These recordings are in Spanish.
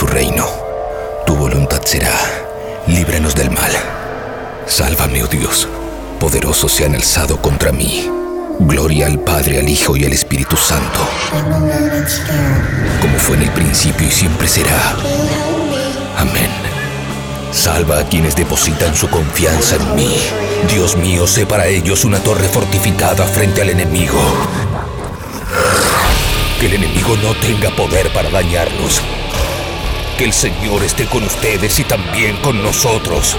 tu reino. Tu voluntad será. Líbranos del mal. Sálvame, oh Dios. Poderosos se han alzado contra mí. Gloria al Padre, al Hijo y al Espíritu Santo. Como fue en el principio y siempre será. Amén. Salva a quienes depositan su confianza en mí. Dios mío, sé para ellos una torre fortificada frente al enemigo. Que el enemigo no tenga poder para dañarlos. Que el Señor esté con ustedes y también con nosotros.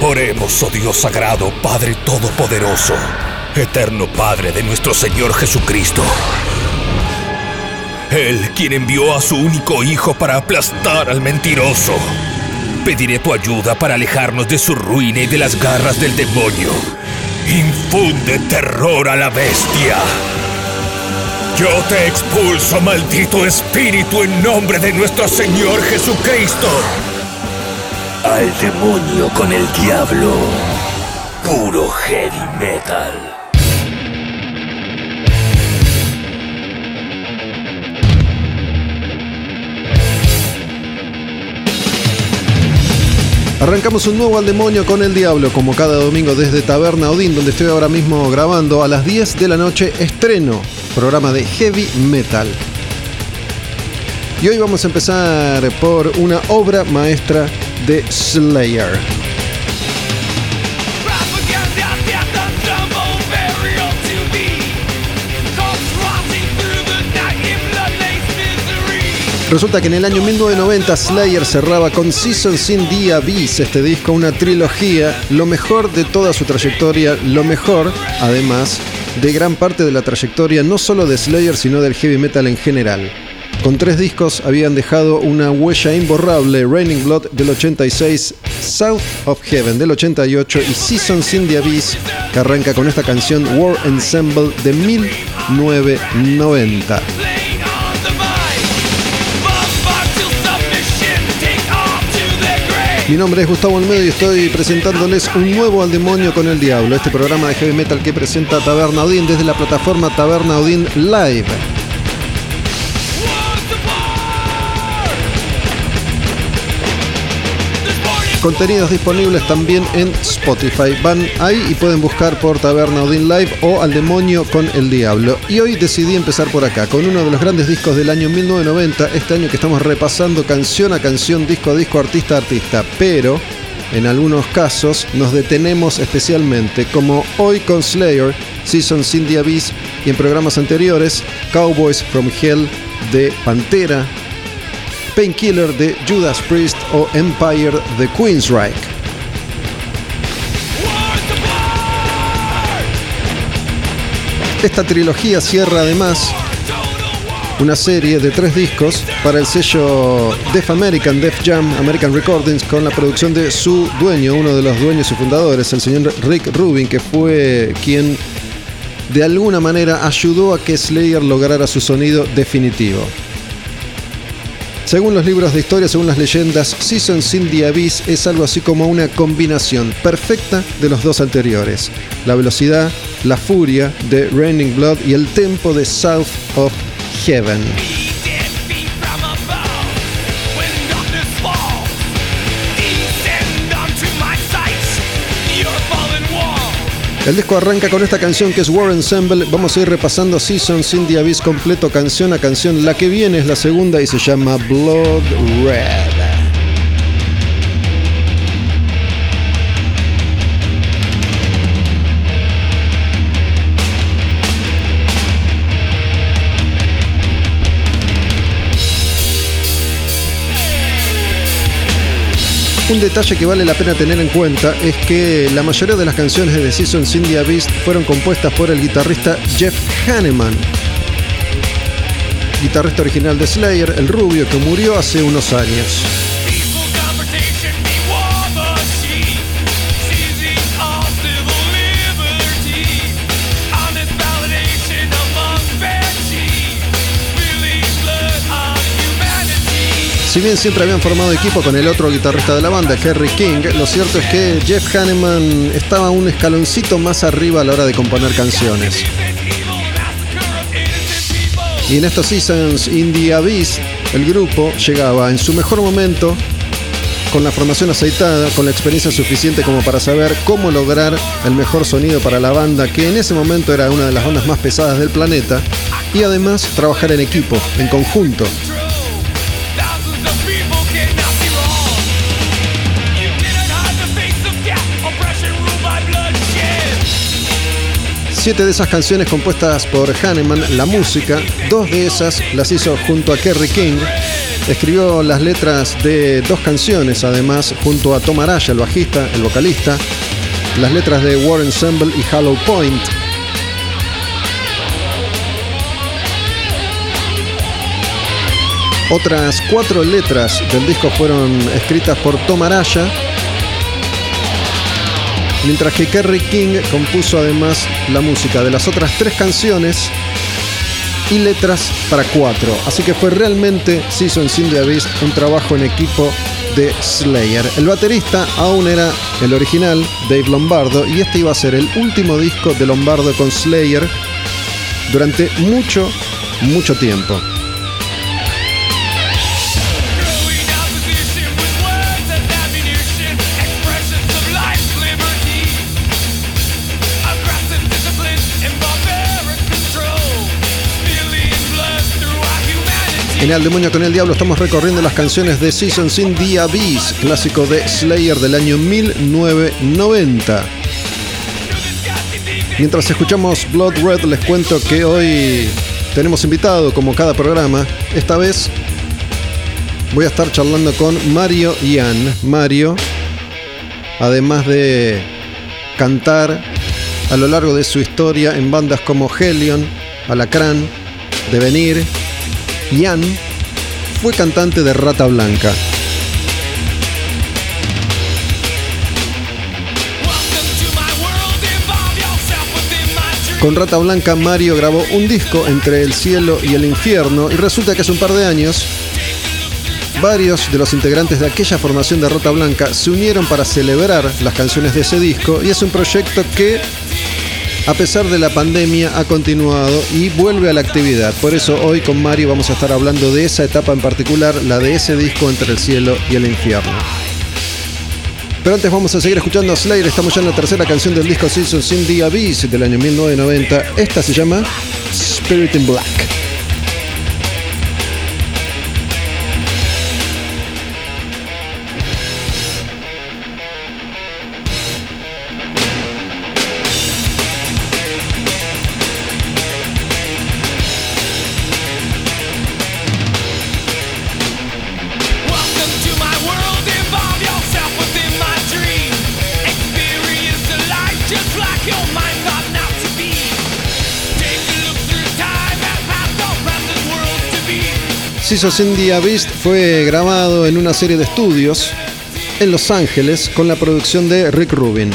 Oremos, oh Dios sagrado, Padre Todopoderoso, eterno Padre de nuestro Señor Jesucristo. Él quien envió a su único Hijo para aplastar al mentiroso. Pediré tu ayuda para alejarnos de su ruina y de las garras del demonio. Infunde terror a la bestia. Yo te expulso, maldito espíritu, en nombre de nuestro Señor Jesucristo. Al demonio con el diablo. Puro heavy metal. Arrancamos un nuevo al demonio con el diablo, como cada domingo desde Taberna Odín, donde estoy ahora mismo grabando a las 10 de la noche, estreno, programa de heavy metal. Y hoy vamos a empezar por una obra maestra de Slayer. Resulta que en el año 1990 Slayer cerraba con Seasons in the Abyss, este disco, una trilogía, lo mejor de toda su trayectoria, lo mejor, además, de gran parte de la trayectoria no solo de Slayer, sino del heavy metal en general. Con tres discos habían dejado una huella imborrable, Raining Blood del 86, South of Heaven del 88 y Seasons in the Abyss, que arranca con esta canción War Ensemble de 1990. Mi nombre es Gustavo Olmedo y estoy presentándoles un nuevo Al Demonio con el Diablo, este programa de heavy metal que presenta Taberna Odin desde la plataforma Taberna Odin Live. Contenidos disponibles también en Spotify. Van ahí y pueden buscar por Taberna Odin Live o Al Demonio con el Diablo. Y hoy decidí empezar por acá, con uno de los grandes discos del año 1990, este año que estamos repasando canción a canción, disco a disco, artista a artista. Pero en algunos casos nos detenemos especialmente, como hoy con Slayer, Season Cindy Abyss y en programas anteriores, Cowboys from Hell de Pantera, Painkiller de Judas Priest o Empire de Queensryche. Esta trilogía cierra además una serie de tres discos para el sello Def American, Def Jam American Recordings, con la producción de su dueño, uno de los dueños y fundadores, el señor Rick Rubin, que fue quien de alguna manera ayudó a que Slayer lograra su sonido definitivo. Según los libros de historia, según las leyendas, Season in the Abyss es algo así como una combinación perfecta de los dos anteriores. La velocidad, la furia de Raining Blood y el tempo de South of Heaven. El disco arranca con esta canción que es War Ensemble. Vamos a ir repasando Seasons in the Abyss completo, canción a canción. La que viene es la segunda y se llama Blood Red. Un detalle que vale la pena tener en cuenta es que la mayoría de las canciones de The Season Cindy Beast fueron compuestas por el guitarrista Jeff Hanneman, guitarrista original de Slayer, el rubio que murió hace unos años. Si bien siempre habían formado equipo con el otro guitarrista de la banda, Kerry King, lo cierto es que Jeff Hanneman estaba un escaloncito más arriba a la hora de componer canciones. Y en estos Seasons in the Abyss el grupo llegaba en su mejor momento, con la formación aceitada, con la experiencia suficiente como para saber cómo lograr el mejor sonido para la banda, que en ese momento era una de las bandas más pesadas del planeta, y además trabajar en equipo, en conjunto. Siete de esas canciones compuestas por Hanneman, la música, dos de esas las hizo junto a Kerry King. Escribió las letras de dos canciones, además, junto a Tom Araya, el bajista, el vocalista, las letras de War Ensemble y Hollow Point. Otras cuatro letras del disco fueron escritas por Tom Araya mientras que Kerry King compuso además la música de las otras tres canciones y letras para cuatro. Así que fue realmente Season Sin the Abyss un trabajo en equipo de Slayer. El baterista aún era el original, Dave Lombardo, y este iba a ser el último disco de Lombardo con Slayer durante mucho, mucho tiempo. En El Demonio con el Diablo estamos recorriendo las canciones de Seasons in the Abyss, clásico de Slayer del año 1990. Mientras escuchamos Blood Red, les cuento que hoy tenemos invitado, como cada programa. Esta vez voy a estar charlando con Mario Ian. Mario, además de cantar a lo largo de su historia en bandas como Helion, Alacrán, Devenir, Ian fue cantante de Rata Blanca. Con Rata Blanca Mario grabó un disco entre el cielo y el infierno y resulta que hace un par de años varios de los integrantes de aquella formación de Rata Blanca se unieron para celebrar las canciones de ese disco y es un proyecto que a pesar de la pandemia, ha continuado y vuelve a la actividad. Por eso hoy con Mario vamos a estar hablando de esa etapa en particular, la de ese disco entre el cielo y el infierno. Pero antes vamos a seguir escuchando a Slayer. Estamos ya en la tercera canción del disco Seasons in the Abyss del año 1990. Esta se llama Spirit in Black. The Abyss fue grabado en una serie de estudios en Los Ángeles con la producción de Rick Rubin.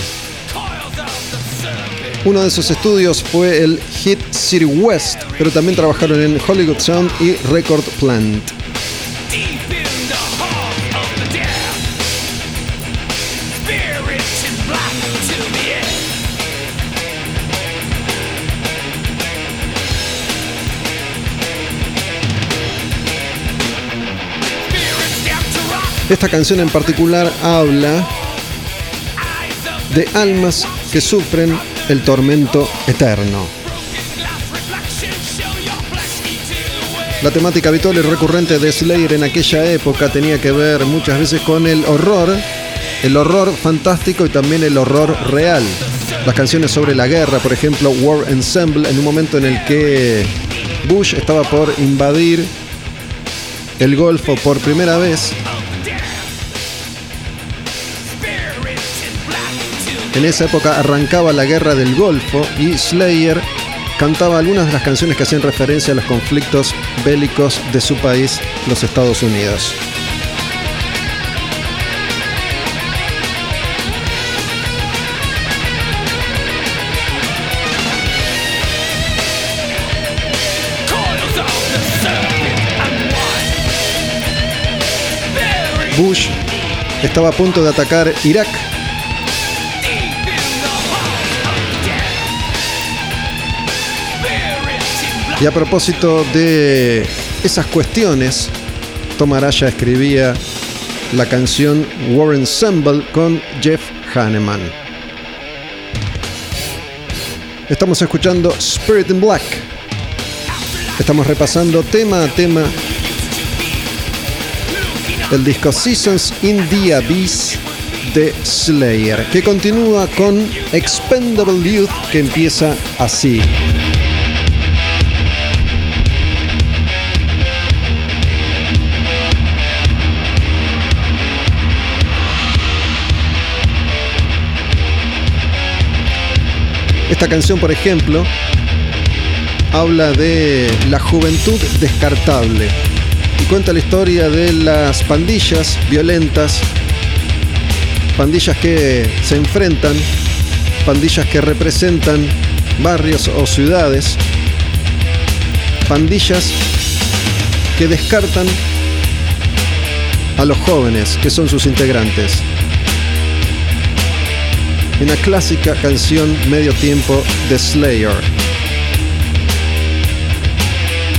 Uno de esos estudios fue el Hit City West, pero también trabajaron en Hollywood Sound y Record Plant. Esta canción en particular habla de almas que sufren el tormento eterno. La temática habitual y recurrente de Slayer en aquella época tenía que ver muchas veces con el horror, el horror fantástico y también el horror real. Las canciones sobre la guerra, por ejemplo, War Ensemble, en un momento en el que Bush estaba por invadir el Golfo por primera vez En esa época arrancaba la guerra del Golfo y Slayer cantaba algunas de las canciones que hacían referencia a los conflictos bélicos de su país, los Estados Unidos. Bush estaba a punto de atacar Irak Y a propósito de esas cuestiones, Tom Araya escribía la canción War Ensemble con Jeff Hanneman. Estamos escuchando Spirit in Black. Estamos repasando tema a tema el disco Seasons in the Abyss de Slayer, que continúa con Expendable Youth, que empieza así. Esta canción, por ejemplo, habla de la juventud descartable y cuenta la historia de las pandillas violentas, pandillas que se enfrentan, pandillas que representan barrios o ciudades, pandillas que descartan a los jóvenes que son sus integrantes. Una clásica canción medio tiempo de Slayer.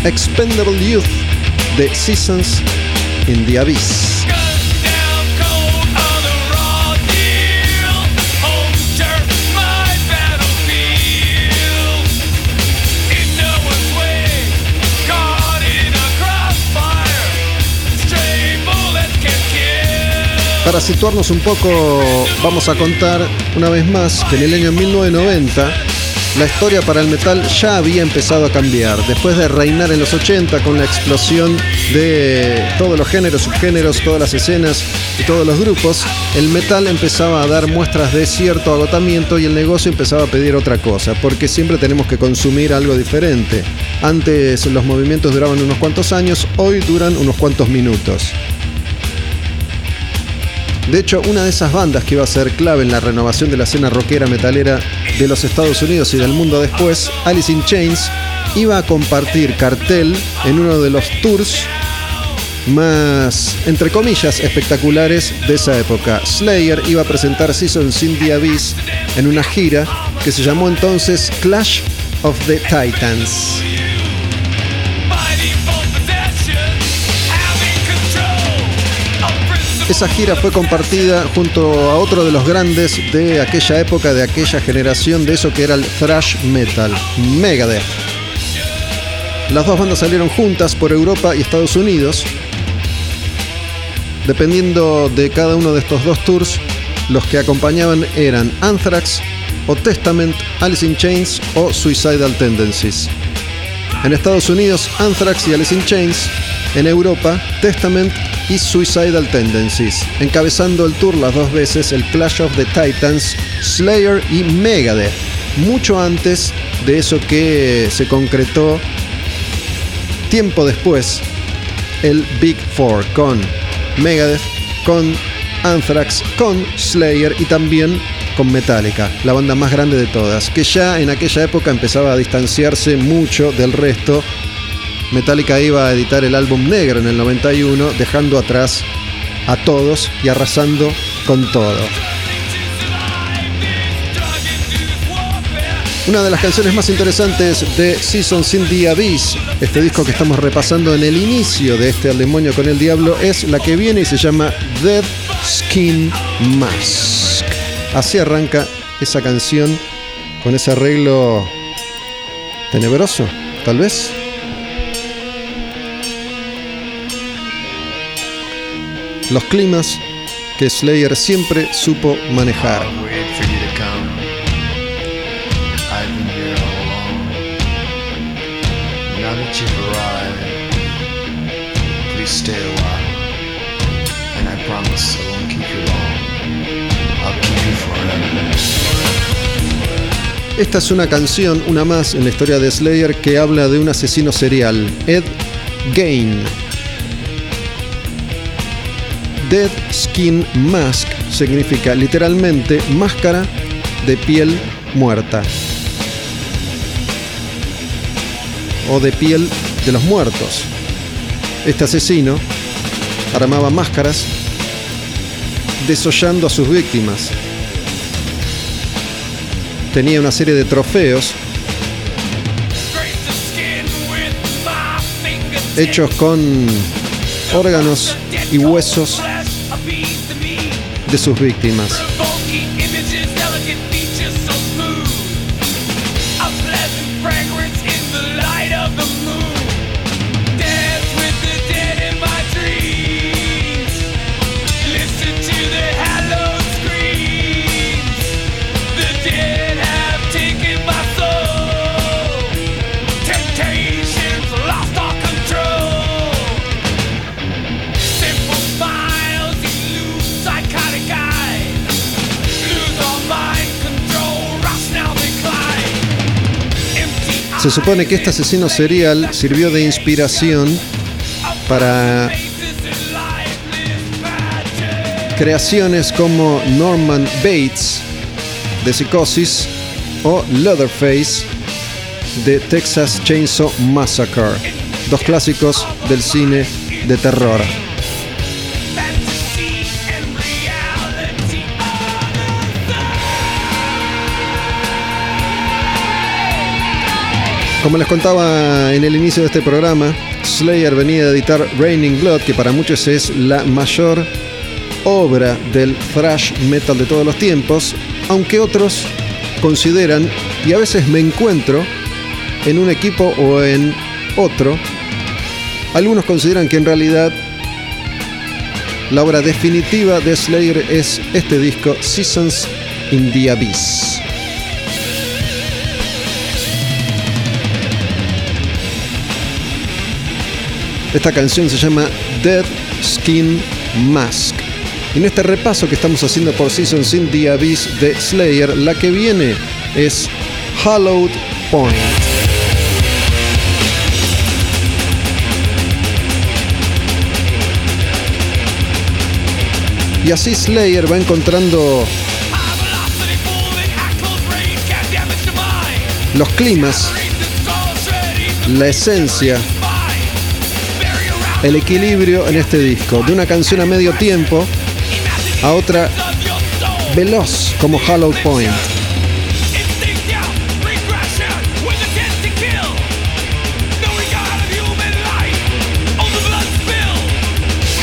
Expendable Youth de Seasons in the Abyss. Para situarnos un poco, vamos a contar una vez más que en el año 1990 la historia para el metal ya había empezado a cambiar. Después de reinar en los 80 con la explosión de todos los géneros, subgéneros, todas las escenas y todos los grupos, el metal empezaba a dar muestras de cierto agotamiento y el negocio empezaba a pedir otra cosa, porque siempre tenemos que consumir algo diferente. Antes los movimientos duraban unos cuantos años, hoy duran unos cuantos minutos. De hecho, una de esas bandas que iba a ser clave en la renovación de la escena rockera metalera de los Estados Unidos y del mundo después, Alice in Chains, iba a compartir cartel en uno de los tours más, entre comillas, espectaculares de esa época. Slayer iba a presentar Seasons in the Abyss en una gira que se llamó entonces Clash of the Titans. Esa gira fue compartida junto a otro de los grandes de aquella época, de aquella generación, de eso que era el thrash metal, Megadeth. Las dos bandas salieron juntas por Europa y Estados Unidos. Dependiendo de cada uno de estos dos tours, los que acompañaban eran Anthrax o Testament, Alice in Chains o Suicidal Tendencies. En Estados Unidos, Anthrax y Alice in Chains. En Europa, Testament y Suicidal Tendencies, encabezando el tour las dos veces el Clash of the Titans, Slayer y Megadeth, mucho antes de eso que se concretó tiempo después, el Big Four, con Megadeth, con Anthrax, con Slayer y también con Metallica, la banda más grande de todas, que ya en aquella época empezaba a distanciarse mucho del resto Metallica iba a editar el álbum negro en el 91, dejando atrás a todos y arrasando con todo. Una de las canciones más interesantes de Seasons in the Abyss, este disco que estamos repasando en el inicio de este Al Demonio con el Diablo, es la que viene y se llama Dead Skin Mask. Así arranca esa canción con ese arreglo tenebroso, tal vez. Los climas que Slayer siempre supo manejar. Esta es una canción, una más en la historia de Slayer, que habla de un asesino serial, Ed Gain, Dead Skin Mask significa literalmente máscara de piel muerta. O de piel de los muertos. Este asesino armaba máscaras desollando a sus víctimas. Tenía una serie de trofeos hechos con órganos y huesos de sus víctimas. Se supone que este asesino serial sirvió de inspiración para creaciones como Norman Bates de Psicosis o Leatherface de Texas Chainsaw Massacre, dos clásicos del cine de terror. Como les contaba en el inicio de este programa, Slayer venía a editar Raining Blood, que para muchos es la mayor obra del thrash metal de todos los tiempos, aunque otros consideran, y a veces me encuentro en un equipo o en otro, algunos consideran que en realidad la obra definitiva de Slayer es este disco, Seasons in the Abyss. Esta canción se llama Dead Skin Mask. En este repaso que estamos haciendo por Seasons in the Abyss de Slayer, la que viene es Hallowed Point. Y así Slayer va encontrando los climas, la esencia el equilibrio en este disco, de una canción a medio tiempo a otra veloz como Hollow Point.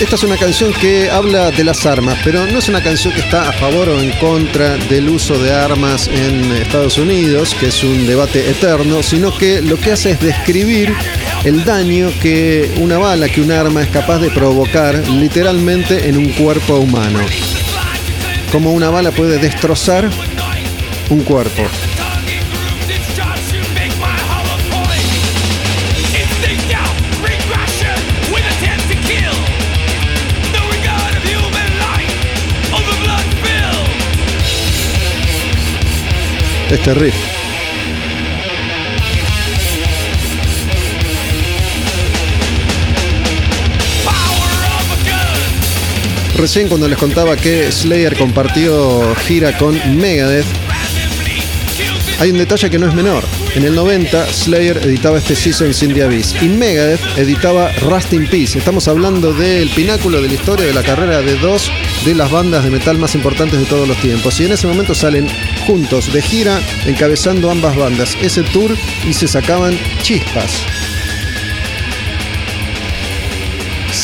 Esta es una canción que habla de las armas, pero no es una canción que está a favor o en contra del uso de armas en Estados Unidos, que es un debate eterno, sino que lo que hace es describir el daño que una bala, que un arma es capaz de provocar literalmente en un cuerpo humano. Como una bala puede destrozar un cuerpo. Este riff. Recién cuando les contaba que Slayer compartió gira con Megadeth, hay un detalle que no es menor. En el 90, Slayer editaba este Season in Abyss y Megadeth editaba Rust in Peace. Estamos hablando del pináculo de la historia de la carrera de dos de las bandas de metal más importantes de todos los tiempos. Y en ese momento salen juntos de gira encabezando ambas bandas ese tour y se sacaban chispas.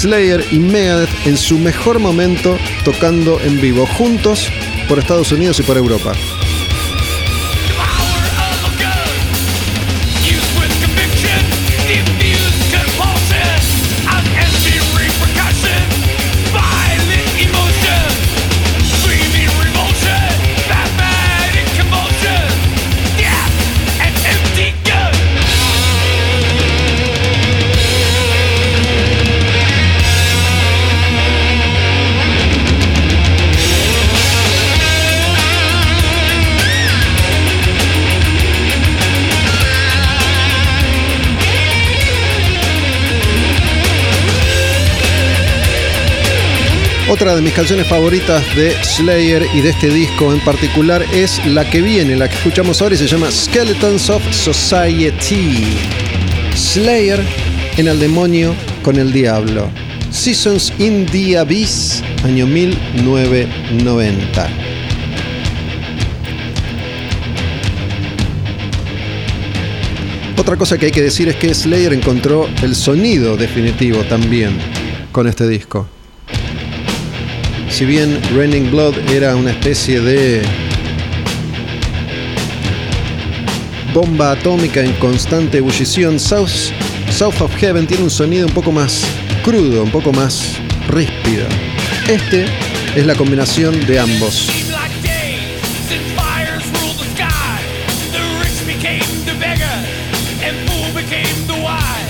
Slayer y Megadeth en su mejor momento tocando en vivo, juntos por Estados Unidos y por Europa. Otra de mis canciones favoritas de Slayer y de este disco en particular es la que viene, la que escuchamos ahora y se llama Skeletons of Society. Slayer en el demonio con el diablo. Seasons in the Abyss, año 1990. Otra cosa que hay que decir es que Slayer encontró el sonido definitivo también con este disco. Si bien Raining Blood era una especie de bomba atómica en constante ebullición, South, South of Heaven tiene un sonido un poco más crudo, un poco más ríspido. Este es la combinación de ambos.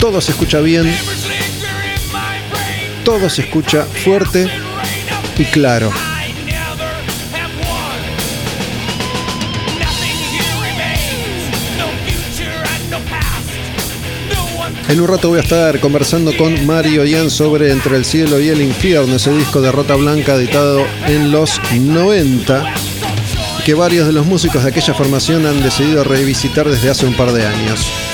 Todo se escucha bien, todo se escucha fuerte y claro. En un rato voy a estar conversando con Mario Ian sobre Entre el cielo y el infierno, ese disco de Rota Blanca editado en los 90, que varios de los músicos de aquella formación han decidido revisitar desde hace un par de años.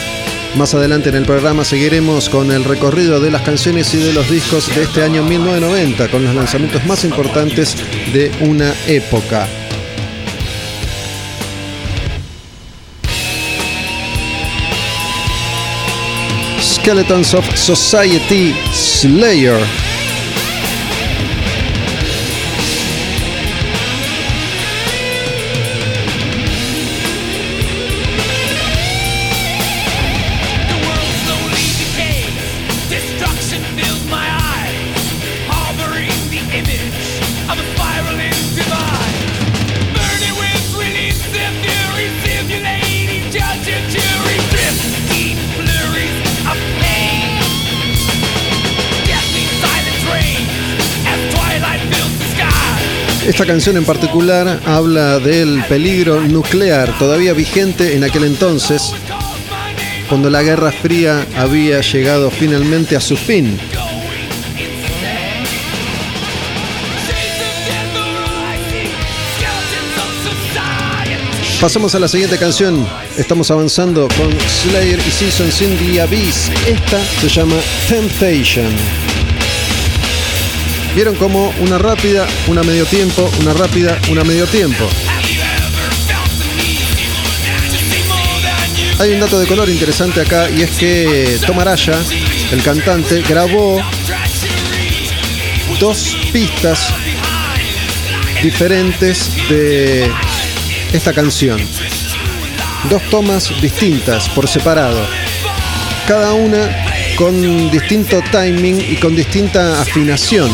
Más adelante en el programa seguiremos con el recorrido de las canciones y de los discos de este año 1990, con los lanzamientos más importantes de una época. Skeletons of Society Slayer. Esta canción en particular habla del peligro nuclear todavía vigente en aquel entonces, cuando la Guerra Fría había llegado finalmente a su fin. Pasamos a la siguiente canción. Estamos avanzando con Slayer y Seasons in the Abyss. Esta se llama Temptation. Vieron como una rápida, una medio tiempo, una rápida, una medio tiempo. Hay un dato de color interesante acá y es que Tom Araya, el cantante, grabó dos pistas diferentes de esta canción. Dos tomas distintas por separado. Cada una con distinto timing y con distinta afinación.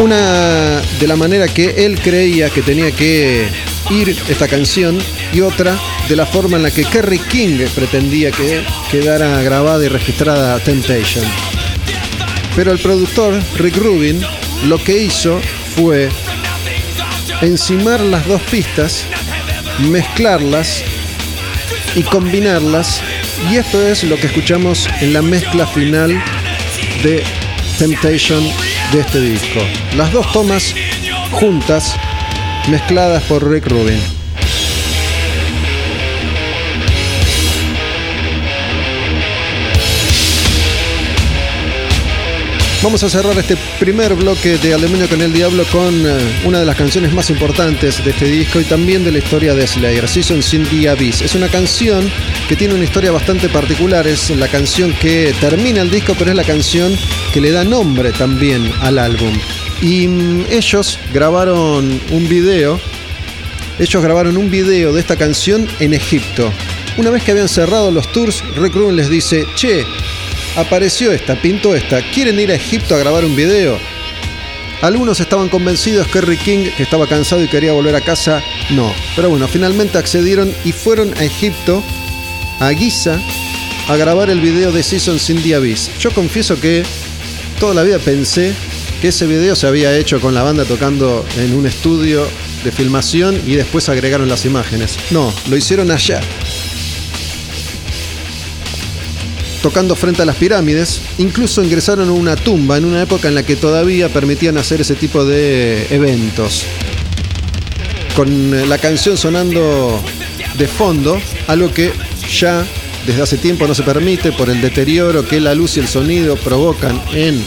Una de la manera que él creía que tenía que ir esta canción y otra de la forma en la que Kerry King pretendía que quedara grabada y registrada Temptation. Pero el productor Rick Rubin lo que hizo fue encimar las dos pistas, mezclarlas y combinarlas y esto es lo que escuchamos en la mezcla final de Temptation de este disco. Las dos tomas juntas, mezcladas por Rick Rubin. Vamos a cerrar este primer bloque de Alemania con el Diablo con eh, una de las canciones más importantes de este disco y también de la historia de Slayer, Season Sin the Abyss. Es una canción que tiene una historia bastante particular, es la canción que termina el disco, pero es la canción que le da nombre también al álbum. Y mm, ellos grabaron un video, ellos grabaron un video de esta canción en Egipto. Una vez que habían cerrado los tours, Rick Rubin les dice, che, apareció esta, pintó esta, ¿quieren ir a Egipto a grabar un video? Algunos estaban convencidos que Rick King, que estaba cansado y quería volver a casa, no. Pero bueno, finalmente accedieron y fueron a Egipto, a Giza, a grabar el video de Season Sin the Abyss. Yo confieso que toda la vida pensé que ese video se había hecho con la banda tocando en un estudio de filmación y después agregaron las imágenes. No, lo hicieron allá, tocando frente a las pirámides. Incluso ingresaron a una tumba en una época en la que todavía permitían hacer ese tipo de eventos. Con la canción sonando de fondo, algo que ya desde hace tiempo no se permite por el deterioro que la luz y el sonido provocan en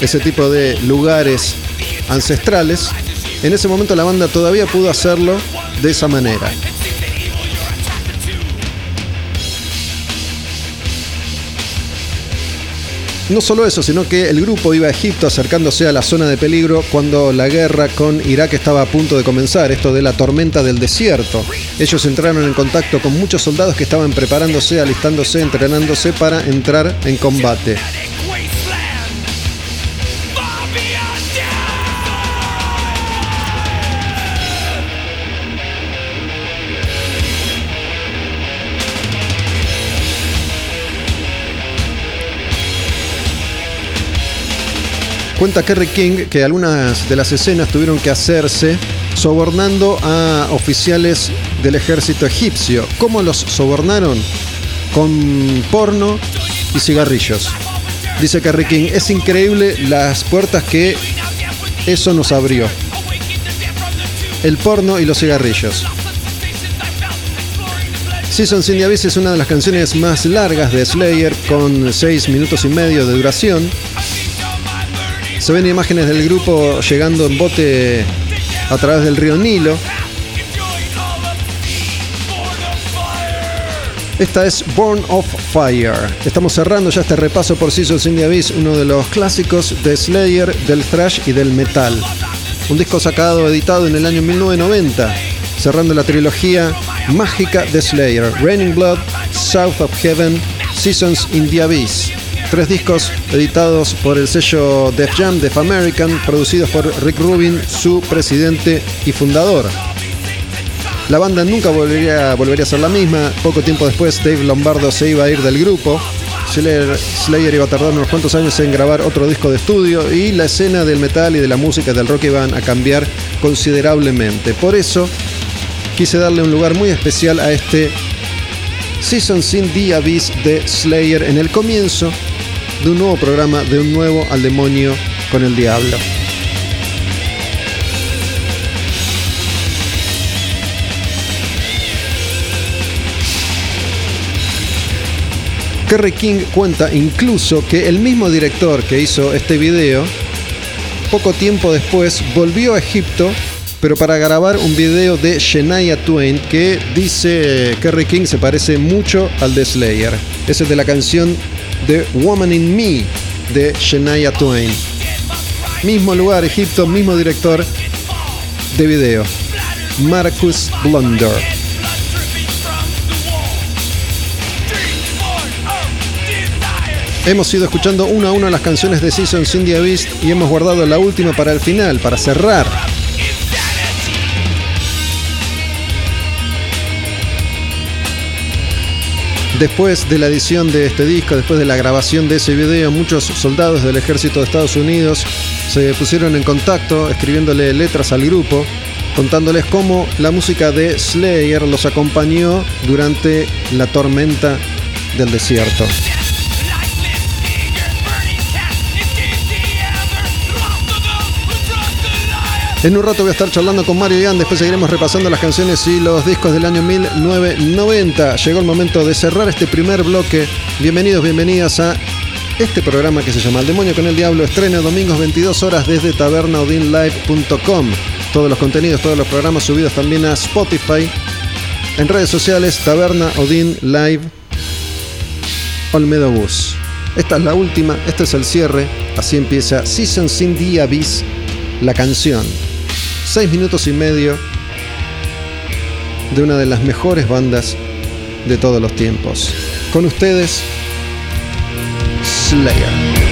ese tipo de lugares ancestrales. En ese momento la banda todavía pudo hacerlo de esa manera. No solo eso, sino que el grupo iba a Egipto acercándose a la zona de peligro cuando la guerra con Irak estaba a punto de comenzar, esto de la tormenta del desierto. Ellos entraron en contacto con muchos soldados que estaban preparándose, alistándose, entrenándose para entrar en combate. Cuenta Kerry King que algunas de las escenas tuvieron que hacerse sobornando a oficiales del ejército egipcio. ¿Cómo los sobornaron? Con porno y cigarrillos. Dice Kerry King, es increíble las puertas que eso nos abrió. El porno y los cigarrillos. Seasons in the Abyss es una de las canciones más largas de Slayer, con 6 minutos y medio de duración. Se ven imágenes del grupo llegando en bote a través del río Nilo. Esta es Born of Fire. Estamos cerrando ya este repaso por Seasons in the Abyss, uno de los clásicos de Slayer, del thrash y del metal. Un disco sacado, editado en el año 1990, cerrando la trilogía mágica de Slayer, Raining Blood, South of Heaven, Seasons in the Abyss. Tres discos editados por el sello Def Jam Def American, producidos por Rick Rubin, su presidente y fundador. La banda nunca volvería, volvería a ser la misma. Poco tiempo después, Dave Lombardo se iba a ir del grupo. Slayer, iba a tardar unos cuantos años en grabar otro disco de estudio y la escena del metal y de la música del rock iban a cambiar considerablemente. Por eso quise darle un lugar muy especial a este Season Sin the de Slayer en el comienzo de un nuevo programa, de un nuevo al demonio con el diablo. Kerry King cuenta incluso que el mismo director que hizo este video, poco tiempo después volvió a Egipto, pero para grabar un video de Shania Twain que dice Kerry King se parece mucho al de Slayer. Es de la canción The Woman in Me de Shania Twain. Mismo lugar, Egipto, mismo director de video, Marcus Blunder. Hemos ido escuchando una a una las canciones de Season Cindy Beast y hemos guardado la última para el final, para cerrar. Después de la edición de este disco, después de la grabación de ese video, muchos soldados del ejército de Estados Unidos se pusieron en contacto escribiéndole letras al grupo, contándoles cómo la música de Slayer los acompañó durante la tormenta del desierto. En un rato voy a estar charlando con Mario Ian, después seguiremos repasando las canciones y los discos del año 1990. Llegó el momento de cerrar este primer bloque. Bienvenidos, bienvenidas a este programa que se llama El Demonio con el Diablo. Estrena domingos 22 horas desde tabernaudinlive.com. Todos los contenidos, todos los programas subidos también a Spotify. En redes sociales, Taberna Odin Live Olmedo Bus. Esta es la última, este es el cierre. Así empieza Season Sin the Abyss, la canción. Seis minutos y medio de una de las mejores bandas de todos los tiempos. Con ustedes, Slayer.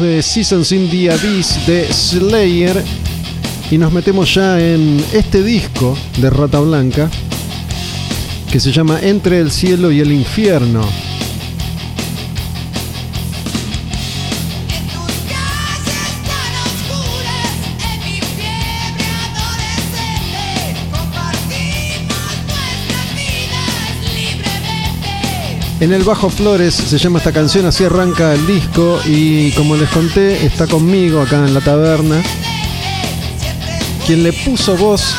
De Seasons in the Abyss de Slayer y nos metemos ya en este disco de Rata Blanca que se llama Entre el cielo y el infierno. En el bajo Flores se llama esta canción, así arranca el disco y como les conté, está conmigo acá en la taberna. Quien le puso voz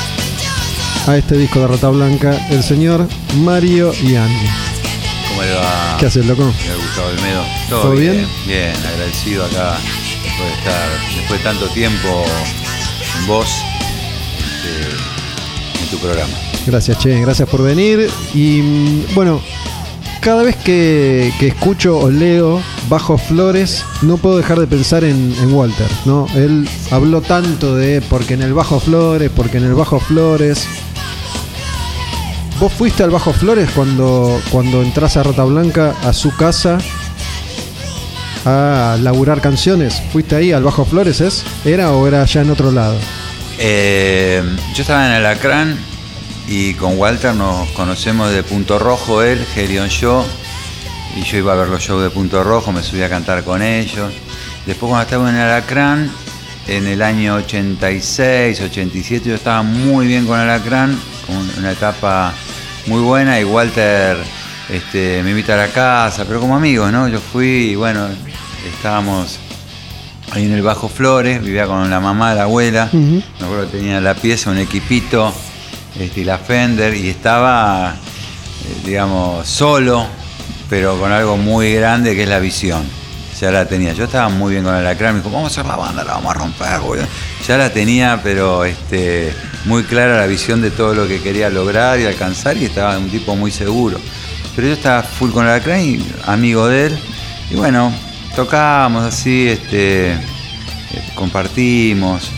a este disco de Rata Blanca, el señor Mario Ian. ¿Cómo le va? ¿Qué haces, loco? Gustavo Olmedo. ¿Todo bien? Bien, agradecido acá por estar después de tanto tiempo en vos este, en tu programa. Gracias, Che, gracias por venir. Y mm, bueno, cada vez que, que escucho o leo Bajo Flores, no puedo dejar de pensar en, Walter, ¿no? Él habló tanto de porque en el Bajo Flores, porque en el Bajo Flores. ¿Vos fuiste al Bajo Flores cuando, cuando entras a Rata Blanca a su casa a laburar canciones? ¿Fuiste ahí al Bajo Flores, es? ¿Era o era ya en otro lado? Eh, yo estaba en Alacrán y con Walter nos conocemos de Punto Rojo, él, Gerion yo. Y yo iba a ver los shows de Punto Rojo, me subí a cantar con ellos. Después cuando estaba en Alacrán, en el año 86, 87, yo estaba muy bien con Alacrán, con una etapa muy buena y Walter este, me invita a la casa, pero como amigos, ¿no? Yo fui y bueno, estábamos ahí en el Bajo Flores, vivía con la mamá, la abuela, Ujú. me acuerdo que tenía en la pieza un equipito este, y la Fender y estaba, eh, digamos, solo, pero con algo muy grande que es la visión. Ya la tenía. Yo estaba muy bien con el Alacrán, me dijo, vamos a hacer la banda, la vamos a romper, boludo". Ya la tenía, pero este, muy clara la visión de todo lo que quería lograr y alcanzar y estaba un tipo muy seguro. Pero yo estaba full con el Alacrán y amigo de él. Y bueno, tocábamos así, este, eh, compartimos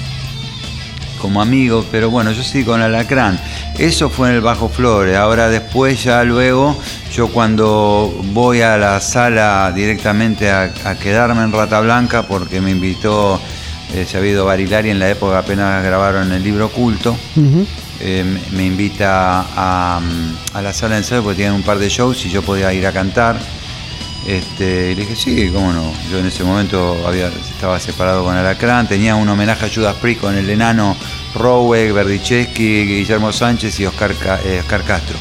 como amigos, pero bueno, yo sí con Alacrán. Eso fue en el Bajo Flores. Ahora después, ya luego, yo cuando voy a la sala directamente a, a quedarme en Rata Blanca, porque me invitó, eh, habido Barilari en la época apenas grabaron el libro Culto. Eh, me- me invita a, mm, a la sala de ensayo porque tienen un par de shows y yo podía ir a cantar. Este, y le dije, sí, cómo no. Yo en ese momento había, estaba separado con Alacrán, tenía un homenaje a Judas Priest con el enano Rowe, Berdichevsky, Guillermo Sánchez y Oscar, Ca- eh, Oscar Castro.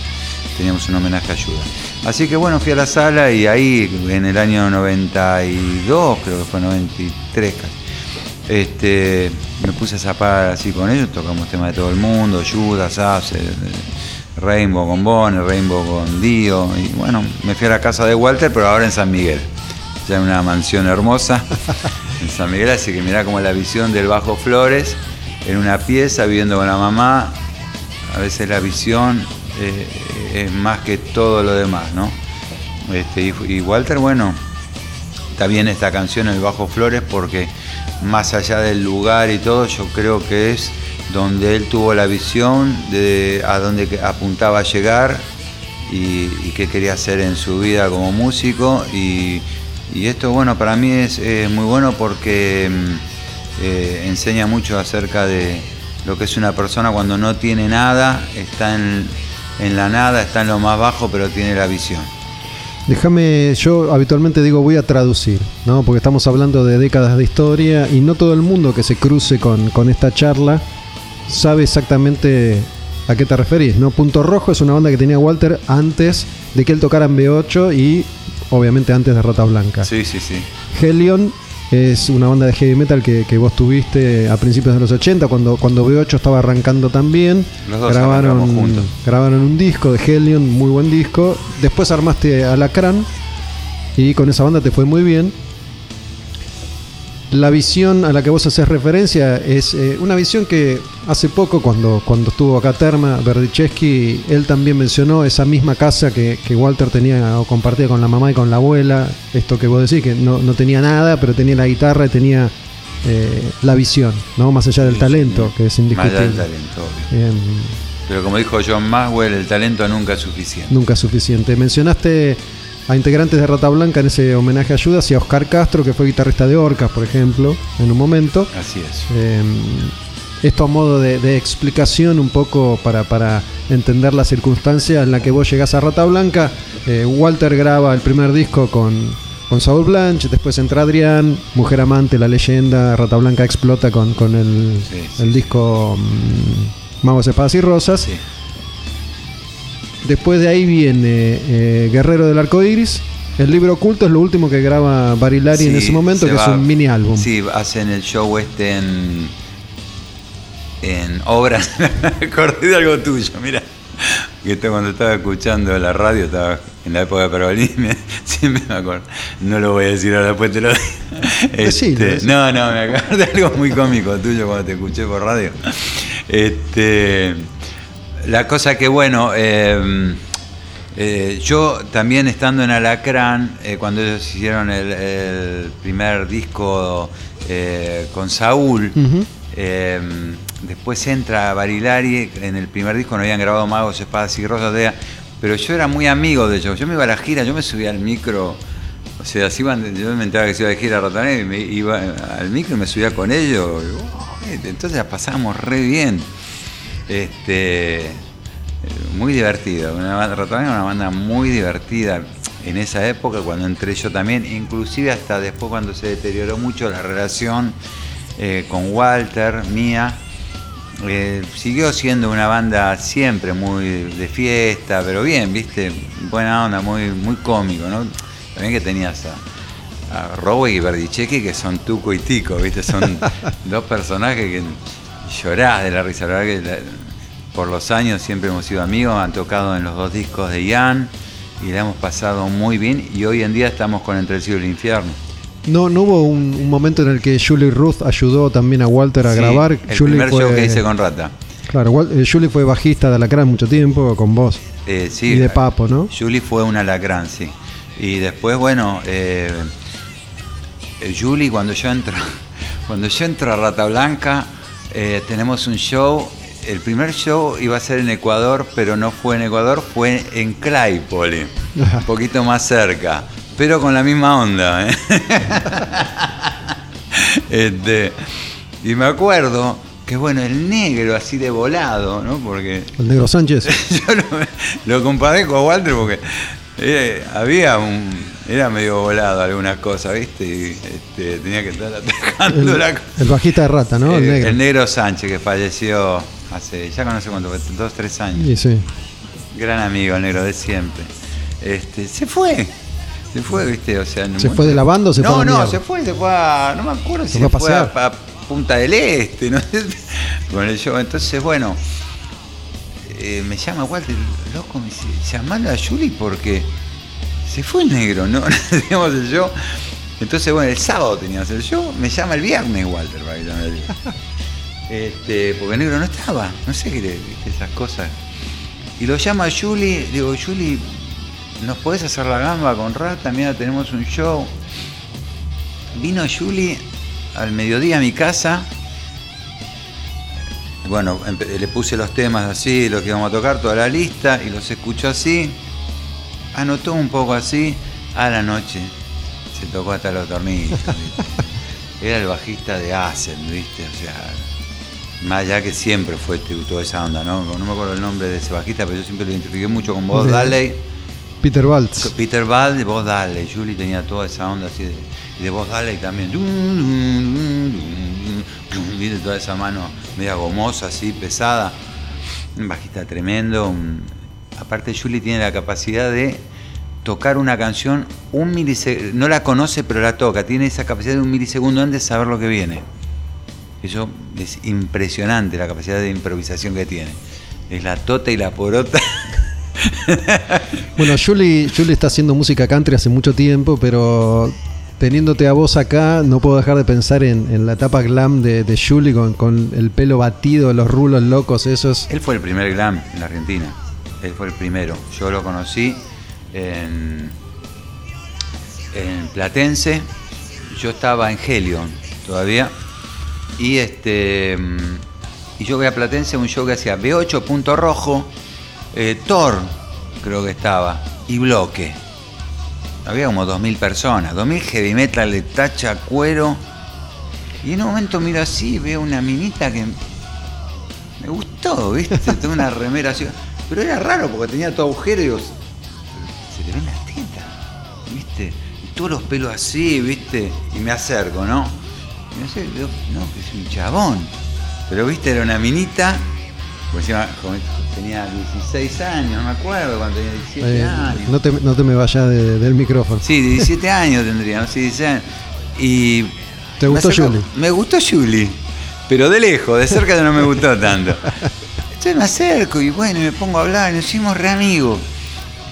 Teníamos un homenaje a Judas. Así que bueno, fui a la sala y ahí en el año 92, creo que fue 93 casi, este, me puse a zapar así con ellos, tocamos temas de todo el mundo, Judas, Ace, Rainbow con Bonner, Rainbow con Dio, y bueno, me fui a la casa de Walter, pero ahora en San Miguel, ya en una mansión hermosa en San Miguel, así que mirá como la visión del Bajo Flores, en una pieza, viviendo con la mamá, a veces la visión eh, es más que todo lo demás, ¿no? Este, y, y Walter, bueno, está bien esta canción El Bajo Flores porque más allá del lugar y todo, yo creo que es donde él tuvo la visión de a dónde apuntaba a llegar y, qué quería hacer en su vida como músico. Y, esto, bueno, para mí es, muy bueno porque mm, eh, enseña mucho acerca de lo que es una persona cuando no tiene nada, está en, la nada, está en lo más bajo, pero tiene la visión. Déjame, yo habitualmente digo voy a traducir, ¿no? Porque estamos hablando de décadas de historia y no todo el mundo que se cruce con esta charla sabe exactamente a qué te referís, ¿no? Punto Rojo es una banda que tenía Walter antes de que él tocara en B8 y obviamente antes de Rata Blanca. Sí, sí, sí. Helion es una banda de heavy metal que, que vos tuviste a principios de los 80, cuando, cuando B8 estaba arrancando también. Los dos grabaron, juntos. grabaron un disco de Helion, muy buen disco. Después armaste Alacrán y con esa banda te fue muy bien. La visión a la que vos haces referencia es eh, una visión que hace poco, cuando, cuando estuvo acá Terma, Berdichevsky, él también mencionó esa misma casa que, que Walter tenía o compartía con la mamá y con la abuela. Esto que vos decís, que no, no tenía nada, pero tenía la guitarra y tenía eh, la visión, ¿no? Más allá del Sí, talento, sí. que es Más allá indiscutible. del talento, obvio. Pero como dijo John Maxwell, el talento nunca es suficiente. nunca es suficiente. Mencionaste a integrantes de Rata Blanca en ese homenaje a Judas y a Oscar Castro, que fue guitarrista de Orcas, por ejemplo, en un momento. Así es. Eh, esto a modo de, de explicación un poco para, para entender la circunstancia en la que vos llegás a Rata Blanca. Eh, Walter graba el primer disco con, con Saul Blanche, después entra Adrián, Mujer Amante, La Leyenda, Rata Blanca explota con, con el, Sí, sí, el disco mm, Magos, Espadas y Rosas. Sí. Después de ahí viene eh, Guerrero del Arco Iris. El libro oculto es lo último que graba Barilari en Sí, ese momento, que es un mini álbum. Sí, hacen el show este en. en obras. Me acordé de algo tuyo, mira. Que esto cuando estaba escuchando la radio, estaba en la época de Pergolini, me- siempre me acuerdo. No lo voy a decir ahora, después te lo digo. Este, decilo. no, no, me acuerdo de algo muy cómico tuyo cuando te escuché por radio. Este, la cosa que, bueno, eh, eh, yo también estando en Alacrán, eh, cuando ellos hicieron el, el primer disco eh, con Saúl, eh, después entra Barilari, en el primer disco no habían grabado Magos, Espadas y Rosas, de- pero yo era muy amigo de ellos, yo me iba a la gira, yo me subía al micro, o sea, si iban, yo me enteraba que se iba de gira a y me iba al micro y me subía con ellos, y, oh, entonces la pasábamos re bien. Este, muy divertida. Una banda, era una banda muy divertida en esa época cuando entré yo también, inclusive hasta después cuando se deterioró mucho la relación eh, con Walter, mía. eh, siguió siendo una banda siempre muy de fiesta, pero bien, viste, buena onda, muy, muy cómico, ¿no? También que tenías a, a Rowe y Berdicheki que son Tuco y Tico, viste, son dos personajes que llorás de la risa, la verdad que la- por los años siempre hemos sido amigos, han tocado en los dos discos de Ian y la hemos pasado muy bien y hoy en día estamos con Entre el cielo y el infierno. No, no hubo un, un momento en el que Julie Ruth ayudó también a Walter a Sí, grabar. El Julie primer fue, show que hice con Rata. Claro, eh, Julie fue bajista de Alacrán mucho tiempo con vos. Eh, sí, Y de Papo, ¿no? Julie fue un alacrán, sí. Y después, bueno, eh, Julie, cuando yo entro, cuando yo entro a Rata Blanca, eh, tenemos un show. El primer show iba a ser en Ecuador, pero no fue en Ecuador, fue en Claypole, un poquito más cerca, pero con la misma onda. ¿eh? Este, y me acuerdo que, bueno, el negro así de volado, ¿no? Porque El negro Sánchez. yo lo, lo comparé con Walter porque había un. Era medio volado algunas cosas, ¿viste? Y este, tenía que estar atajando El, la el bajista de rata, ¿no? el Eh, negro. el negro Sánchez, que falleció hace. Ya no sé cuánto, dos, tres años. Y sí. Gran amigo, el negro de siempre. Este, se fue. Se fue, ¿viste? O sea, ¿Se fue de la banda o se no, fue a No, mierda? se fue, se fue a. No me acuerdo si fue a se fue a, Punta del Este, no. Con el show. Entonces, bueno. Eh, me llama Walter, loco, me dice, llamalo a Julie porque se fue el negro, ¿no? Teníamos el show. Entonces, bueno, el sábado teníamos el show, me llama el viernes Walter para que yo me. Este, porque el negro no estaba, no sé qué esas cosas. Y lo llama a Julie, digo, Julie, ¿nos podés hacer la gamba con Rata? Mira, tenemos un show. Vino Julie al mediodía a mi casa. Bueno, le puse los temas así, los que íbamos a tocar, toda la lista, y los escuchó así. Anotó un poco así, a la noche. Se tocó hasta los tornillos. ¿viste? Era el bajista de Acid, ¿viste? O sea, más allá que siempre fue t- toda esa onda, ¿no? No me acuerdo el nombre de ese bajista, pero yo siempre lo identifiqué mucho con Bob Daley. Peter Waltz. Peter Ball de Bob Daley. Julie tenía toda esa onda así de, y de Bob Daley también. ¿Viste? Toda esa mano media gomosa, así, pesada. Un bajista tremendo. Aparte, Julie tiene la capacidad de tocar una canción un milisegundo. No la conoce, pero la toca. Tiene esa capacidad de un milisegundo antes de saber lo que viene. Eso es impresionante la capacidad de improvisación que tiene. Es la tota y la porota. Bueno, Julie, Julie está haciendo música country hace mucho tiempo, pero teniéndote a vos acá, no puedo dejar de pensar en, la etapa glam de, de con, el pelo batido, los rulos locos esos. Él fue el primer glam en la Argentina. Él fue el primero. Yo lo conocí en, en Platense. Yo estaba en Helion todavía. Y este y yo voy a Platense un show que hacía B8 Punto Rojo, eh, Thor, creo que estaba, y Bloque. Había como 2.000 personas, 2.000 heavy metal de tacha, cuero. Y en un momento miro así, veo una minita que me gustó, ¿viste? Tengo una remera así. Pero era raro porque tenía todo agujero y digo, se le ven las tetas, ¿viste? Y todos los pelos así, ¿viste? Y me acerco, ¿no? Y sé, digo, no, que es un chabón. Pero, ¿viste? Era una minita. Pues encima, tenía 16 años, no me acuerdo, cuando tenía 17 Eh, años. no, te, no te me vayas de- del micrófono. Sí, 17 años tendría, no sé, 16 años. Y. ¿Te me gustó acercó- Julie? Me gustó Julie, pero de lejos, de cerca no me gustó tanto. Entonces me acerco y bueno, me pongo a hablar, nos hicimos re amigos.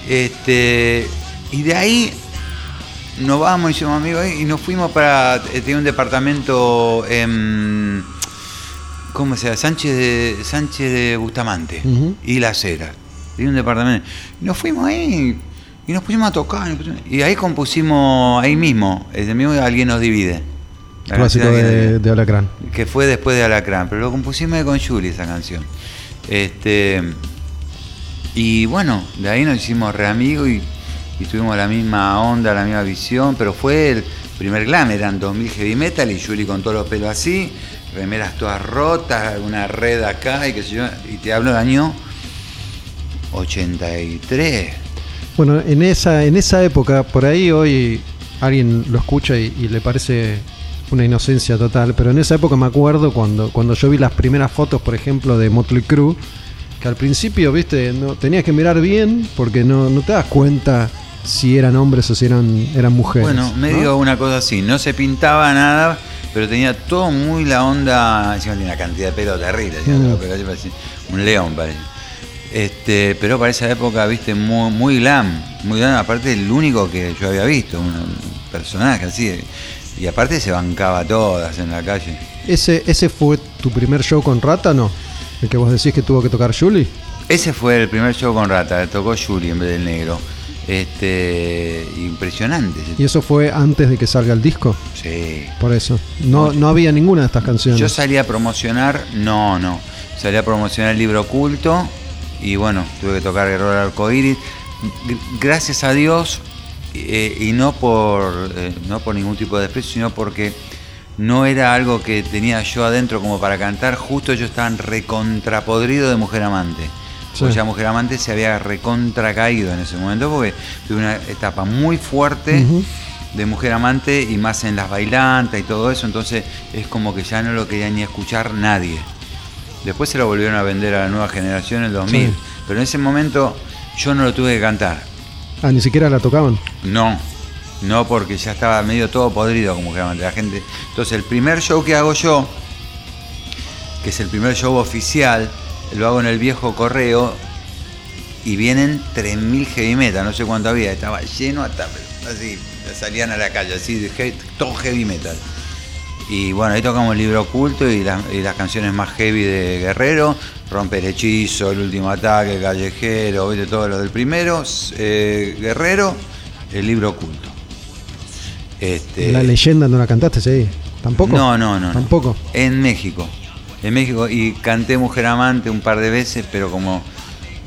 Este, y de ahí nos vamos, hicimos amigos y nos fuimos para. eh, Tenía un departamento en. ¿Cómo se llama? Sánchez de, Sánchez de Bustamante y Las Heras. Tenía un departamento. Y nos fuimos ahí y nos pusimos a tocar. pusimos- Y ahí compusimos, ahí mismo, el mismo Alguien nos divide. La Clásico de, de Alacrán. que fue después de Alacrán, pero lo compusimos con Julie esa canción. Este, y bueno, de ahí nos hicimos re amigos y, y tuvimos la misma onda, la misma visión, pero fue el primer glam, eran 2000 heavy metal y Julie con todos los pelos así, remeras todas rotas, una red acá y qué sé yo, y te hablo del año 83. Bueno, en esa, en esa época, por ahí hoy alguien lo escucha y, y le parece una inocencia total, pero en esa época me acuerdo cuando, cuando yo vi las primeras fotos, por ejemplo, de Motley Crue, que al principio, viste, no, tenías que mirar bien porque no, no te das cuenta si eran hombres o si eran, eran mujeres. Bueno, ¿no? medio una cosa así, no se pintaba nada, pero tenía todo muy la onda, encima tenía una cantidad de pelo terrible, Mm. pelo un león parece. Este, pero para esa época, viste, muy, muy glam, muy glam, aparte el único que yo había visto, un, un personaje así, y aparte se bancaba todas en la calle. ¿Ese, ¿Ese fue tu primer show con Rata, no? El que vos decís que tuvo que tocar Julie. Ese fue el primer show con Rata, tocó Julie en vez del negro. Este, impresionante. Y eso fue antes de que salga el disco, Sí. por eso. No, no había ninguna de estas canciones. Yo salí a promocionar, no, no. Salí a promocionar el libro oculto y bueno, tuve que tocar Guerrero del Arcoíris. Gracias a Dios, eh, y no por, eh, no por ningún tipo de desprecio, sino porque no era algo que tenía yo adentro como para cantar. Justo yo estaba recontrapodrido de Mujer Amante. Sí. O sea, Mujer Amante se había recontra caído en ese momento porque tuve una etapa muy fuerte de Mujer Amante y más en las bailantas y todo eso, entonces es como que ya no lo quería ni escuchar nadie. Después se lo volvieron a vender a la nueva generación en el 2000, Sí. pero en ese momento yo no lo tuve que cantar. Ah, ni siquiera la tocaban. No, no porque ya estaba medio todo podrido como Mujer Amante. La gente. Entonces el primer show que hago yo, que es el primer show oficial, lo hago en el viejo correo y vienen 3.000 heavy metal, no sé cuánto había, estaba lleno hasta así, salían a la calle, así, todo heavy metal. Y bueno, ahí tocamos el libro oculto y, las- y las canciones más heavy de Guerrero, Romper Hechizo, El Último Ataque, Callejero, ¿viste? todo lo del primero, eh, Guerrero, el libro oculto. Este, La leyenda no la cantaste, sí. ¿Tampoco? no, no, no. no. ¿Tampoco? En México. En México. Y canté Mujer Amante un par de veces, pero como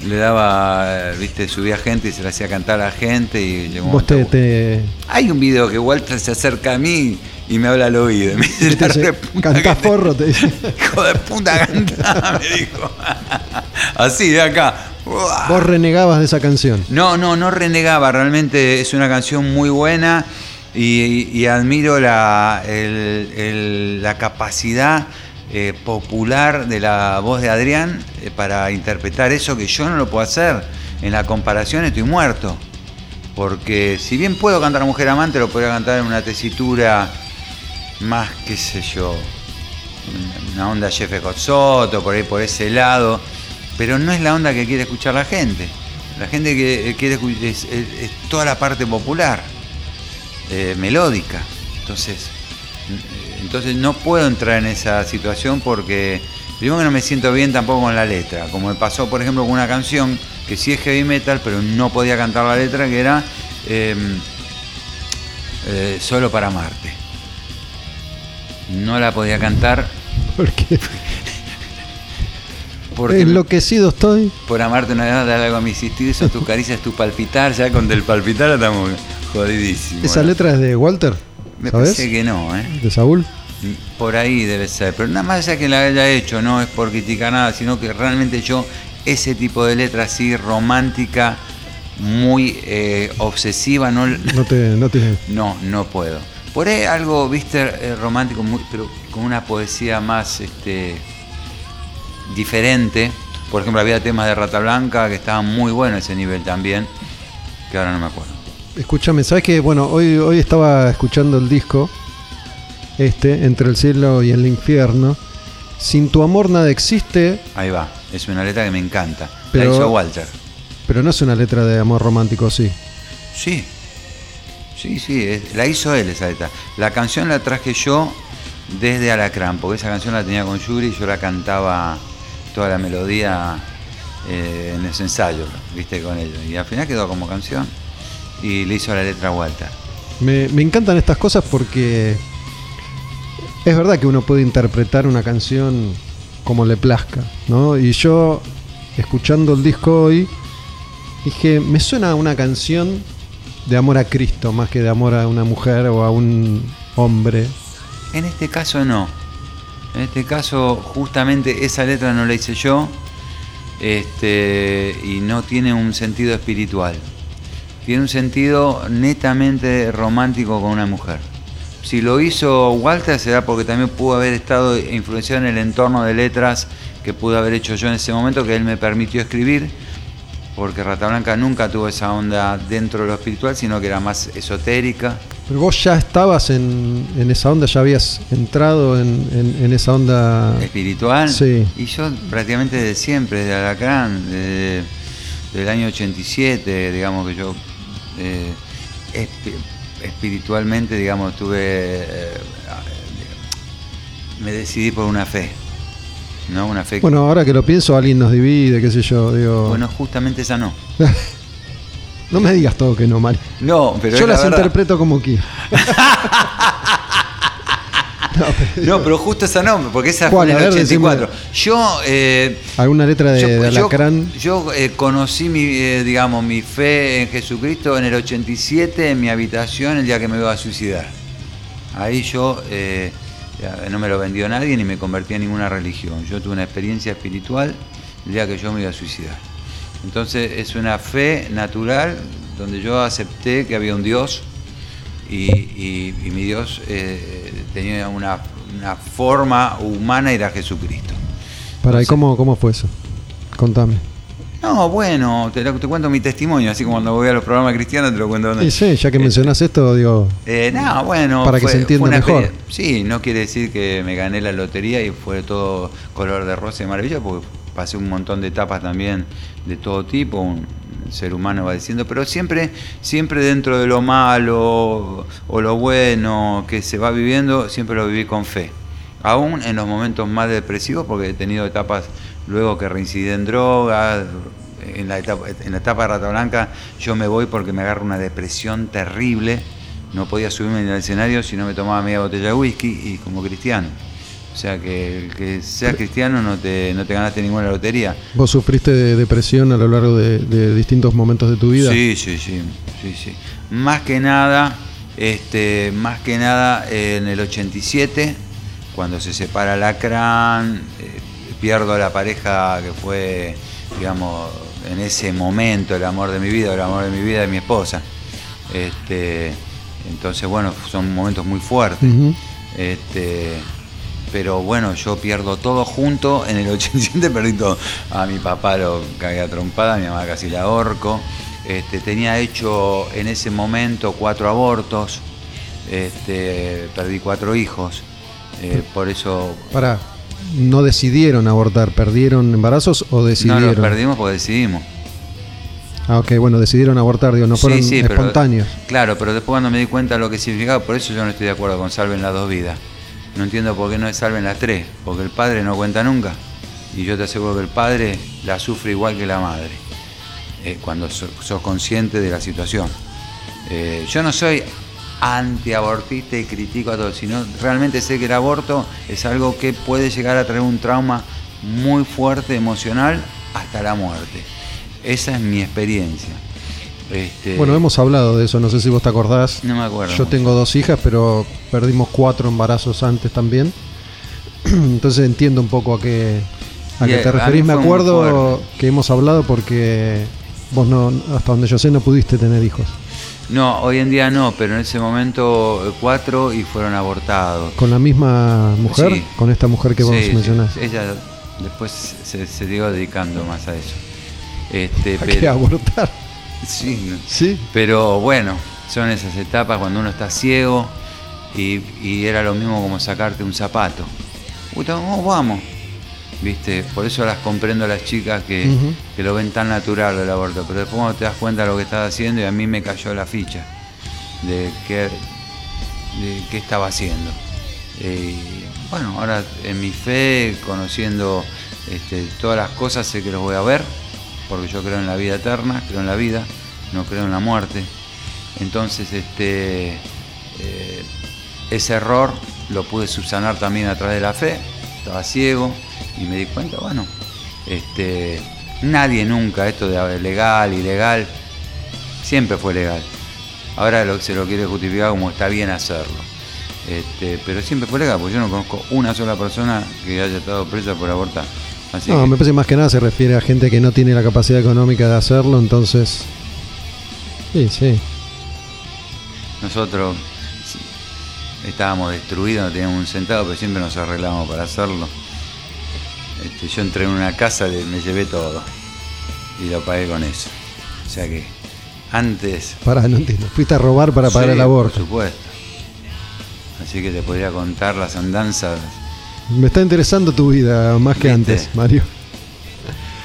le daba, viste, subía gente y se le hacía cantar a la gente y llegó Vos te, Hay un video que Walter se acerca a mí y me habla al oído. Me dice, te "La dice, cantás te- forro, te dice. Hijo de puta, cantá", me dijo. Así, de acá. Vos renegabas de esa canción. No, no, no renegaba. Realmente es una canción muy buena y, y admiro la, el- el- la capacidad eh, popular de la voz de Adrián eh, para interpretar eso que yo no lo puedo hacer. En la comparación estoy muerto. Porque si bien puedo cantar Mujer Amante, lo podría cantar en una tesitura más, qué sé yo, una onda Jefe Cozotto, por ahí por ese lado, pero no es la onda que quiere escuchar la gente. La gente que quiere escuchar es, toda la parte popular, eh, melódica. Entonces, eh, entonces no puedo entrar en esa situación porque primero que no me siento bien tampoco con la letra, como me pasó por ejemplo con una canción que sí es heavy metal, pero no podía cantar la letra, que era eh, eh, Solo para Marte. No la podía cantar Porque porque enloquecido estoy. por amarte una vez, dar algo a mis instintos, tus caricias, tu palpitar, ya con del palpitar estamos jodidísimos. ¿Esa letra es de Walter? Me ¿Sabes? parece que no, ¿eh? ¿De Saúl? Por ahí debe ser, pero nada más allá que la haya hecho, no es por criticar nada, sino que realmente yo ese tipo de letra así romántica, muy eh, obsesiva, no, No te, no te. no, no puedo. Por ahí algo, viste, eh, romántico, muy- pero con una poesía más este, diferente. Por ejemplo, había temas de Rata Blanca que estaban muy buenos ese nivel también, que ahora no me acuerdo. Escúchame, ¿sabes que Bueno, hoy, hoy estaba escuchando el disco, este, Entre el cielo y el infierno. Sin tu amor nada existe, Ahí va, es una letra que me encanta. Pero- La hizo Walter. pero no es una letra de amor romántico, sí. Sí, sí, sí, es- la hizo él esa letra. La canción la traje yo desde Alacrán, porque esa canción la tenía con Yuri y yo la cantaba toda la melodía eh, en los ensayos, viste, con ellos. Y al final quedó como canción y le hizo la letra a Walter. Me, me encantan estas cosas porque es verdad que uno puede interpretar una canción como le plazca, ¿no? Y yo, escuchando el disco hoy, dije, me suena a una canción de amor a Cristo más que de amor a una mujer o a un hombre. En este caso no. En este caso, justamente esa letra no la hice yo. Este, y no tiene un sentido espiritual. Tiene un sentido netamente romántico con una mujer. Si lo hizo Walter será porque también pudo haber estado influenciado en el entorno de letras que pude haber hecho yo en ese momento, que él me permitió escribir, porque Rata Blanca nunca tuvo esa onda dentro de lo espiritual, sino que era más esotérica. Pero vos ya estabas en, en esa onda, ya habías entrado en, en- en esa onda. espiritual. Sí. Y yo prácticamente desde siempre, desde Alacrán, desde, desde el año 87, digamos que yo eh, espi- espiritualmente, digamos, tuve, eh, me decidí por una fe, ¿no? Una fe que- Bueno, ahora que lo pienso, alguien nos divide, qué sé yo. Digo, bueno, justamente esa no. no me digas todo que no, Mario. No, pero Yo la las interpreto como quiero. no, pero- justo esa no, porque esa fue en el ver, decime. 84. Yo eh, ¿Alguna letra de, yo, de yo- Alacrán? yo, eh, conocí mi, eh, digamos, mi fe en Jesucristo en el 87 en mi habitación el día que me iba a suicidar. Ahí yo no me lo vendió nadie ni me convertí en ninguna religión. Yo tuve una experiencia espiritual el día que yo me iba a suicidar. Entonces es una fe natural donde yo acepté que había un Dios y, y- y mi Dios eh, tenía una, una forma humana era Jesucristo. Para, ¿y Entonces- cómo, cómo fue eso? Contame. No, bueno, te, lo- te cuento mi testimonio, así como cuando voy a los programas cristianos te lo cuento. Y sí, ya que mencionás esto, digo, Eh, no, bueno. Para que se entienda mejor. Sí, no quiere decir que me gané la lotería y fue todo color de rosa y maravilla, porque pasé un montón de etapas también de todo tipo, un ser humano va diciendo, pero siempre, siempre dentro de lo malo o lo bueno que se va viviendo, siempre lo viví con fe. Aún en los momentos más depresivos, porque he tenido etapas luego que reincidí en drogas, en la etapa, en la etapa de Rata Blanca yo me voy porque me agarra una depresión terrible, no podía subirme el escenario si no me tomaba media botella de whisky y como cristiano. O sea que el que sea cristiano no te, no te ganaste ninguna lotería. vos sufriste de depresión a lo largo de, de distintos momentos de tu vida. Sí, sí, sí, sí, sí. Más que nada, este, más que nada en el 87, cuando se separa Lacran, eh, pierdo a la pareja que fue, digamos, en ese momento el amor de mi vida, el amor de mi vida de mi esposa. Este, entonces, bueno, son momentos muy fuertes. Este, pero bueno, yo pierdo todo junto. En el 87 perdí todo. A mi papá lo cagué a trompada, a mi mamá casi la ahorco. Este, tenía hecho en ese momento cuatro abortos. Este, perdí cuatro hijos. Eh, por eso Pará, no decidieron abortar, perdieron embarazos o no decidieron. los perdimos porque decidimos. Ah, ok, bueno, decidieron abortar, digo, no fueron Sí, sí, pero- espontáneos. Claro, pero después cuando me di cuenta de lo que significaba, por eso yo no estoy de acuerdo con salven las dos vidas. No entiendo por qué no salven las tres, porque el padre no cuenta nunca. Y yo te aseguro que el padre la sufre igual que la madre, eh, cuando so- sos consciente de la situación. Eh, yo no soy antiabortista y critico a todos, sino realmente sé que el aborto es algo que puede llegar a traer un trauma muy fuerte, emocional, hasta la muerte. Esa es mi experiencia. Este, Bueno, hemos hablado de eso, no sé si vos te acordás. No me acuerdo. Yo tengo dos hijas, pero perdimos cuatro embarazos antes también. Entonces entiendo un poco a qué, a qué te referís. Me acuerdo que hemos hablado porque vos no, hasta donde yo sé, no pudiste tener hijos. No, hoy en día no, pero en ese momento eh, cuatro y fueron abortados. ¿Con la misma mujer? Sí. Con esta mujer que vos Sí, mencionás. ella después se, se siguió dedicando más a eso. Este, ¿A qué pero, abortar? Sí. Sí. pero bueno, son esas etapas cuando uno está ciego y, y era lo mismo como sacarte un zapato. Uy, vamos, vamos. ¿Viste? Por eso las comprendo a las chicas que, que lo ven tan natural el aborto. Pero después cuando te das cuenta de lo que estás haciendo y a mí me cayó la ficha de qué, de qué estaba haciendo. Eh, bueno, ahora en mi fe, conociendo este, todas las cosas, sé que los voy a ver, porque yo creo en la vida eterna, creo en la vida, no creo en la muerte. Entonces, este, eh, ese error lo pude subsanar también a través de la fe, estaba ciego y me di cuenta, bueno, este, nadie nunca, esto de legal, ilegal, siempre fue legal. Ahora lo- se lo quiere justificar como está bien hacerlo. Este, pero siempre fue legal, porque yo no conozco una sola persona que haya estado presa por abortar. Así No, que- me parece más que nada se refiere a gente que no tiene la capacidad económica de hacerlo, entonces. Sí, sí. Nosotros estábamos destruidos, no teníamos un centavo, pero siempre nos arreglamos para hacerlo. Este, yo entré en una casa, me llevé todo y lo pagué con eso. O sea que antes... Pará, no entiendo. Fuiste a robar para pagar Sí, el aborto. Por supuesto. Así que te podría contar las andanzas Me está interesando tu vida más que ¿Viste? antes, Mario.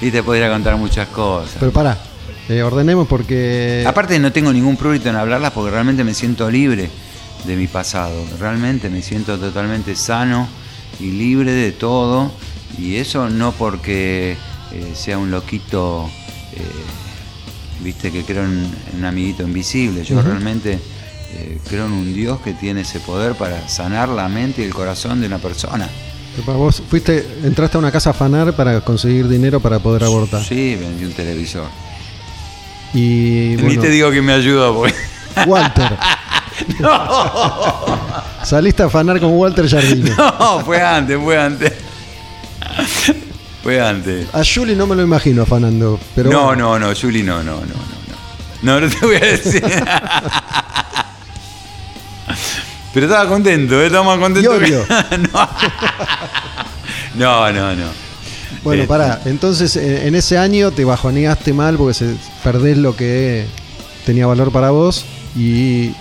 y te podría contar muchas cosas. Pero pará, eh, ordenemos porque. Aparte no tengo ningún prurito en hablarlas porque realmente me siento libre de mi pasado. Realmente me siento totalmente sano y libre de todo. Y eso no porque eh, sea un loquito, eh, viste, que creo en, en un amiguito invisible. Yo realmente eh, creo en un Dios que tiene ese poder para sanar la mente y el corazón de una persona. Vos fuiste, entraste a una casa a afanar para conseguir dinero para poder abortar. Sí, vendí un televisor. Y Ni bueno, te digo que me ayudó porque... Walter. Saliste a afanar con Walter Jardine. No, fue antes, fue antes. Fue antes. A Julie no me lo imagino afanando, pero no, bueno. no, no, Juli, no, no, no, no, no. No, no te voy a decir. Pero estaba contento, ¿eh? estaba más contento. Que- obvio. no. no, no, no. Bueno, Este, pará, entonces eh, en ese año te bajoneaste mal porque se, perdés lo que tenía valor para vos y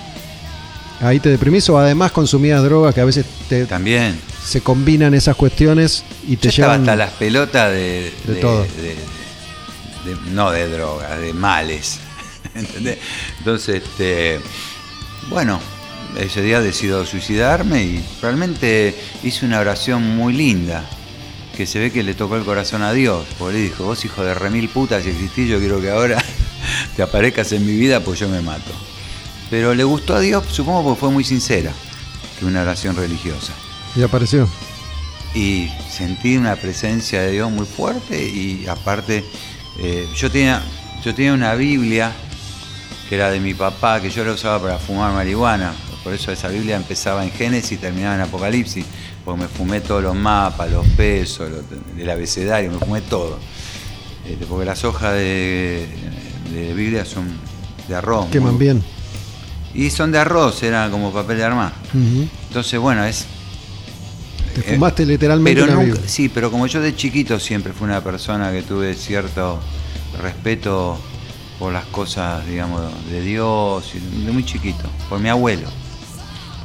ahí te deprimís o además consumías drogas que a veces te, También. se combinan esas cuestiones y te Yo llevan... hasta las pelotas de, De todo. de- de- no de drogas, de males. ¿Entendés? Entonces, este, bueno, ese día decido suicidarme y realmente hice una oración muy linda. Que se ve que le tocó el corazón a Dios. Porque le dijo, vos hijo de remil puta, si existís, yo quiero que ahora te aparezcas en mi vida, pues yo me mato. Pero le gustó a Dios, supongo porque fue muy sincera, que una oración religiosa Y apareció. y sentí una presencia de Dios muy fuerte y aparte eh, yo tenía yo tenía una Biblia que era de mi papá que yo la usaba para fumar marihuana por eso esa Biblia empezaba en Génesis y terminaba en Apocalipsis porque me fumé todos los mapas los pesos del abecedario me fumé todo Este, porque las hojas de, de Biblia son de arroz Queman muy- bien. y son de arroz eran como papel de armar entonces bueno es Te eh, fumaste literalmente pero una nunca- Biblia. sí, pero como yo de chiquito siempre fui una persona que tuve cierto respeto por las cosas, digamos, de Dios, de muy chiquito, por mi abuelo.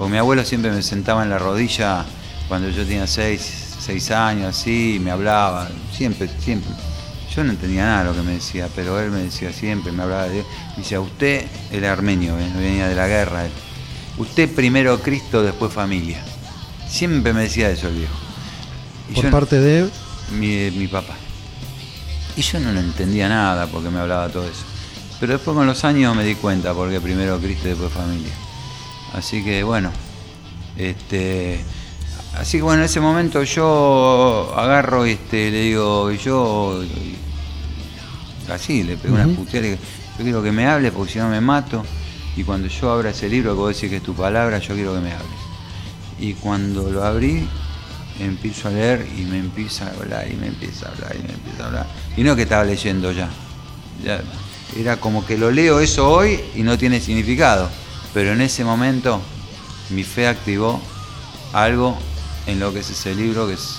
Porque mi abuelo siempre me sentaba en la rodilla cuando yo tenía seis, seis años, así, y me hablaba, siempre, siempre. Yo no entendía nada de lo que me decía, pero él me decía siempre, me hablaba de Dios. Me decía, usted, era armenio, venía de la guerra. él. Usted primero Cristo, después familia. Siempre me decía eso el viejo. Y Por yo- parte de. mi, mi papá. Y yo no lo entendía nada porque me hablaba todo eso. Pero después con los años me di cuenta porque primero Cristo y después familia. Así que bueno, este, así que bueno, en ese momento yo agarro y este, le digo, yo así, le pego una Ujú. puteada, le digo, yo quiero que me hables porque si no me mato. Y cuando yo abra ese libro que vos decís que es tu palabra, yo quiero que me hables. Y cuando lo abrí, empiezo a leer y me empieza a hablar y me empieza a hablar y me empieza a hablar. Y no que estaba leyendo ya. Ya, Era como que lo leo eso hoy y no tiene significado. Pero en ese momento mi fe activó algo en lo que es ese libro, que es,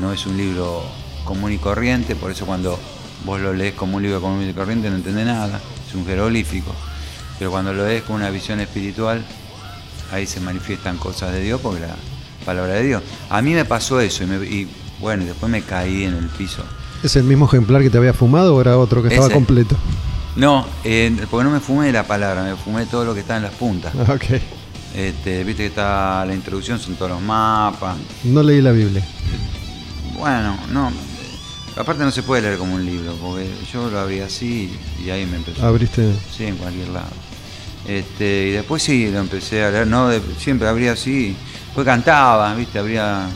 no es un libro común y corriente, por eso cuando vos lo lees como un libro común y corriente no entendés nada, es un jeroglífico. Pero cuando lo lees con una visión espiritual, ahí se manifiestan cosas de Dios porque la palabra de Dios. A mí me pasó eso y, me- y, bueno, y después me caí en el piso. ¿Es el mismo ejemplar que te había fumado o era otro que estaba Ese. completo? No, eh, porque no me fumé la palabra, me fumé todo lo que está en las puntas. Ok. Este, Viste que está la introducción, son todos los mapas. No leí la Biblia. Bueno, no. Aparte no se puede leer como un libro, porque yo lo abrí así y ahí me empezó. Abriste. Sí, en cualquier lado. Este, y después sí lo empecé a leer, no, de- siempre abría así. Después cantaba, viste, abría,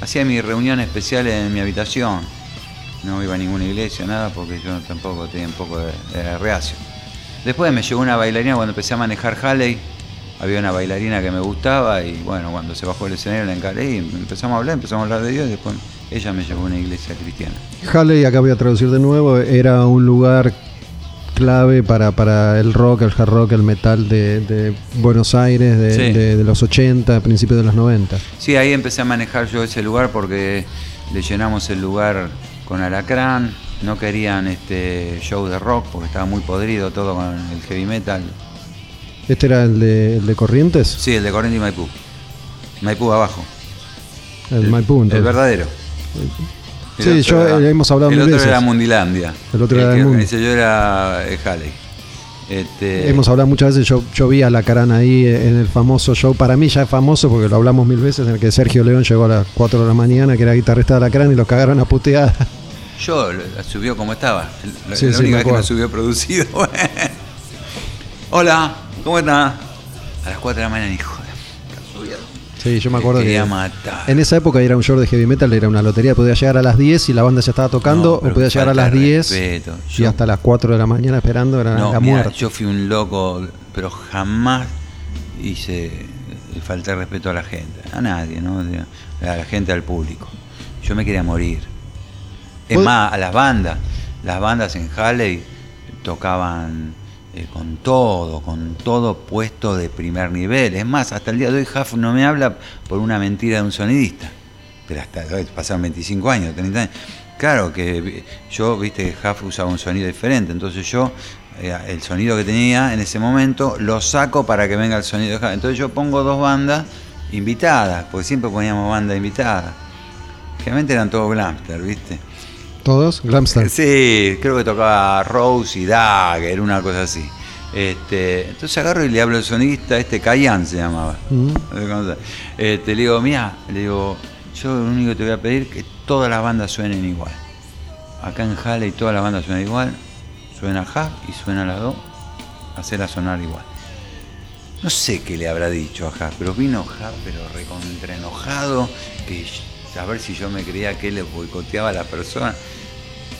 hacía mi reunión especial en mi habitación. No iba a ninguna iglesia, nada, porque yo tampoco tenía un poco de, de reacio. Después me llegó una bailarina cuando empecé a manejar Halley. Había una bailarina que me gustaba y bueno, cuando se bajó el escenario la encaré y empezamos a hablar, empezamos a hablar de Dios y después ella me llevó a una iglesia cristiana. Halley, acá voy a traducir de nuevo, era un lugar clave para, para el rock, el hard rock, el metal de, de Buenos Aires de, Sí. de- de los 80, principios de los 90. Sí, ahí empecé a manejar yo ese lugar porque le llenamos el lugar con alacrán. No querían este show de rock porque estaba muy podrido todo con el heavy metal. ¿Este era el de, el de Corrientes? Sí, el de Corrientes y Maipú. Maipú abajo. El, Maipú, El entonces. verdadero. El Sí, yo, era- eh, hemos hablado El otro veces. era Mundilandia. El otro era el Mundi. yo era eh, Halley. Este, Hemos hablado muchas veces, yo, yo vi a la Carán ahí en el famoso show, para mí ya es famoso porque lo hablamos mil veces, en el que Sergio León llegó a las 4 de la mañana, que era guitarrista de la y lo cagaron a puteada. Yo la subió como estaba. La, Sí, la sí, única vez que lo subió producido. Hola, ¿cómo está? A las 4 de la mañana, hijo de Sí, yo me acuerdo que matar. en esa época era un show de heavy metal, era una lotería, podía llegar a las 10 y la banda ya estaba tocando, No, o podía llegar a las de 10 respeto. y Yo- hasta las 4 de la mañana esperando, era No, la mirá, muerte. yo fui un loco, pero jamás hice faltar respeto a la gente, a nadie, ¿no? A la gente, al público. Yo me quería morir. Es ¿Vos- más, a las bandas, las bandas en Halley tocaban eh, con todo, con todo puesto de primer nivel. Es más, hasta el día de hoy Huff no me habla por una mentira de un sonidista. Pero hasta hoy pasaron 25 años, 30 años. Claro que vi- yo, viste, que Huff usaba un sonido diferente, entonces yo eh, el sonido que tenía en ese momento lo saco para que venga el sonido de Huff. Entonces yo pongo dos bandas invitadas, porque siempre poníamos bandas invitadas. Generalmente eran todos glamster, ¿viste? ¿Todos? Glamstar. Sí, creo que tocaba Rose y Dagger, una cosa así. Este, entonces agarro y le hablo al sonidista, este Cayan se llamaba. Mm. Este, le digo, mira, le digo, yo lo único que te voy a pedir es que todas las bandas suenen igual. Acá en Halley todas las bandas suenan igual, suena Half y suena la Do, hacerla sonar igual. No sé qué le habrá dicho a Half, pero vino Half, pero recontra enojado, que a ver si yo me creía que él le boicoteaba a la persona.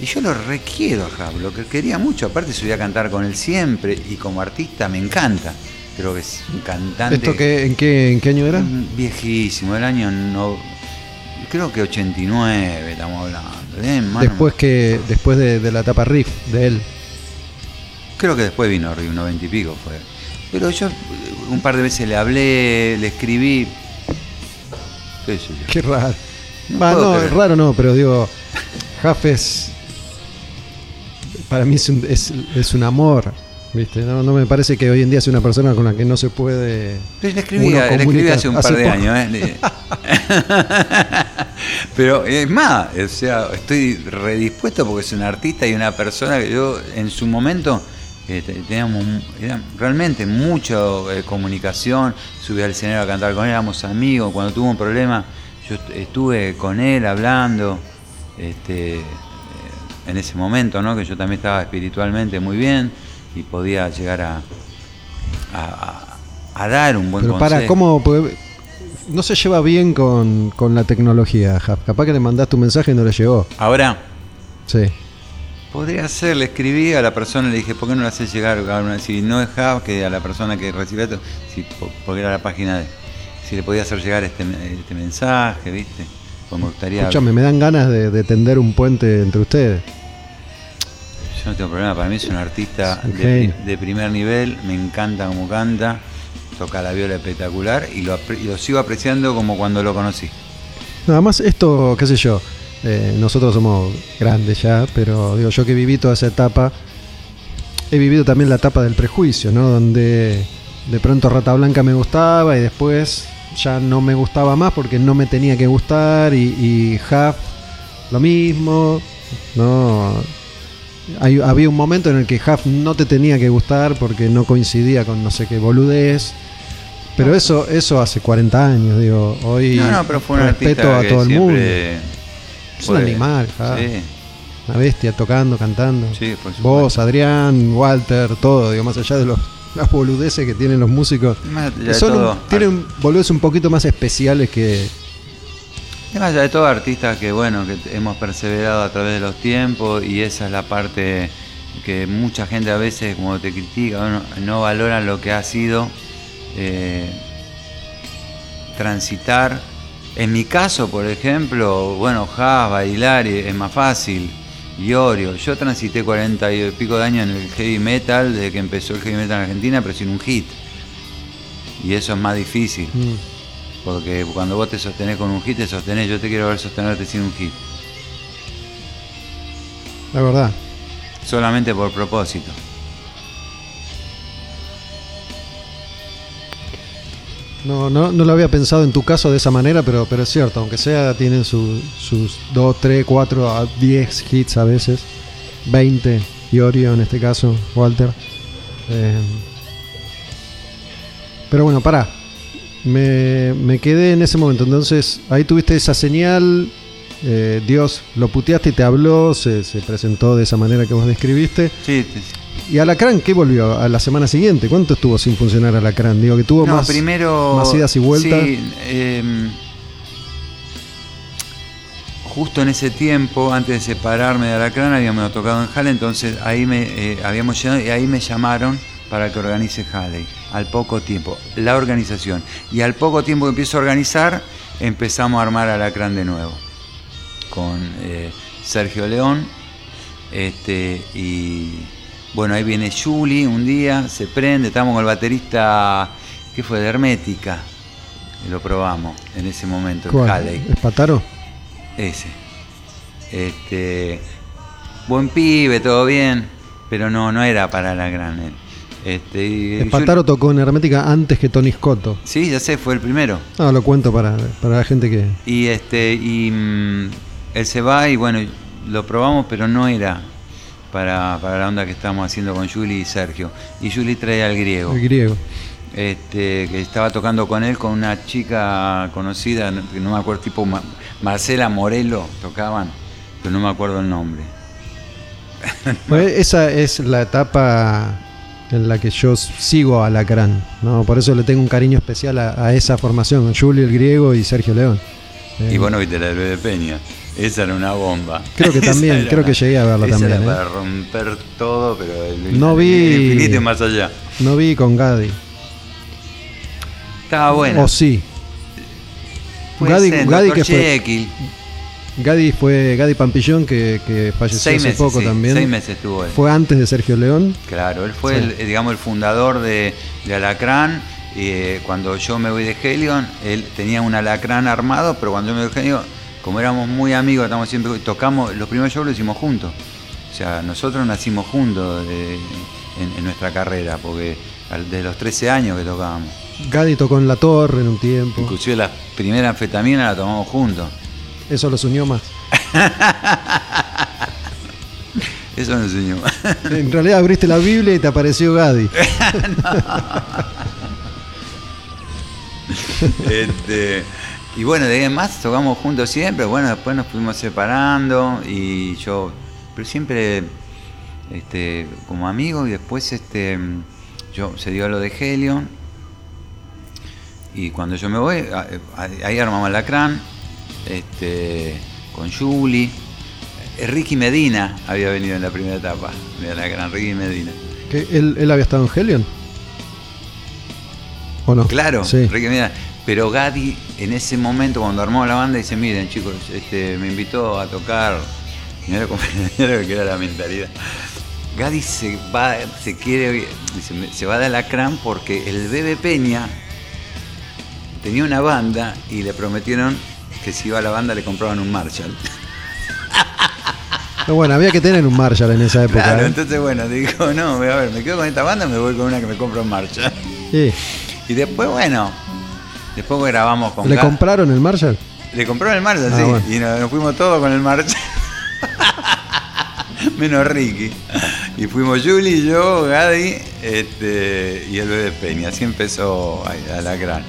Y yo lo requiero a Half, lo que quería mucho, aparte subí a cantar con él siempre y como artista me encanta. Creo que es un cantante. ¿Esto en, qué, en qué año era? Mm, Viejísimo, el año no. Creo que 89 estamos hablando. ¿eh? Después que después de, de la etapa riff de él. Creo que después vino Río, 90 y pico fue. Pero yo eh, un par de veces le hablé, le escribí. ¿Qué sé yo? Qué raro. No no, raro no, pero digo, Huff es. Para mí es un, es, es un amor. ¿Viste? No, no me parece que hoy en día sea una persona con la que no se puede. Pero le escribí, le escribí hace un par de poco- años. ¿eh? Pero es más, o sea, estoy redispuesto porque es un artista y una persona que yo en su momento eh, te- teníamos realmente mucha eh, comunicación, subí al escenario a cantar con él, éramos amigos, cuando tuvo un problema yo est- estuve con él hablando, este, en ese momento, ¿no? que yo también estaba espiritualmente muy bien y podía llegar a, a, a- dar un buen Pero consejo. para, ¿cómo? No se lleva bien con, con la tecnología, Jaf. Capaz que le mandaste un mensaje y no le llegó. Ahora, Sí. Podría ser, le escribí a la persona, le dije, ¿por qué no le haces llegar? Si no es Hub, que a la persona que recibe esto, si, po- porque era la página de. Si le podía hacer llegar este, este mensaje, ¿viste? Pues me gustaría. Me dan ganas de, de tender un puente entre ustedes. Yo no tengo problema, para mí es un artista de, primer nivel, me encanta como canta, toca la viola espectacular y lo, apre- y lo sigo apreciando como cuando lo conocí. Nada más esto, qué sé yo, eh, nosotros somos grandes ya, pero digo, yo que viví toda esa etapa, he vivido también la etapa del prejuicio, ¿no? Donde de pronto Rata Blanca me gustaba y después ya no me gustaba más porque no me tenía que gustar y, y Huff lo mismo, ¿no? Hay- había un momento en el que Huff no te tenía que gustar porque no coincidía con no sé qué boludez. Pero eso, eso hace 40 años, digo, hoy no, no, pero fue un respeto a todo el mundo. Es un animal. Sí, Una bestia tocando, cantando. sí. Vos, Adrián, Walter, todo, digo, más allá de los, las boludeces que tienen los músicos. Que son un- tienen boludeces un poquito más especiales que. Es más allá de todo, artistas que bueno, que hemos perseverado a través de los tiempos y esa es la parte que mucha gente a veces como te critica, bueno, no valoran lo que ha sido eh, transitar. En mi caso, por ejemplo, bueno, Jazz, bailar es más fácil. Iorio, yo transité 40 y pico de años en el heavy metal desde que empezó el heavy metal en Argentina, pero sin un hit. Y eso es más difícil. mm, Porque cuando vos te sostenés con un hit, te sostenés. Yo te quiero ver sostenerte sin un hit. la verdad. Solamente por propósito. No, no, no lo había pensado en tu caso de esa manera, pero, pero es cierto, aunque sea, tienen su- sus 2, 3, 4, 10 hits a veces, 20, Iorio en este caso, Walter. Eh, pero bueno, pará. Me, me quedé en ese momento, entonces ahí tuviste esa señal, eh, Dios lo puteaste y te habló, se, se presentó de esa manera que vos describiste. Sí, te- ¿Y Alacrán qué volvió a la semana siguiente? ¿Cuánto estuvo sin funcionar Alacrán? Digo que tuvo no, más... primero. más idas y vueltas. Sí, em, justo en ese tiempo, antes de separarme de Alacrán, habíamos tocado en Halle, entonces ahí me eh, habíamos llegado y ahí me llamaron para que organice Halle. Al poco tiempo, la organización. Y al poco tiempo que empiezo a organizar, empezamos a armar Alacrán de nuevo. Con eh, Sergio León. Este, y bueno, ahí viene Juli un día, se prende, estamos con el baterista, ¿qué fue? De Hermética. Y lo probamos en ese momento, en ¿Cuál? Halley. ¿Es Pataro? Ese. Este. Buen pibe, todo bien. Pero no, no era para la gran él. Este, y- El Pataro tocó en Hermética antes que Tony Scotto. Sí, ya sé, fue el primero. No, lo cuento para, para la gente que... Y este, y mm, él se va y bueno, lo probamos, pero no era para, para la onda que estamos haciendo con Juli y Sergio. Y Juli trae al griego. El griego. este, que estaba tocando con él, con una chica conocida, no- que no me acuerdo, tipo Ma- Marcela Morelo, tocaban, pero no me acuerdo el nombre. Bueno, esa es la etapa en la que yo sigo a Alacrán, ¿no? Por eso le tengo un cariño especial a, a esa formación, Julio el griego y Sergio León. Eh, Y bueno, viste la de Peña, esa era una bomba. Creo que también, creo que llegué a verla esa también, Era ¿eh? para romper todo, pero el, No vi- el infinito y más allá. no vi con Gadi. Estaba bueno. O sí. Gadi- ser, Gadi que fue-. Gadi fue Gadi Pampillón, que, que falleció Seis hace meses, poco sí, también. seis meses estuvo él. Fue antes de Sergio León. Claro, él fue, Sí. el, eh, digamos, el fundador de, de Alacrán. Eh, cuando yo me voy de Helion, él tenía un Alacrán armado, pero cuando yo me voy de Helion, como éramos muy amigos, estamos siempre tocamos, los primeros shows los hicimos juntos. O sea, nosotros nacimos juntos en, en nuestra carrera, porque al- de los 13 años que tocábamos. Gadi tocó en La Torre en un tiempo. Inclusive la primera anfetamina la tomamos juntos. Eso los unió más. Eso no enseñó. En realidad abriste la Biblia y te apareció Gadi. Este, y bueno, de ahí en más tocamos juntos siempre. Bueno, después nos fuimos separando y yo, pero siempre este, como amigo. Y después este, yo se dio lo de Helion. Y cuando yo me voy, a- a- ahí armamos la Cran este, con Julie. Eh, Ricky Medina había venido en la primera etapa de Ricky Medina. ¿Que él, él había estado en Helion? ¿O no? Claro, Sí. Ricky Medina. Pero Gadi, en ese momento, cuando armó la banda, dice: Miren, chicos, este, me invitó a tocar. Mirá lo que era la mentalidad. Gadi se va, se quiere, dice, "Me- se va de Alacrán porque el Bebe Peña tenía una banda y le prometieron que si iba a la banda le compraban un Marshall. Pero bueno, había que tener un Marshall en esa época. Claro, ¿eh? entonces bueno, dijo, no, a ver, me quedo con esta banda, me voy con una que me compra un Marshall. Sí. Y después, bueno, después grabamos con ¿Le compraron el Marshall? Le compraron el Marshall, Ah, sí. bueno. Y nos, nos fuimos todos con el Marshall. Menos Ricky. Y fuimos Julie, y yo, Gadi este, y el bebé Peña. Así empezó a, a la gran.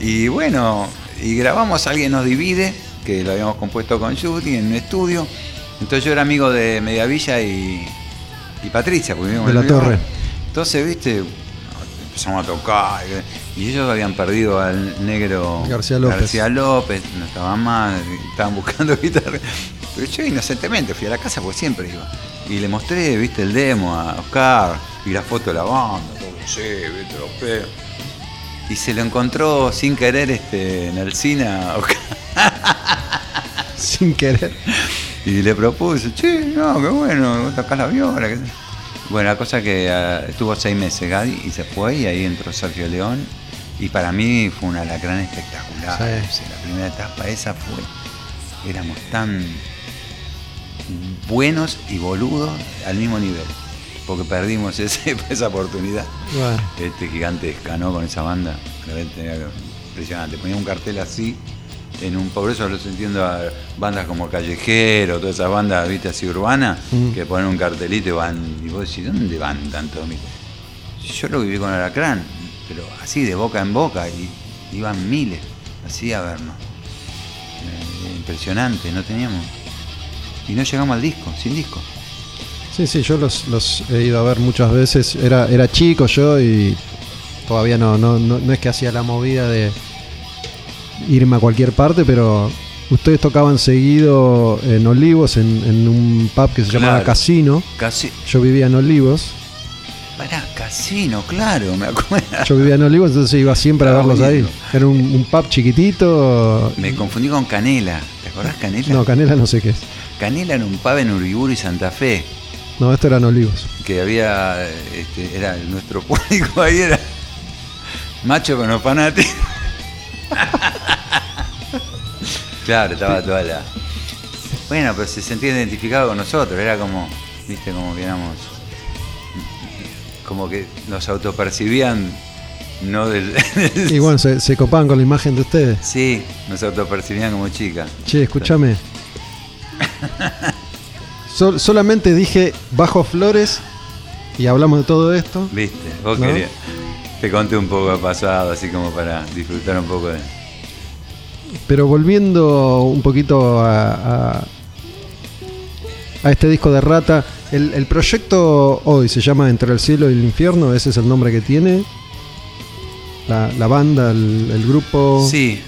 Y bueno, y grabamos Alguien nos divide, que lo habíamos compuesto con Julie en un estudio. Entonces yo era amigo de Mediavilla y, y Patricia, porque De la Torre. Entonces, viste, empezamos a tocar. Y ellos habían perdido al negro García López. García López, no estaba más, estaban buscando guitarra. Pero yo inocentemente fui a la casa, porque siempre iba. Y le mostré, viste, el demo a Oscar y la foto de la banda, todo, sí, viste, los pedos. Y se lo encontró sin querer este, en el cine a Oscar. Sin querer. Y le propuse, che, no, qué bueno, vos tocás la viola. Bueno, la cosa que ah, estuvo seis meses Gadi y se fue y ahí entró Sergio León. Y para mí fue una lacrán espectacular. Sí. O sea, la primera etapa esa fue. Éramos tan buenos y boludos al mismo nivel. Porque perdimos ese- esa oportunidad. Bueno, Este gigantesca, ¿no? Con esa banda. Impresionante. Ponía un cartel así. En un, por eso los entiendo a bandas como Callejero, todas esas bandas, viste, así urbanas, Mm. que ponen un cartelito y van. Y vos decís, ¿dónde van tantos? Yo lo viví con Alacrán, pero así de boca en boca, y iban miles, así a vernos. Eh, impresionante, no teníamos. Y no llegamos al disco, sin disco. sí, sí, yo los, los he ido a ver muchas veces. Era, era chico yo y todavía no, no, no, no es que hacía la movida de irme a cualquier parte, pero ustedes tocaban seguido en Olivos, en, en un pub que se llamaba. Casino. Casi. Yo vivía en Olivos. Pará, casino, claro, me acuerdo. Yo vivía en Olivos, entonces iba siempre a Estaba verlos ahí. Era un, un pub chiquitito. Me confundí con Canela. ¿Te acordás Canela? No, Canela no sé qué es. Canela era un pub en Uriburu y Santa Fe. No, esto eran Olivos. Que había. Este, era nuestro público ahí era. Macho con los fanáticos. claro, estaba toda la. Bueno, pero se sentía identificado con nosotros. Era como. Viste, como que éramos. Como que nos autopercibían. No del. Y bueno, se, se copaban con la imagen de ustedes. Sí, nos autopercibían como chicas. Che, escúchame. Sol- solamente dije bajo flores y hablamos de todo esto. Viste, vos ¿No? querías. Te conté un poco de pasado, así como para disfrutar un poco de. Pero volviendo un poquito a, a, a este disco de Rata, el, el proyecto hoy se llama Entre el cielo y el infierno, ese es el nombre que tiene. La, la banda, el, el grupo. Sí.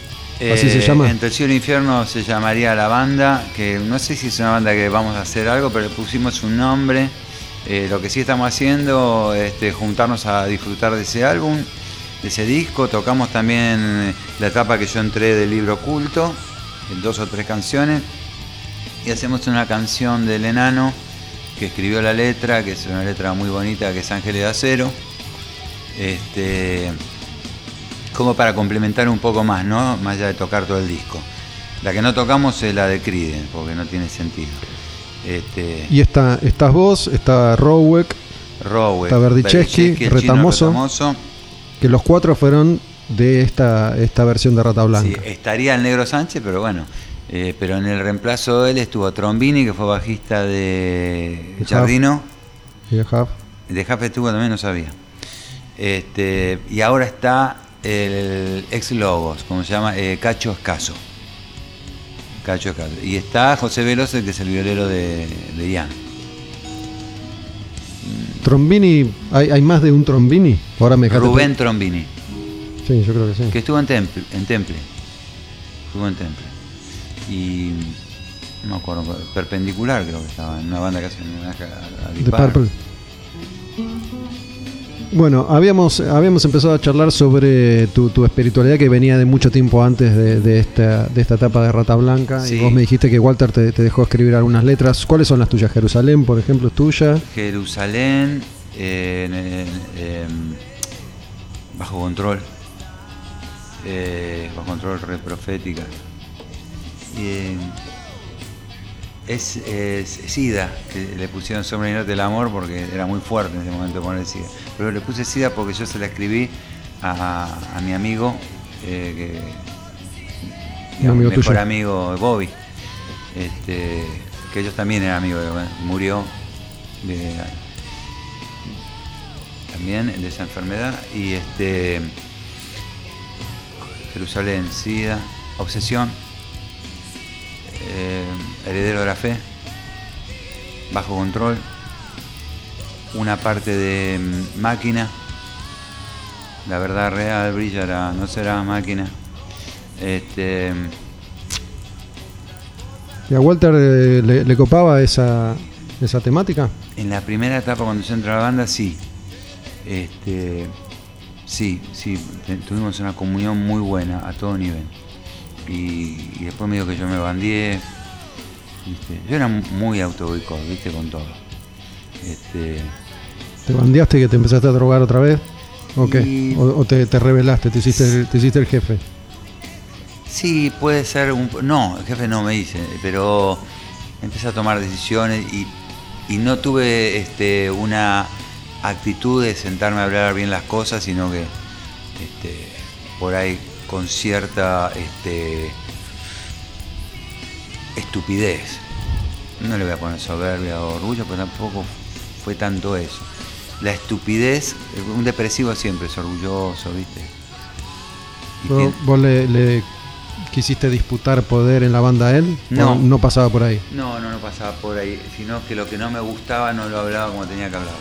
¿Así se eh, llama? Entre el cielo e infierno se llamaría la banda, que no sé si es una banda que vamos a hacer algo, pero le pusimos un nombre. Eh, lo que sí estamos haciendo es este, juntarnos a disfrutar de ese álbum, de ese disco. Tocamos también eh, la etapa que yo entré del libro oculto, en dos o tres canciones. Y hacemos una canción del enano que escribió la letra, que es una letra muy bonita, que es Ángeles de Acero. Este, como para complementar un poco más, ¿no? Más allá de tocar todo el disco. La que no tocamos es la de Criden, porque no tiene sentido. Este, Y está, estás vos, está Rowek, Rowe, está Retamoso. Retamoso. que los cuatro fueron de esta, esta versión de Rata Blanca. Sí, estaría el Negro Sánchez, pero bueno, Eh, pero en el reemplazo de él estuvo Trombini, que fue bajista de De Jardino. Y de Huff. De Jaffe estuvo también, no sabía. Este, y ahora está el ex Logos, como se llama, Eh, Cacho Escaso. Cacho Escaso. Y está José Veloz, que es el violero de, de Ian. Trombini, ¿hay, hay más de un Trombini? Ahora me Rubén Trombini, Sí, yo creo que sí. que estuvo en Temple. En Temple. Estuvo en Temple. Y no me acuerdo, perpendicular creo que estaba, en una banda que hace homenaje a, a Purple. Bueno, habíamos, habíamos empezado a charlar sobre tu, tu espiritualidad que venía de mucho tiempo antes de, de esta, de esta etapa de Rata Blanca. Sí. Y vos me dijiste que Walter te, te dejó escribir algunas letras. ¿Cuáles son las tuyas? Jerusalén, por ejemplo, es tuya. Jerusalén, eh, em, bajo control, eh, bajo control re profética. Eh, es, es Sida, que le pusieron Sombra del Amor porque era muy fuerte en ese momento poner Sida. Pero le puse Sida porque yo se la escribí a, a mi amigo, eh, que, digamos, amigo mejor tuyo. amigo Bobby, este, que ellos también eran amigos, de- murió de, también de esa enfermedad y este Jerusalén, SIDA, obsesión, eh, heredero de la fe, bajo control, una parte de mm, máquina, la verdad real brillará, no será máquina. Este, ¿Y a Walter eh, le, le copaba esa, esa temática? En la primera etapa cuando yo entré a la banda, sí. Este, sí, sí, tuvimos una comunión muy buena a todo nivel. Y, y después me dijo que yo me bandié. ¿viste? Yo era muy autoboicot, viste, con todo. Este, ¿Te bandeaste que te empezaste a drogar otra vez? ¿O qué? Y- ¿O, o te, te rebelaste? ¿Te hiciste, el- te hiciste el jefe? sí, puede ser un... No, el jefe no me dice, pero empecé a tomar decisiones y, y no tuve este, una actitud de sentarme a hablar bien las cosas, sino que este, por ahí con cierta este, estupidez. No le voy a poner soberbia o orgullo, pero tampoco fue tanto eso. La estupidez, un depresivo siempre es orgulloso, ¿viste? ¿Vos, le, le quisiste disputar poder en la banda a él? ¿O No. no pasaba por ahí. No, no, no pasaba por ahí, sino que lo que no me gustaba no lo hablaba como tenía que hablarlo.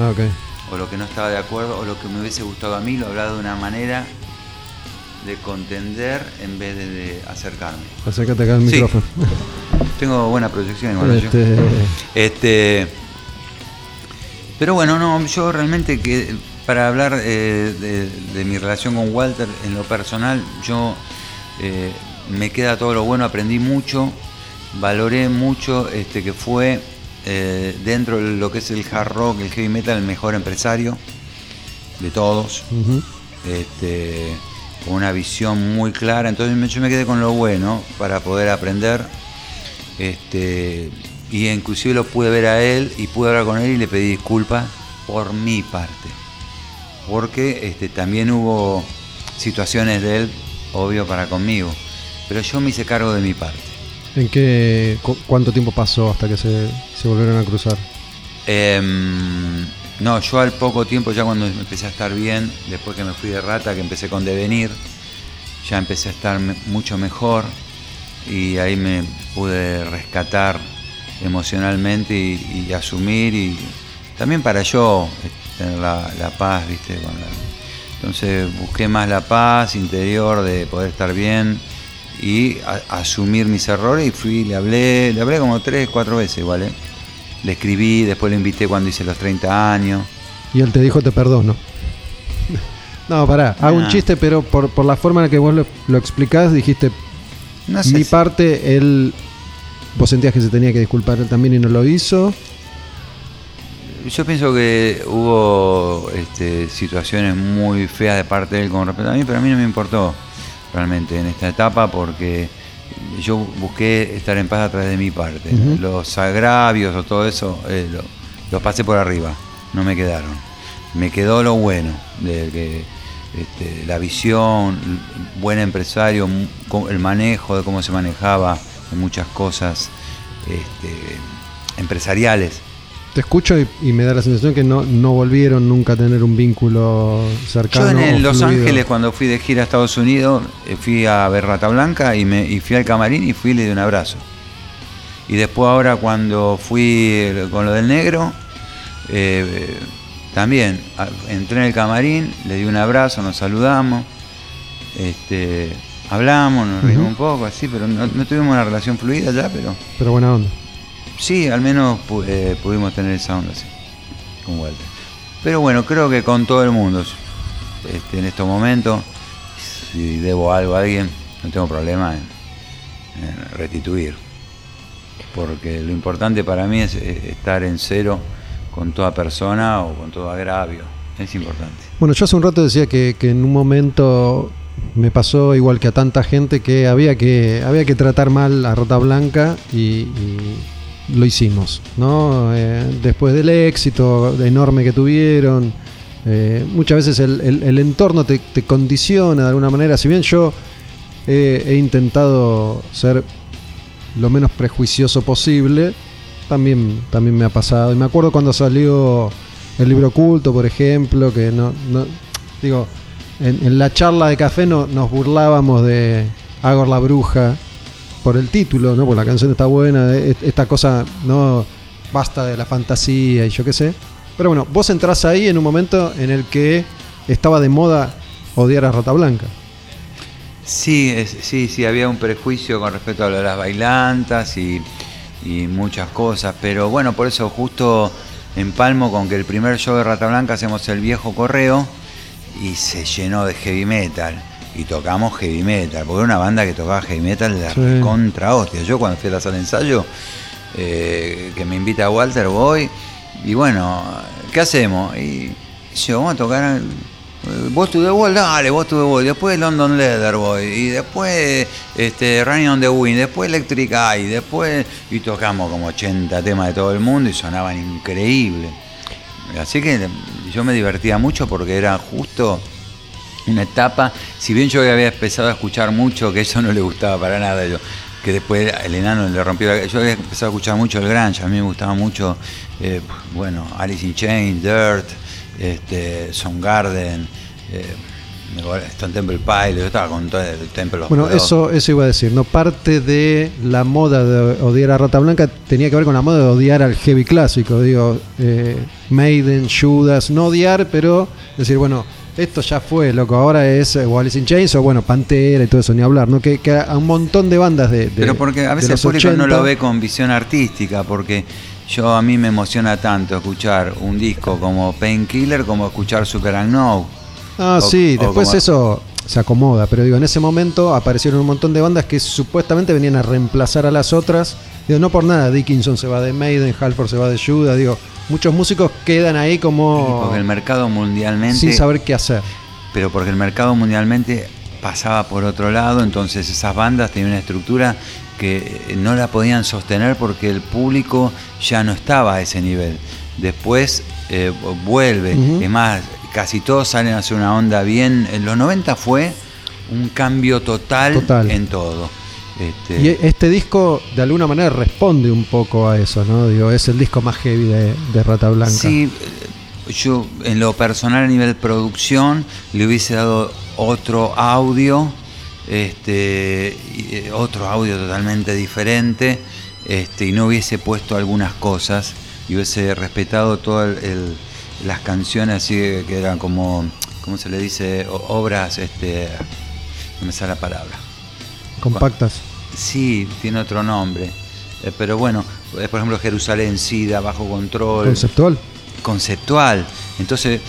Ah, ok. O lo que no estaba de acuerdo, o lo que me hubiese gustado a mí, lo hablaba de una manera de contender en vez de, de acercarme. Acércate acá al Sí. micrófono. Tengo buena proyección igual yo. Este, Este, pero bueno, no, yo realmente que para hablar eh, de, de mi relación con Walter en lo personal, yo eh, me queda todo lo bueno, aprendí mucho, valoré mucho este, que fue eh, dentro de lo que es el hard rock, el heavy metal, el mejor empresario de todos este, con una visión muy clara. Entonces yo me quedé con lo bueno para poder aprender. Este, y inclusive lo pude ver a él y pude hablar con él y le pedí disculpas por mi parte. Porque este, también hubo situaciones de él, obvio, para conmigo. Pero yo me hice cargo de mi parte. ¿En qué, cu- cuánto tiempo pasó hasta que se, se volvieron a cruzar? Em, no, yo al poco tiempo, ya cuando empecé a estar bien, después que me fui de rata, que empecé con Devenir, ya empecé a estar mucho mejor y ahí me pude rescatar emocionalmente y, asumir y también para yo eh, tener la, paz, ¿viste? Con la- entonces busqué más la paz interior de poder estar bien y asumir mis errores y fui, le hablé, le hablé como tres, cuatro veces igual, ¿eh? Le escribí, después lo invité cuando hice los 30 años. Y él te dijo te perdono. No, pará, hago un chiste, pero por, por la forma en la que vos lo, lo explicás, dijiste, No sé mi si- parte, él, vos sentías que se tenía que disculpar él también y no lo hizo. Yo pienso que hubo este, situaciones muy feas de parte de él con respecto a mí, pero a mí no me importó realmente en esta etapa porque yo busqué estar en paz a través de mi parte. Los agravios o todo eso eh, lo- los pasé por arriba, no me quedaron. Me quedó lo bueno, de que este, la visión, buen empresario, el manejo de cómo se manejaba en muchas cosas este, empresariales. Te escucho y, y me da la sensación que no, no volvieron nunca a tener un vínculo cercano. Yo en el Los. Ángeles, cuando fui de gira a Estados Unidos, eh, fui a ver Rata Blanca y, me, y fui al camarín y fui y le di un abrazo. Y después ahora cuando fui eh, con lo del negro, eh, también entré en el camarín, le di un abrazo, nos saludamos, este, hablamos, nos reímos un poco, así, pero no, no tuvimos una relación fluida ya, pero Pero buena onda. Sí, al menos eh, pudimos tener esa onda así, con Walter. Pero bueno, creo que con todo el mundo, este, en estos momentos, si debo algo a alguien, no tengo problema en, restituir. Porque lo importante para mí es eh, estar en cero con toda persona o con todo agravio. Es importante. Bueno, yo hace un rato decía que, en un momento me pasó igual que a tanta gente que había que, había que tratar mal a Rota Blanca y lo hicimos, ¿no? Eh, después del éxito enorme que tuvieron, eh, muchas veces el, entorno te, condiciona de alguna manera. Si bien yo he, intentado ser lo menos prejuicioso posible, también, también me ha pasado. Y me acuerdo cuando salió el libro oculto, por ejemplo, que no, no digo, en, en la charla de café no, nos burlábamos de Agor la bruja por el título, ¿no? Porque la canción está buena, e- esta cosa no basta de la fantasía y yo qué sé. Pero bueno, vos entrás ahí en un momento en el que estaba de moda odiar a Rata Blanca. Sí, sí, sí, había un prejuicio con respecto a lo de las bailantas y, y muchas cosas, pero bueno, por eso justo empalmo con que el primer show de Rata Blanca hacemos el viejo correo y se llenó de heavy metal y tocamos heavy metal, porque era una banda que tocaba heavy metal de Sí. contra hostia. Yo cuando fui a la sala de ensayo, eh, que me invita Walter, voy y bueno, ¿qué hacemos? Y yo, vamos a tocar... eh, Vos to the Wall, dale, vos to the Wall. Después London Leather Boy. Y después este, Running on the Wind. Después Electric Eye. Después. Y tocamos como 80 temas de todo el mundo y sonaban increíbles. Así que yo me divertía mucho porque era justo una etapa. Si bien yo había empezado a escuchar mucho, que eso no le gustaba para nada. Yo, que después el enano le rompió la Yo había empezado a escuchar mucho el Grunge. A mí me gustaba mucho, eh, bueno, Alice in Chains, Dirt este, Soundgarden, eh, Stone Temple Pilots, yo estaba con todo el Temple Bueno, eso, eso iba a decir, ¿no? Parte de la moda de odiar a Rata Blanca tenía que ver con la moda de odiar al heavy clásico. Digo, eh, Maiden, Judas, no odiar, pero decir, bueno, esto ya fue, loco, ahora es eh, o Alice in Chains o bueno, Pantera y todo eso, ni hablar, ¿no? Que, que a un montón de bandas de. de- Pero porque a veces el público no 80. lo ve con visión artística, porque yo a mí me emociona tanto escuchar un disco como Painkiller como escuchar Super Unknown. Ah, O- sí, o después como- eso se acomoda, pero digo, en ese momento aparecieron un montón de bandas que supuestamente venían a reemplazar a las otras. Digo, no por nada, Dickinson se va de Maiden, Halford se va de Judas, digo, muchos músicos quedan ahí como Porque el mercado mundialmente sin saber qué hacer. pero porque el mercado mundialmente pasaba por otro lado, entonces esas bandas tenían una estructura que eh, no la podían sostener porque el público ya no estaba a ese nivel. Después eh, vuelve, es más, casi todos salen a hacer una onda bien. En los 90 fue un cambio total, Total. en todo. Este, Y este disco de alguna manera responde un poco a eso, ¿no? Digo, es el disco más heavy de, de Rata Blanca. Sí, yo en lo personal a nivel producción le hubiese dado otro audio, este, eh, otro audio totalmente diferente, este, y no hubiese puesto algunas cosas y hubiese respetado todas las canciones así que eran como, ¿cómo se le dice? Obras, este, no me sale la palabra. Compactas. Sí, tiene otro nombre. Eh, pero bueno, eh, por ejemplo Jerusalén, SIDA, bajo control Conceptual. conceptual. Entonces,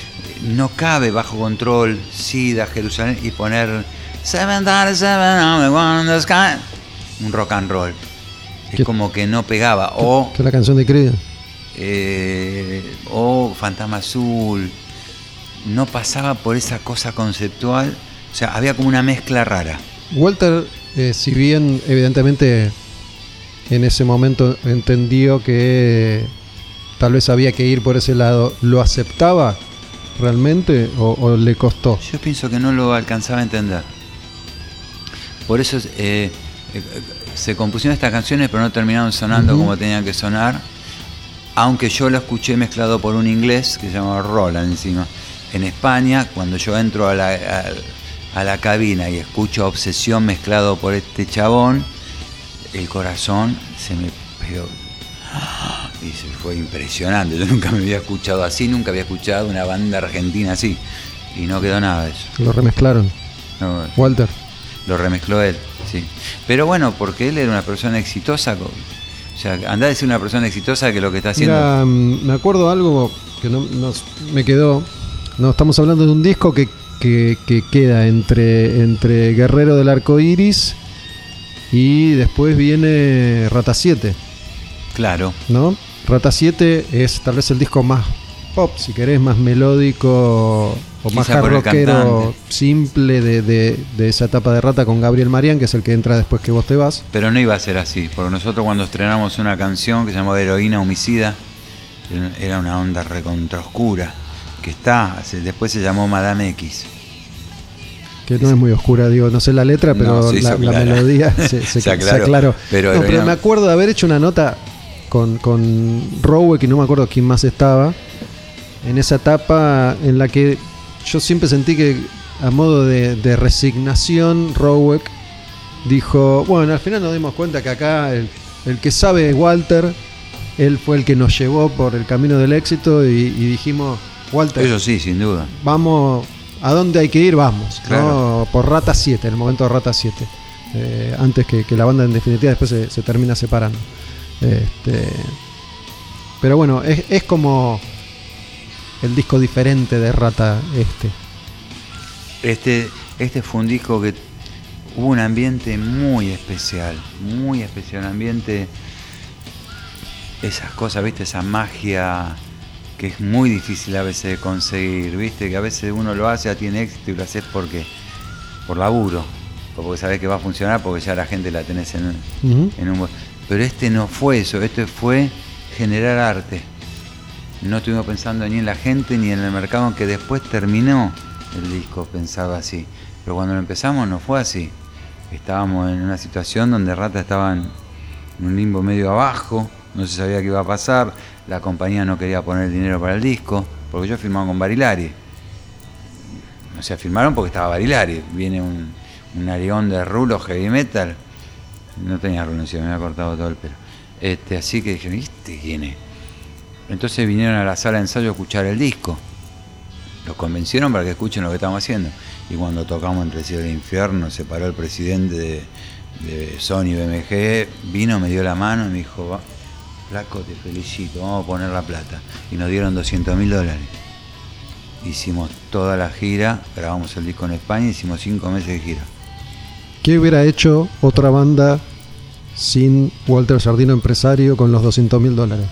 no cabe bajo control SIDA, Jerusalén y poner Seven Seven Sky. Un rock and roll. Es ¿Qué- como que no pegaba. O, Que es la canción de Creed. eh, o Fantasma Azul. No pasaba por esa cosa conceptual. O sea, había como una mezcla rara. Walter, eh, si bien evidentemente en ese momento entendió que tal vez había que ir por ese lado, ¿lo aceptaba realmente o, o le costó? Yo pienso que no lo alcanzaba a entender. Por eso, eh, eh, se compusieron estas canciones, pero no terminaron sonando como tenían que sonar. Aunque yo lo escuché mezclado por un inglés que se llamaba Roland encima. En España, cuando yo entro a la, a, a la cabina y escucho Obsesión mezclado por este chabón, el corazón se me pegó. Y se fue impresionante. Yo nunca me había escuchado así, nunca había escuchado una banda argentina así. Y no quedó nada de eso. Lo remezclaron. No, Walter. lo remezcló él, sí. Pero bueno, porque él era una persona exitosa. O sea, anda a decir una persona exitosa que lo que está haciendo. Mira, mm, me acuerdo algo que no, nos- me quedó. No, estamos hablando de un disco que, que- que queda entre, entre Guerrero del Arco Iris y después viene Rata 7, Claro, ¿no? Rata 7 es tal vez el disco más pop, si querés, más melódico o más hard rockero simple de, de- de esa etapa de Rata con Gabriel Marián, que es el que entra después que vos te vas. pero no iba a ser así. Porque nosotros cuando estrenamos una canción que se llamaba Heroína Homicida, era una onda recontra oscura. Que está, después se llamó Madame X. Que no es muy oscura, digo, no sé la letra, pero No, la, melodía se, se, Se se aclaró. Pero No, era- pero me acuerdo de haber hecho una nota con, con Rowe, que no me acuerdo quién más estaba, en esa etapa en la que yo siempre sentí que a modo de, de resignación, Rowe dijo, bueno, al final nos dimos cuenta que acá el, el que sabe es Walter, él fue el que nos llevó por el camino del éxito y, y dijimos, Walter, Eso sí, sin duda. vamos, ¿a dónde hay que ir? Vamos, ¿no? Por Rata 7, en el momento de Rata 7. Eh, antes que, que la banda en definitiva después se, se termina separando. Este, pero bueno, es, es como el disco diferente de Rata este. Este, este fue un disco que hubo un ambiente muy especial, muy especial, un ambiente, esas cosas, viste, esa magia que es muy difícil a veces de conseguir, viste, que a veces uno lo hace, ya tiene éxito y lo haces porque, por laburo, o porque sabes que va a funcionar, porque ya la gente la tenés en, Ujú. en un... Pero este no fue eso, este fue generar arte. No estuvimos pensando ni en la gente ni en el mercado, aunque después terminó el disco pensado así. Pero cuando lo empezamos no fue así. Estábamos en una situación donde Rata estaba en un limbo medio abajo, no se sabía qué iba a pasar, la compañía no quería poner dinero para el disco, porque yo firmaba con Barilari. O sea, firmaron porque estaba Barilari. Viene un, un arión de rulo heavy metal. No tenía rulo, me había cortado todo el pelo. Este, así que dije, ¿viste quién es? Entonces vinieron a la sala de ensayo a escuchar el disco. Los convencieron para que escuchen lo que estamos haciendo. Y cuando tocamos Entre el cielo e el infierno, se paró el presidente de, de Sony BMG, vino, me dio la mano y me dijo, "Va, flaco, te felicito, vamos a poner la plata. Y nos dieron 200 mil dólares. Hicimos toda la gira, grabamos el disco en España, hicimos cinco meses de gira. ¿Qué hubiera hecho otra banda sin Walter Sardino empresario con los 200 mil dólares?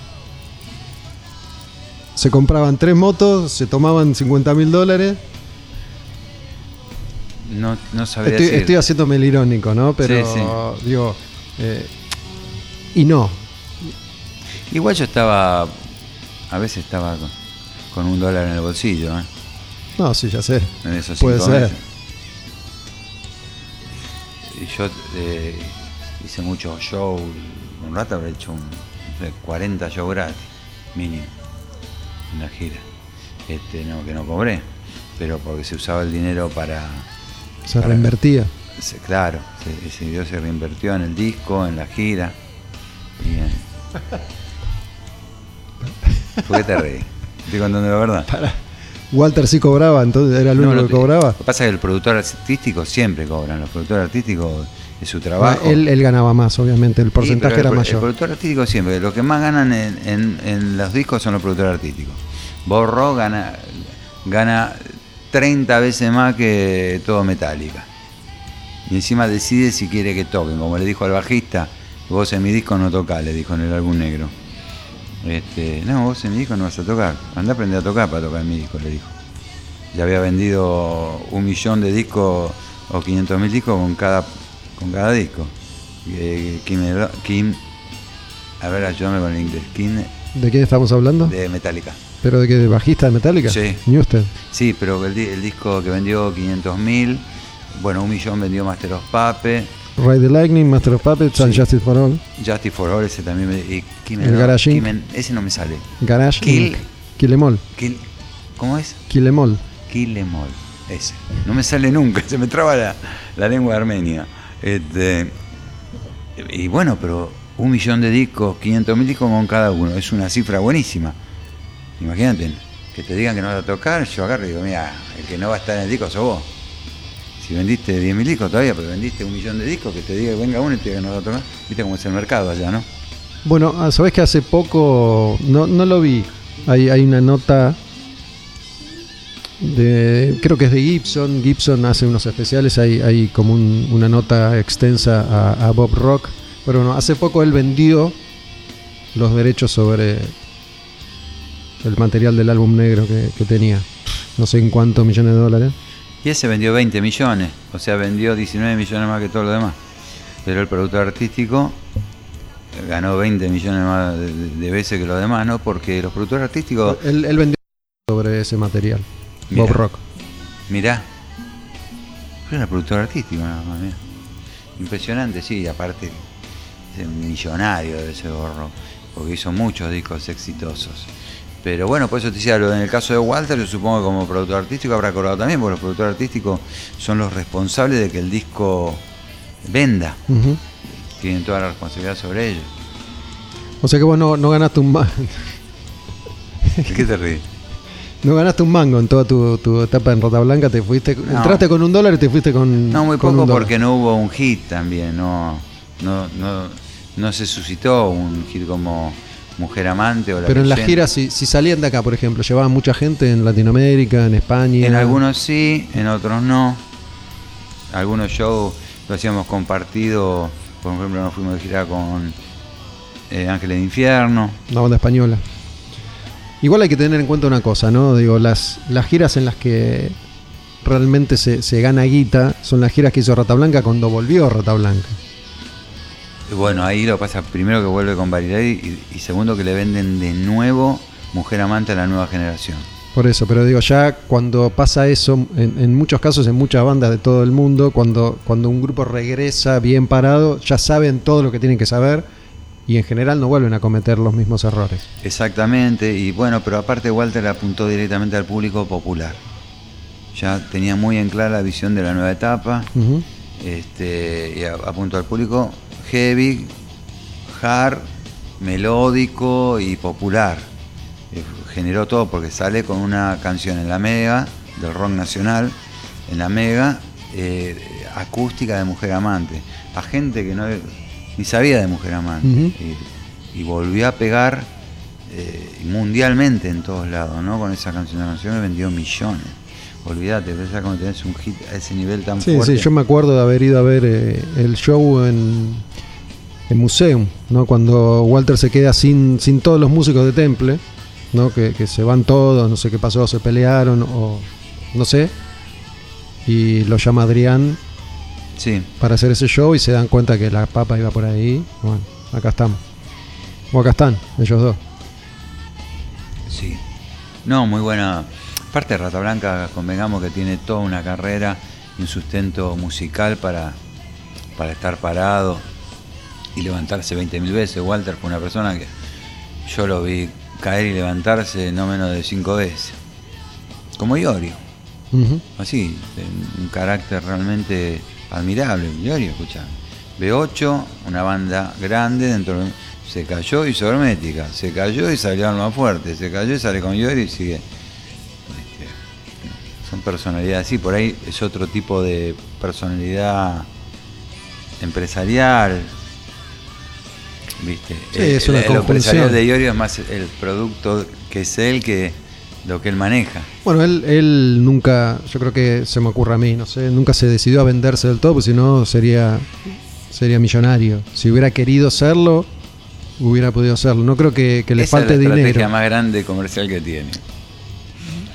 Se compraban tres motos, se tomaban 50 mil dólares. No, no sabría Estoy, decir. estoy haciéndome el irónico, ¿no? Pero Sí, digo, eh, y no. Igual yo estaba, a veces estaba con, con un dólar en el bolsillo, ¿eh? No, sí, ya sé. en esos Puede cinco ser. meses. Y yo eh, hice muchos shows, un rato habré hecho un, no sé, 40 shows gratis, mínimo, en la gira. Este, no, que no cobré, pero porque se usaba el dinero para... Se para- reinvertía. se- claro, se- ese dinero se reinvirtió en el disco, en la gira. Y en... ¿Por qué te reí? Estoy contando la verdad. Walter sí cobraba, entonces era el único no que cobraba. Lo que pasa es que el productor artístico siempre cobran. Los productores artísticos es su trabajo. Ah, él, él ganaba más, obviamente, el porcentaje era el, mayor. El productor artístico siempre. Los que más ganan en, en- en los discos son los productores artísticos. Borro gana, gana 30 veces más que todo Metallica. Y encima decide si quiere que toquen. Como le dijo al bajista, vos en mi disco no tocás, le dijo en el álbum negro. Este, no, vos en mi disco no vas a tocar. Andá a aprender a tocar para tocar en mi disco, le dijo. Ya había vendido un millón de discos o 500 mil discos con cada, con cada disco. Eh, Kim, Kim- a ver, ayúdame con el inglés. Kim ¿De quién estamos hablando? de Metallica. ¿Pero de qué? ¿De bajista de Metallica? Sí. Newsted. Sí, pero el, di- el disco que vendió 500 mil, bueno, un millón vendió Master of Puppets, Ride the Lightning, Master of Puppets, and Sí. Justice for All. Justice for All, ese también. Y El Garage ese no me sale. Garage Kill. Inc. Em. Kill- ¿Cómo es? Em Em All, ese. No me sale nunca, se me traba la, la lengua Armenia. Este, y bueno, pero un millón de discos, 500 mil discos con cada uno, es una cifra buenísima. Imagínate, que te digan que no vas a tocar, yo agarro y digo, mira, el que no va a estar en el disco sos vos. Si vendiste 10 mil discos todavía, pero vendiste un millón de discos, que te diga que venga uno y te diga que no va a tocar. Viste cómo es el mercado allá, ¿no? Bueno, ah, sabes que hace poco, no, no lo vi, hay, hay una nota de, creo que es de Gibson, Gibson hace unos especiales, hay, hay como un- una nota extensa a, Bob Rock, pero bueno, hace poco él vendió los derechos sobre el material del álbum negro que, que tenía, no sé en cuántos millones de dólares. Y ese vendió 20 millones, o sea, vendió 19 millones más que todo lo demás. Pero el productor artístico ganó 20 millones más de, veces que los demás, ¿no? Porque los productores artísticos, Él, él vendió sobre ese material, Mirá. Bob Rock. mirá, era productor artístico nada más, mirá. Impresionante, sí, aparte, es un millonario de ese gorro, porque hizo muchos discos exitosos. Pero bueno, por eso te decía, lo- en el caso de Walter, yo supongo que como productor artístico habrá cobrado también, porque los productores artísticos son los responsables de que el disco venda. Ujú. Tienen toda la responsabilidad sobre ellos. O sea que vos no, no ganaste un ma- ¿De qué te ríes? no ganaste un mango en toda tu, tu etapa en Rota Blanca, te fuiste, No. entraste con un dólar y te fuiste con No, muy con poco dólar. porque no hubo un hit también, no, no, no, no se suscitó un hit como Mujer Amante o La Pero en las giras, si, si salían de acá, por ejemplo, llevaban mucha gente en Latinoamérica, en España. En algunos sí, en otros no. Algunos shows lo hacíamos compartido, por ejemplo nos fuimos de gira con eh, Ángeles de Infierno. Una banda española. Igual hay que tener en cuenta una cosa, ¿no? Digo, las, las giras en las que realmente se, se gana guita son las giras que hizo Rata Blanca cuando volvió Rata Blanca. Bueno, ahí lo pasa primero que vuelve con Barilari y, y segundo que le venden de nuevo Mujer Amante a la nueva generación. Por eso, pero digo, ya cuando pasa eso, en, en muchos casos, en muchas bandas de todo el mundo, cuando, cuando un grupo regresa bien parado, ya saben todo lo que tienen que saber y en general no vuelven a cometer los mismos errores. Exactamente, y bueno, pero aparte Walter apuntó directamente al público popular. Ya tenía muy en clara la visión de la nueva etapa, este, y apuntó al público heavy, hard, melódico y popular. Generó todo porque sale con una canción en la Mega, del rock nacional, en la Mega, eh, acústica de Mujer Amante. A gente que no ni sabía de Mujer Amante. Y, y volvió a pegar eh, mundialmente en todos lados, ¿no? Con esa canción. La canción me vendió millones. Olvídate, pensá cuando tenés un hit a ese nivel tan Sí, fuerte. sí, yo me acuerdo de haber ido a ver eh, el show en, en Museum, ¿no? Cuando Walter se queda sin, sin todos los músicos de Temple, ¿no? Que, que se van todos, no sé qué pasó, se pelearon o no sé. Y lo llama Adrián Sí, para hacer ese show y se dan cuenta que la papa iba por ahí. Bueno, acá estamos. O acá están, ellos dos. sí. No, muy buena. Aparte de Rata Blanca, convengamos que tiene toda una carrera y un sustento musical para, para estar parado y levantarse 20.000 veces. Walter fue una persona que yo lo vi caer y levantarse no menos de cinco veces. Como Iorio. Ujú. Así, en un carácter realmente admirable. Iorio, escucha. B8, una banda grande dentro de... Se cayó y hizo hermética. Se cayó y salió al más fuerte. Se cayó y sale con Iorio y sigue. Este, son personalidades así. Por ahí es otro tipo de personalidad empresarial. ¿Viste? Sí, es una el, el conjunción. de Iorio es más el producto que es él que lo que él maneja. Bueno, él, él nunca, yo creo que se me ocurre a mí, no sé, nunca se decidió a venderse del todo, porque si no sería, sería millonario. Si hubiera querido serlo, hubiera podido serlo. No creo que, que le Esa falte es la estrategia dinero. más grande comercial que tiene.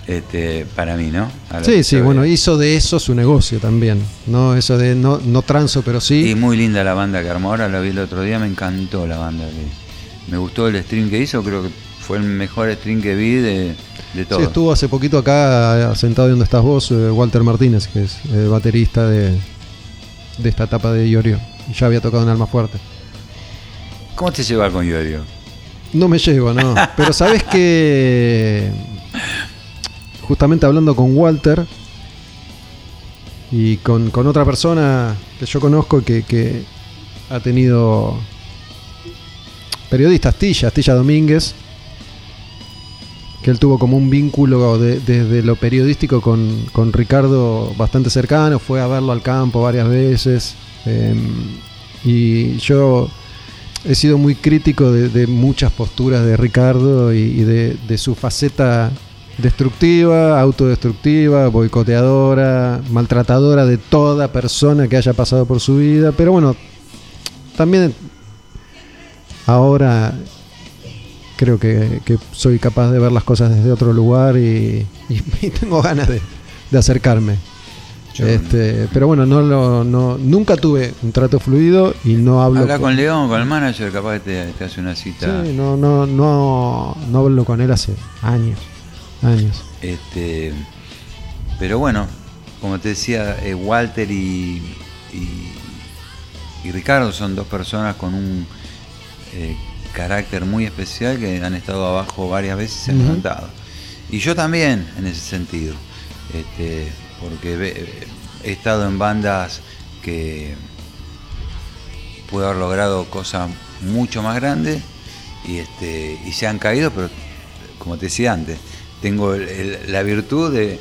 Este, para mí, ¿no? Sí, sí, bueno, hizo de eso su negocio también. No eso de no, no transo, pero Y sí. muy linda la banda que armó. Ahora la vi el otro día, me encantó la banda. que- me gustó el stream que hizo, creo que fue el mejor stream que vi de, de todo. Sí, estuvo hace poquito acá sentado donde estás vos, eh, Walter Martínez, que es eh, baterista de, de esta etapa de Iorio. y ya había tocado en Alma Fuerte. ¿Cómo te llevas con Iorio? No me llevo, no. Pero sabes que. Justamente hablando con Walter y con, otra persona que yo conozco que, ha tenido. Periodista Astilla, Astilla Domínguez. Que él tuvo como un vínculo de- desde lo periodístico con, Ricardo bastante cercano. Fue a verlo al campo varias veces. em, y yo he sido muy crítico de, muchas posturas de Ricardo y, de su faceta destructiva, autodestructiva, boicoteadora, maltratadora de toda persona que haya pasado por su vida. Pero bueno, también ahora creo que, que soy capaz de ver las cosas desde otro lugar y, y- y tengo ganas de, de acercarme. Este, pero bueno, no lo, no, nunca tuve un trato fluido y no hablo Habla con- con León, con el manager, capaz que te, te hace una cita. Sí, no, no, no, no hablo con él hace años. Años. Este, pero bueno, como te decía, eh, Walter y, y, y Ricardo son dos personas con un eh, carácter muy especial que han estado abajo varias veces y se han Ujú. levantado. Y yo también, en ese sentido, este, porque he estado en bandas que pude haber logrado cosas mucho más grandes y, este, y se han caído, pero como te decía antes, tengo el- la virtud de,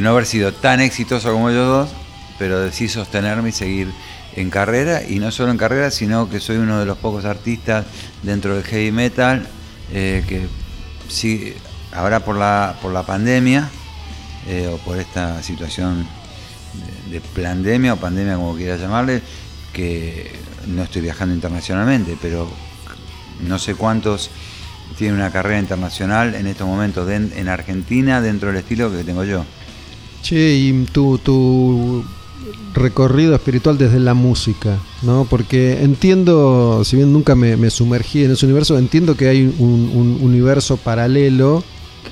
no haber sido tan exitoso como ellos dos, pero de sostenerme y seguir en carrera, y no solo en carrera, sino que soy uno de los pocos artistas dentro del heavy metal eh, que sí, ahora por la, por la pandemia eh, o por esta situación de, de pandemia o pandemia como quieras llamarle, que no estoy viajando internacionalmente, pero no sé cuántos tienen una carrera internacional en estos momentos en Argentina dentro del estilo que tengo yo. Che, y tu, tu recorrido espiritual desde la música, ¿no? Porque entiendo, si bien nunca me, me sumergí en ese universo, entiendo que hay un, un universo paralelo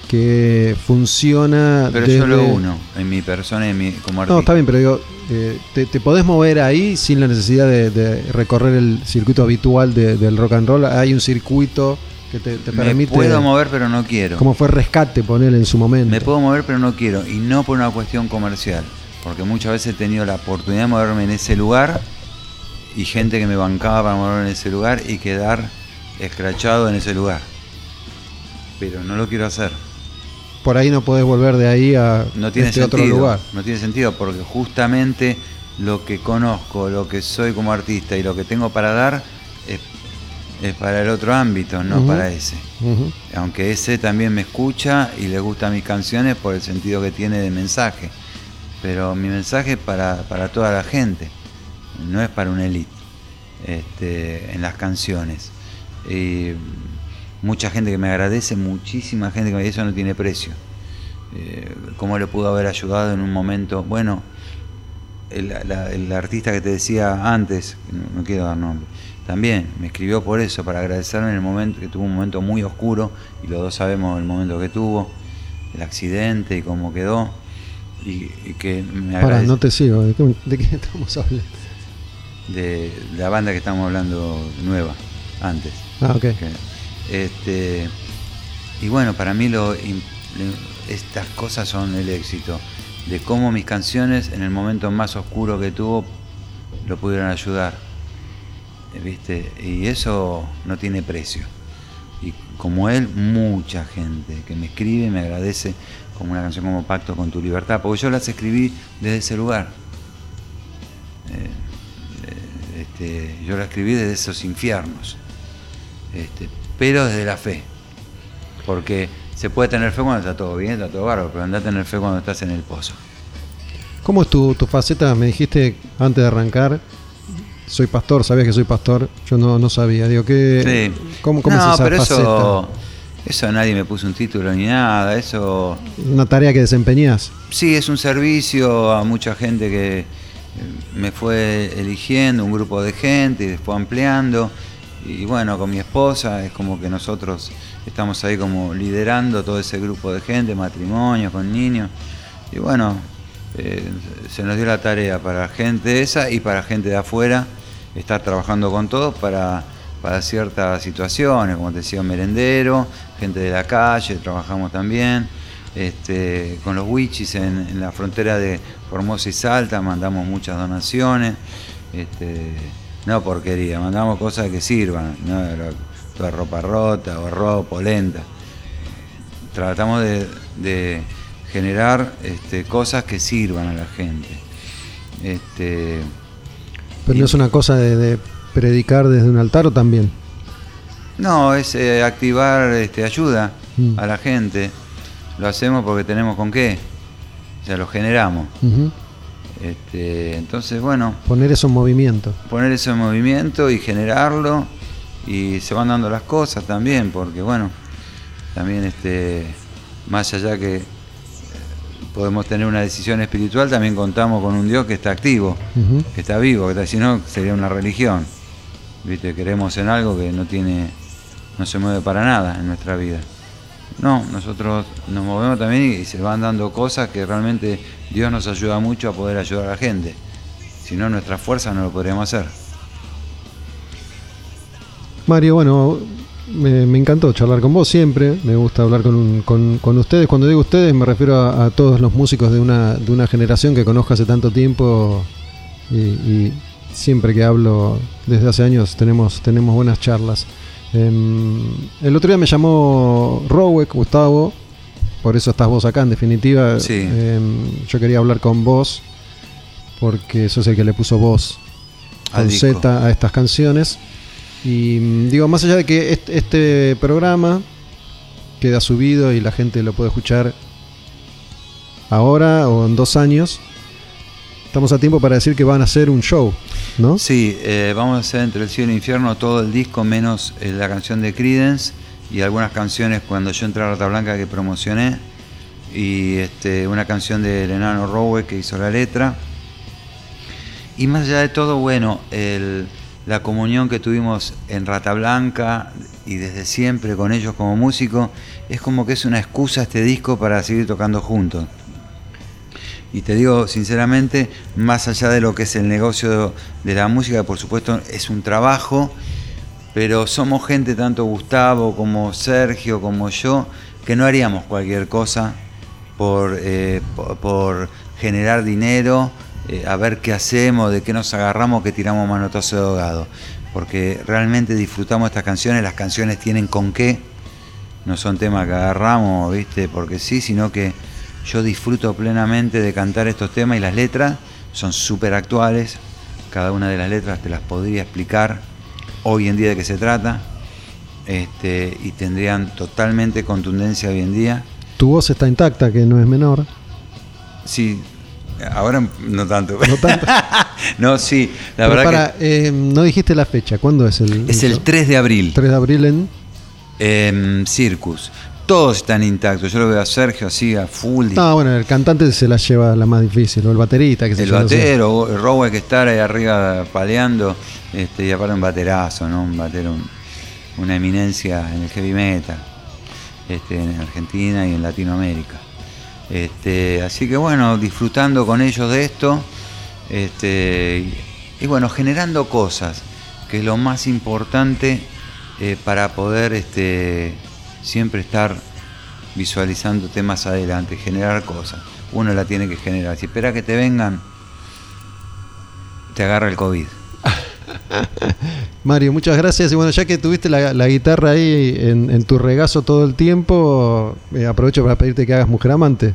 que funciona Pero desde... solo uno, en mi persona y en mi, como artista. No, está bien, pero digo, eh, te, te podés mover ahí sin la necesidad de, de recorrer el circuito habitual de- del rock and roll. Hay un circuito que te, te Me permite... puedo mover pero no quiero. Como fue rescate, poner en su momento. Me puedo mover pero no quiero. Y no por una cuestión comercial. Porque muchas veces he tenido la oportunidad de moverme en ese lugar y gente que me bancaba para moverme en ese lugar y quedar escrachado en ese lugar. Pero no lo quiero hacer. Por ahí no podés volver de ahí a No tiene este sentido. otro lugar. No tiene sentido porque justamente lo que conozco, lo que soy como artista y lo que tengo para dar es, para el otro ámbito, no para ese. Aunque ese también me escucha y le gustan mis canciones por el sentido que tiene de mensaje. Pero mi mensaje es para, para toda la gente, no es para una élite este, en las canciones. Y mucha gente que me agradece, muchísima gente que me dice eso no tiene precio. Eh, ¿Cómo le pudo haber ayudado en un momento? Bueno, el, la- el artista que te decía antes, no quiero dar nombre, también me escribió por eso, para agradecerme en el momento que tuvo un momento muy oscuro, y los dos sabemos el momento que tuvo, el accidente y cómo quedó, y, y que me agradece no te sigo. ¿De qué, de qué estamos hablando? de la banda que estamos hablando nueva, antes. Ah, ok. Que, este, y bueno, para mí lo, estas cosas son el éxito, de cómo mis canciones en el momento más oscuro que tuvo lo pudieron ayudar. ¿Viste? Y eso no tiene precio. Y como él, mucha gente que me escribe, me agradece, como una canción como Pacto con tu libertad, porque yo las escribí desde ese lugar. Eh, eh, este, yo la escribí desde esos infiernos este, pero desde la fe. Porque se puede tener fe cuando está todo bien, está todo bárbaro, pero anda a tener fe cuando estás en el pozo. ¿Cómo es tu, tu faceta? Me dijiste antes de arrancar. Soy pastor, sabías que soy pastor. Yo no, no sabía. Digo, ¿qué, Sí. ¿Cómo, cómo no, es esa pero faceta? eso, eso nadie me puso un título ni nada. Eso Una tarea que desempeñás. sí es un servicio a mucha gente que eh, me fue eligiendo, un grupo de gente y después ampliando. Y bueno, con mi esposa es como que nosotros estamos ahí como liderando todo ese grupo de gente, matrimonios, con niños. Y bueno, eh, se nos dio la tarea para gente esa y para gente de afuera. Estar trabajando con todos para, para ciertas situaciones, como te decía, merendero, gente de la calle, trabajamos también. Este, con los wichis en, la frontera de Formosa y Salta mandamos muchas donaciones. Este, no porquería, mandamos cosas que sirvan, no toda ropa rota o ropa polenta. Tratamos de, de generar este, cosas que sirvan a la gente. Este, Pero no es una cosa de, de predicar desde un altar o también. no, es eh, activar este, ayuda Mm. a la gente. Lo hacemos porque tenemos con qué. O sea, lo generamos. Este, entonces, bueno, Poner eso en movimiento. poner eso en movimiento y generarlo y se van dando las cosas también porque bueno también este más allá que podemos tener una decisión espiritual también contamos con un Dios que está activo que está vivo que está- si no sería una religión. Viste queremos en algo que no tiene no se mueve para nada en nuestra vida. No nosotros nos movemos también y se van dando cosas que realmente Dios nos ayuda mucho a poder ayudar a la gente. Si no nuestra fuerza no lo podríamos hacer. Mario, bueno, me, me encantó charlar con vos siempre. Me gusta hablar con, con- con ustedes. Cuando digo ustedes, me refiero a, a todos los músicos de una, de una generación que conozco hace tanto tiempo. Y, y siempre que hablo desde hace años tenemos, tenemos buenas charlas. Em, el otro día me llamó Rowek, Gustavo. Por eso estás vos acá, en definitiva. Sí. Em, yo quería hablar con vos. Porque sos el que le puso voz con. Z a estas canciones. Y mm, digo, más allá de que este, programa queda subido y la gente lo puede escuchar ahora o en dos años, estamos a tiempo para decir que van a hacer un show, ¿no? Sí, eh, vamos a hacer entre el cielo e el infierno todo el disco menos eh, la canción de Creedence y algunas canciones cuando yo entré a Rata Blanca que promocioné y este, una canción del enano Rowe que hizo la letra. Y más allá de todo, bueno, el- la comunión que tuvimos en Rata Blanca y desde siempre con ellos como músicos, es como que es una excusa este disco para seguir tocando juntos. Y te digo sinceramente, más allá de lo que es el negocio de la música, por supuesto es un trabajo, pero somos gente, tanto Gustavo como Sergio, como yo, que no haríamos cualquier cosa por, eh, por generar dinero, eh, a ver qué hacemos, de qué nos agarramos, que tiramos manotazo de ahogado. Porque realmente disfrutamos estas canciones, las canciones tienen con qué, no son temas que agarramos, viste, porque sí, sino que yo disfruto plenamente de cantar estos temas y las letras son súper actuales. Cada una de las letras te las podría explicar hoy en día de qué se trata. Este, y tendrían totalmente contundencia hoy en día. Tu voz está intacta, que no es menor. Sí, ahora no tanto. No tanto. no, sí, la Pero verdad para, eh, no dijiste la fecha, ¿cuándo es el? que es el show? 3 de abril. 3 de abril en... Circus. Todos están intactos. Yo lo veo a Sergio así a full. No, bueno, el cantante se la lleva la más difícil, o el baterista, que se el batero, el Rowe que está ahí arriba paleando, este, y aparte un baterazo, ¿no? Un batero, un- una eminencia en el heavy metal, este, en Argentina y en Latinoamérica. Este, así que bueno, disfrutando con ellos de esto, este, y, bueno, generando cosas, que es lo más importante eh, para poder este, siempre estar visualizando temas adelante, generar cosas. Uno la tiene que generar. Si espera que te vengan, te agarra el COVID. Mario, muchas gracias. Y bueno, ya que tuviste la, la guitarra ahí en, tu regazo todo el tiempo, eh, aprovecho para pedirte que hagas Mujer Amante.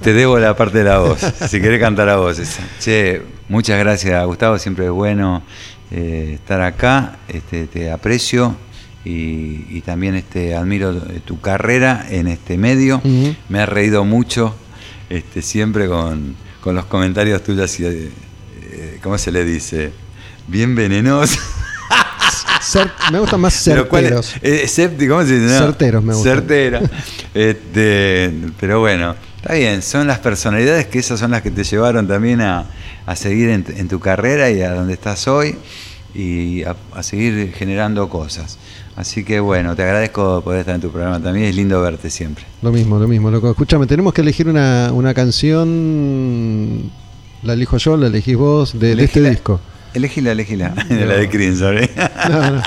Te debo la parte de la voz, si querés cantar la voz. Che, muchas gracias, Gustavo. Siempre es bueno eh, estar acá. Este, te aprecio y, y también este, admiro tu carrera en este medio. Me ha reído mucho este, siempre con, con los comentarios tuyos. así, eh, eh, ¿Cómo se le dice? Bien venenosos. Cer- me gustan más ¿cuál es? certeros. Eh, septi- ¿Cómo se dice? No, Certeros me gustan. Certera. Este, pero bueno, está bien, son las personalidades que esas son las que te llevaron también a, a seguir en, en tu carrera y a donde estás hoy. y a, a seguir generando cosas. Así que bueno, te agradezco poder estar en tu programa también, es lindo verte siempre. Lo mismo, lo mismo, loco. Escúchame, tenemos que elegir una, una canción. La elijo yo, la elegís vos, de, de este disco. Elegila, elegila, de la de Crimson. ¿eh? No, no.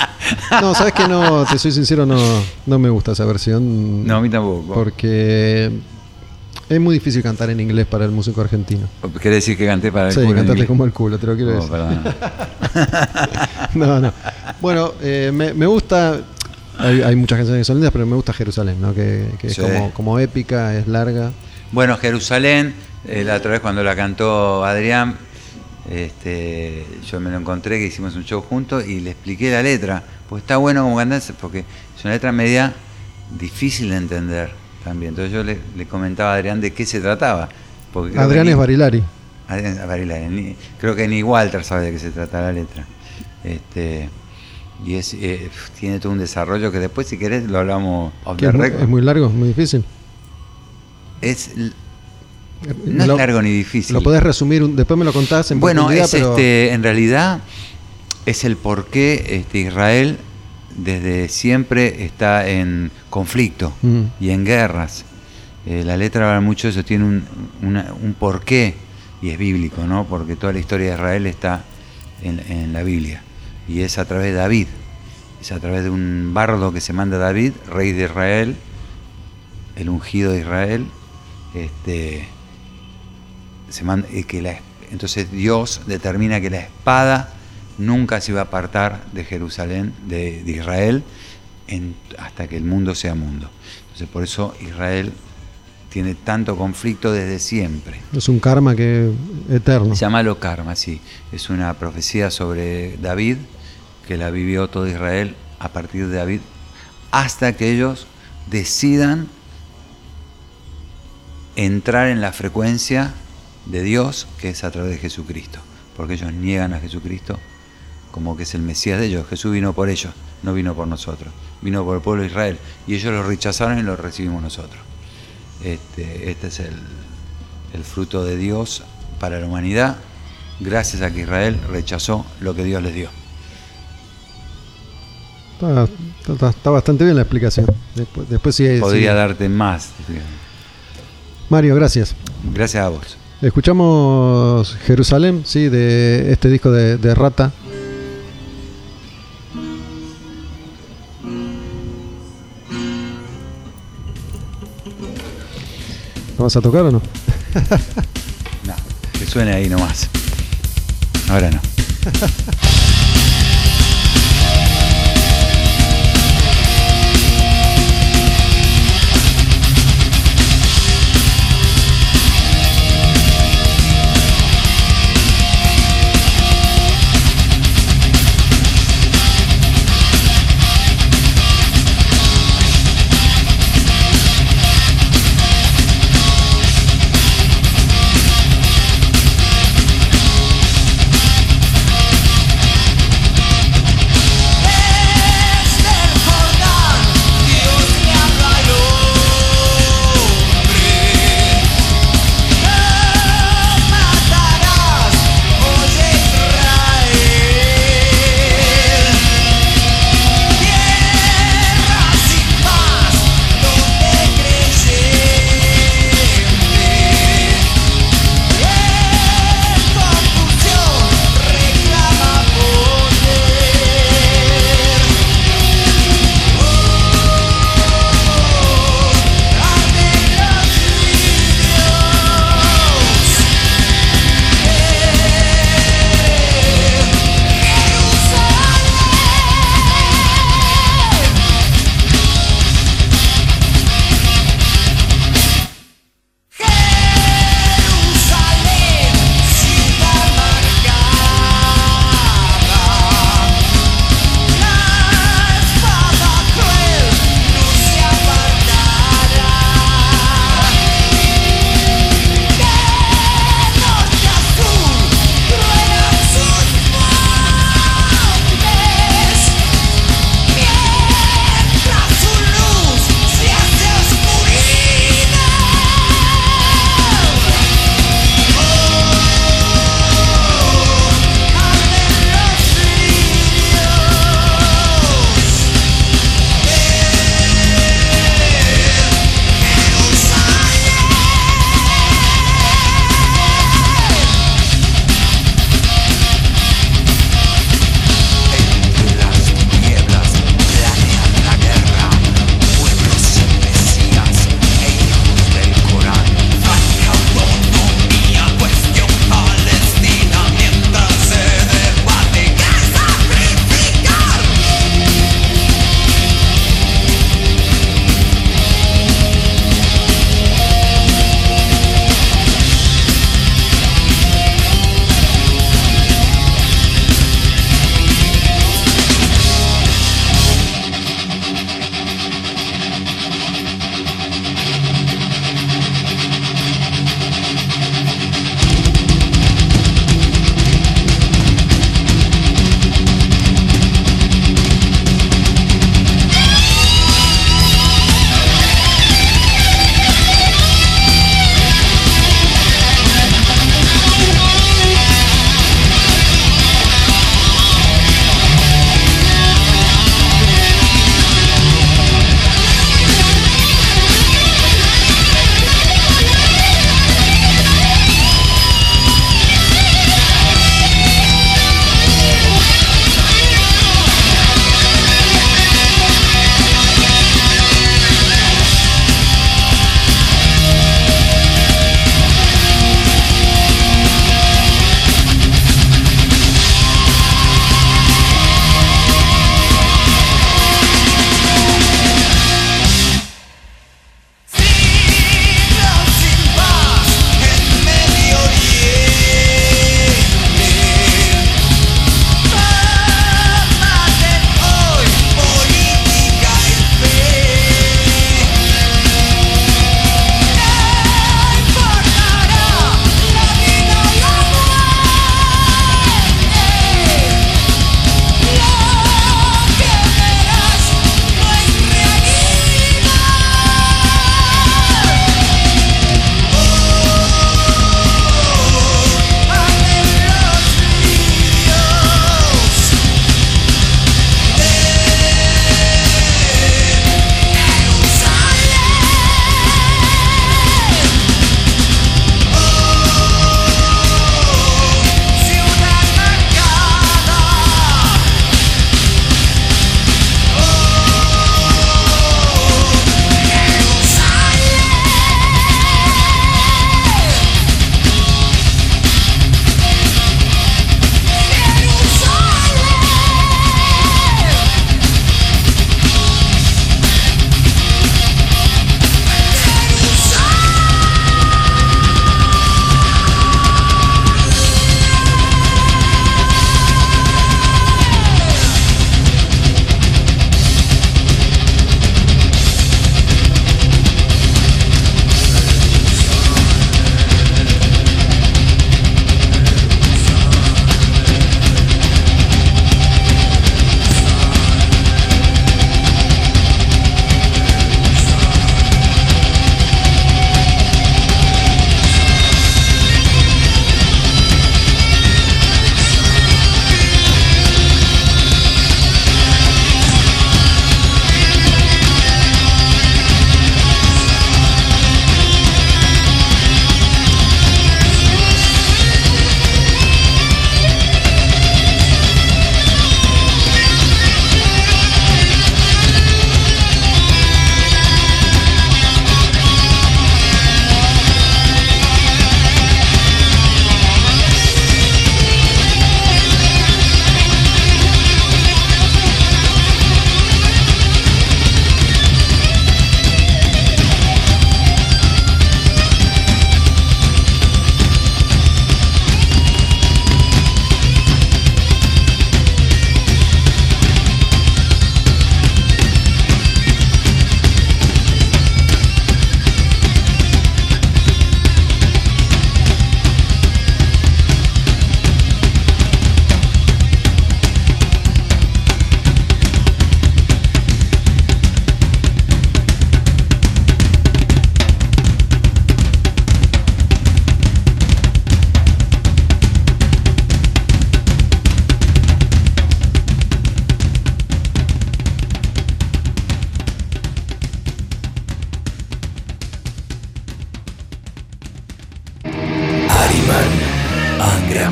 No, sabes que no, te soy sincero, no, no me gusta esa versión. No, a mí tampoco. Porque es muy difícil cantar en inglés para el músico argentino. ¿Querés decir que canté para el Sí, culo en cantaste como el culo, te lo quiero Oh, decir. perdón. No, no. Bueno, eh, me, me gusta. Hay, hay muchas canciones que son lindas, pero me gusta Jerusalén, ¿no? Que, que es Sí. como, como épica, es larga. Bueno, Jerusalén, eh, la otra vez cuando la cantó Adrián, este, yo me lo encontré que hicimos un show juntos y le expliqué la letra. Pues está bueno como cantarse porque es una letra media difícil de entender también. Entonces yo le, le comentaba a Adrián de qué se trataba. Porque Adrián es Barilari. Adrián Barilari, ni- creo que ni Walter sabe de qué se trata la letra. Este, y es, eh, tiene todo un desarrollo que después si querés lo hablamos off the es, muy, es muy largo, muy difícil. Es no Lo- es largo ni difícil. Lo podés resumir, después me lo contás en Bueno, es pero este, en realidad es el por qué este, Israel desde siempre está en conflicto y en guerras. Eh, la letra habla mucho de eso, tiene un, una- un porqué y es bíblico, ¿no? Porque toda la historia de Israel está en, en la Biblia y es a través de David, es a través de un bardo que se manda a David, rey de Israel, el ungido de Israel, este, se manda, y que la- entonces Dios determina que la espada nunca se va a apartar de Jerusalén, de, de Israel, en- hasta que el mundo sea mundo. Entonces por eso Israel tiene tanto conflicto desde siempre. es un karma que eterno. Llámalo karma, sí. Es una profecía sobre David, que la vivió todo Israel a partir de David, hasta que ellos decidan entrar en la frecuencia de Dios, que es a través de Jesucristo. Porque ellos niegan a Jesucristo como que es el Mesías de ellos. Jesús vino por ellos, no vino por nosotros. Vino por el pueblo de Israel. Y ellos lo rechazaron y lo recibimos nosotros. Este, este es el, el fruto de Dios para la humanidad, gracias a que Israel rechazó lo que Dios les dio. Está, está- está bastante bien la explicación. Después, después sí, Podría darte más. Mario, gracias. Gracias a vos. Escuchamos Jerusalén, sí, de este disco de, de Rata. Vas a tocar o no? No, que suene ahí nomás. Ahora no.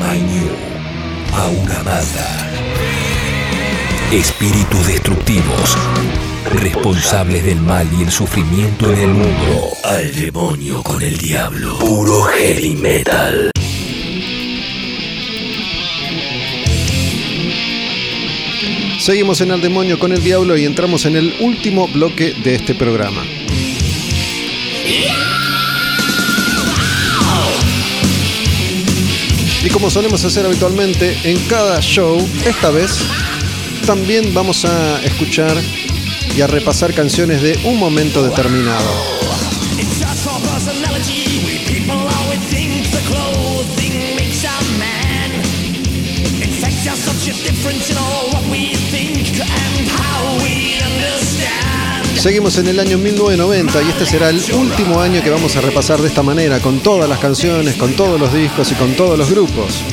a una mata. Espíritus destructivos, responsables del mal y el sufrimiento en el mundo. Al demonio con el diablo. Puro heavy metal. Seguimos en Al Demonio con el Diablo y entramos en el último bloque de este programa. Y como solemos hacer habitualmente en cada show, esta vez también vamos a escuchar y a repasar canciones de un momento determinado. Seguimos en el año 1990 y este será el último año que vamos a repasar de esta manera, con todas las canciones, con todos los discos y con todos los grupos.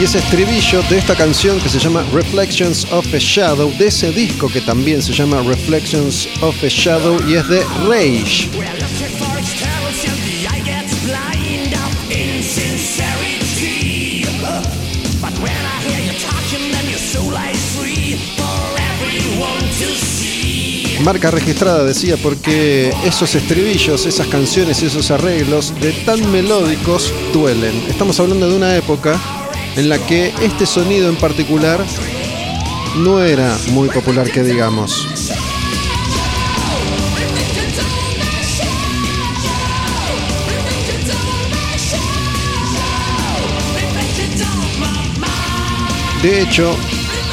Y ese estribillo de esta canción que se llama Reflections of a Shadow, de ese disco que también se llama Reflections of a Shadow y es de Rage. Marca registrada decía porque esos estribillos, esas canciones, esos arreglos de tan melódicos duelen. Estamos hablando de una época en la que este sonido en particular no era muy popular que digamos. De hecho,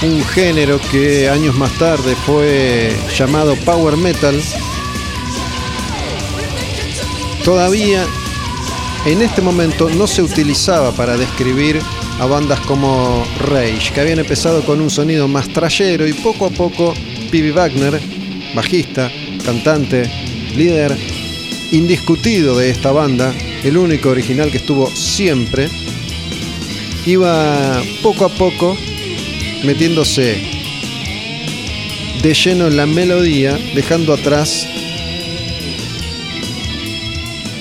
un género que años más tarde fue llamado power metal, todavía en este momento no se utilizaba para describir a bandas como Rage, que habían empezado con un sonido más trayero y poco a poco Pibi Wagner, bajista, cantante, líder indiscutido de esta banda, el único original que estuvo siempre, iba poco a poco metiéndose de lleno en la melodía, dejando atrás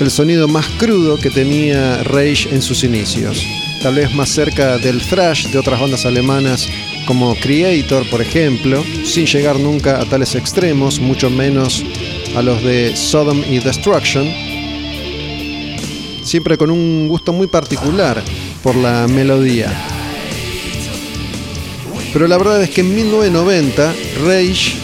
el sonido más crudo que tenía Rage en sus inicios. Tal vez más cerca del thrash de otras bandas alemanas como Creator, por ejemplo, sin llegar nunca a tales extremos, mucho menos a los de Sodom y Destruction, siempre con un gusto muy particular por la melodía. Pero la verdad es que en 1990 Rage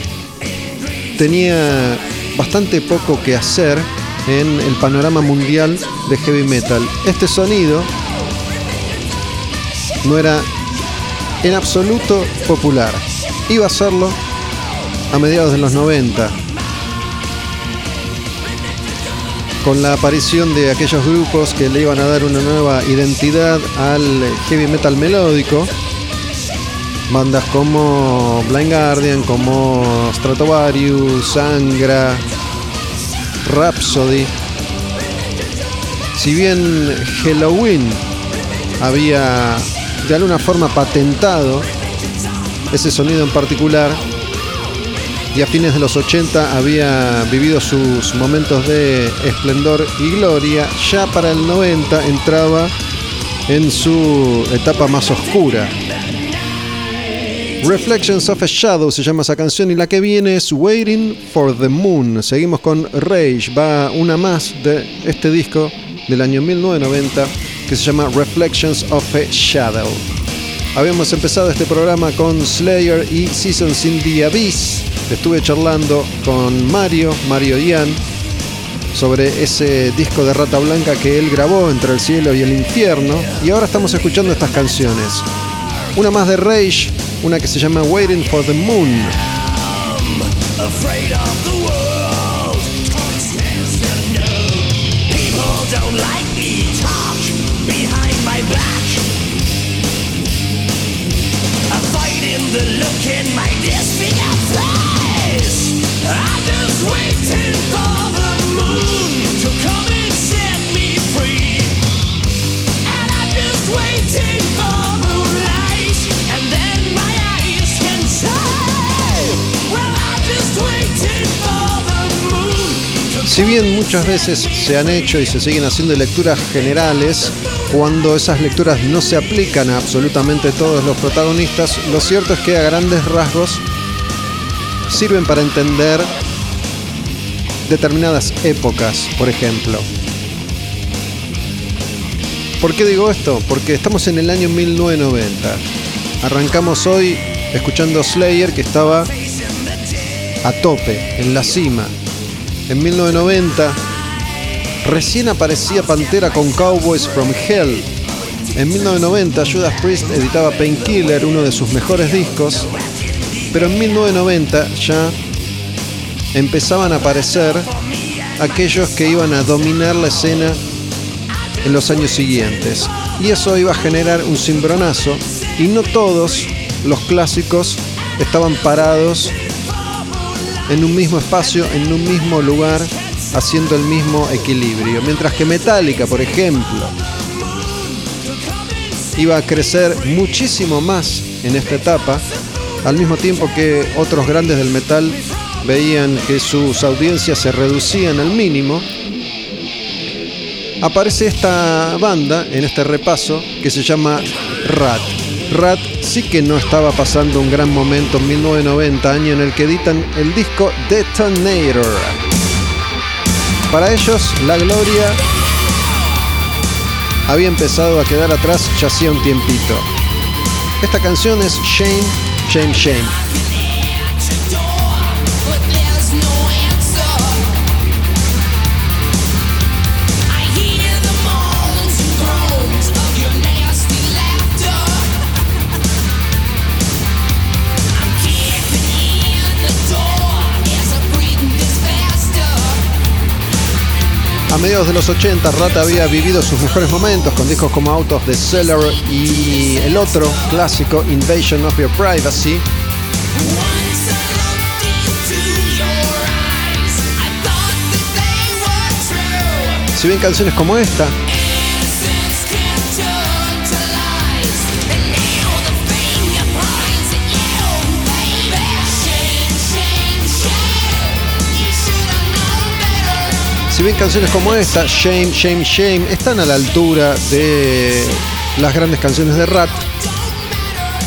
tenía bastante poco que hacer en el panorama mundial de heavy metal. Este sonido no era en absoluto popular. Iba a serlo a mediados de los 90. Con la aparición de aquellos grupos que le iban a dar una nueva identidad al heavy metal melódico, bandas como Blind Guardian, como Stratovarius, Sangra, Rhapsody. Si bien Halloween había de alguna forma patentado ese sonido en particular y a fines de los 80 había vivido sus momentos de esplendor y gloria, ya para el 90 entraba en su etapa más oscura. Reflections of a Shadow se llama esa canción y la que viene es Waiting for the Moon. Seguimos con Rage, va una más de este disco del año 1990 que se llama Reflections of a Shadow. Habíamos empezado este programa con Slayer y Seasons in the Abyss. Estuve charlando con Mario, Mario Ian, sobre ese disco de Rata Blanca que él grabó entre el cielo y el infierno. Y ahora estamos escuchando estas canciones. Una más de Rage, una que se llama Waiting for the Moon. Si bien muchas veces se han hecho y se siguen haciendo lecturas generales, cuando esas lecturas no se aplican a absolutamente todos los protagonistas, lo cierto es que a grandes rasgos sirven para entender determinadas épocas, por ejemplo. ¿Por qué digo esto? Porque estamos en el año 1990. Arrancamos hoy escuchando Slayer que estaba a tope, en la cima. En 1990 recién aparecía Pantera con Cowboys from Hell. En 1990 Judas Priest editaba Painkiller, uno de sus mejores discos. Pero en 1990 ya empezaban a aparecer aquellos que iban a dominar la escena en los años siguientes. Y eso iba a generar un cimbronazo y no todos los clásicos estaban parados en un mismo espacio, en un mismo lugar, haciendo el mismo equilibrio. Mientras que Metallica, por ejemplo, iba a crecer muchísimo más en esta etapa, al mismo tiempo que otros grandes del metal veían que sus audiencias se reducían al mínimo, aparece esta banda en este repaso que se llama Rat. Rat sí que no estaba pasando un gran momento en 1990, año en el que editan el disco Detonator. Para ellos, la gloria había empezado a quedar atrás ya hacía un tiempito. Esta canción es Shame, Shame, Shame. Mediados de los 80, Rat había vivido sus mejores momentos con discos como Out of the Cellar y el otro clásico Invasion of Your Privacy. Si bien canciones como esta Si bien canciones como esta, Shame, Shame, Shame, están a la altura de las grandes canciones de Rat,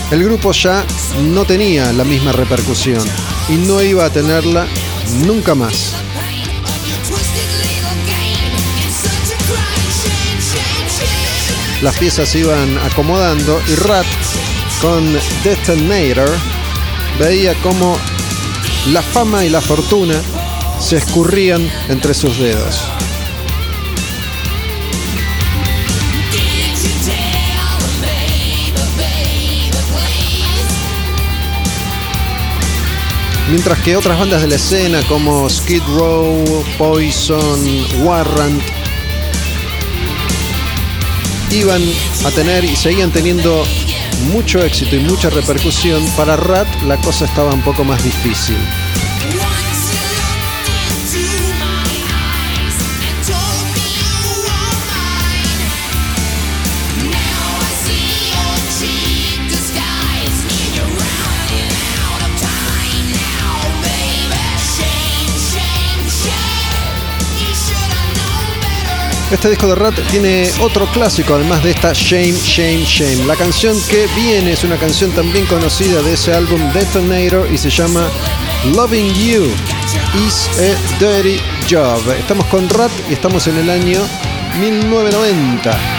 el grupo ya no tenía la misma repercusión y no iba a tenerla nunca más. Las piezas se iban acomodando y Rat con Detonator veía como la fama y la fortuna se escurrían entre sus dedos. Mientras que otras bandas de la escena como Skid Row, Poison, Warrant iban a tener y seguían teniendo mucho éxito y mucha repercusión, para Rat la cosa estaba un poco más difícil. Este disco de Rat tiene otro clásico, además de esta Shame, Shame, Shame. La canción que viene es una canción también conocida de ese álbum Detonator y se llama Loving You is a Dirty Job. Estamos con Rat y estamos en el año 1990.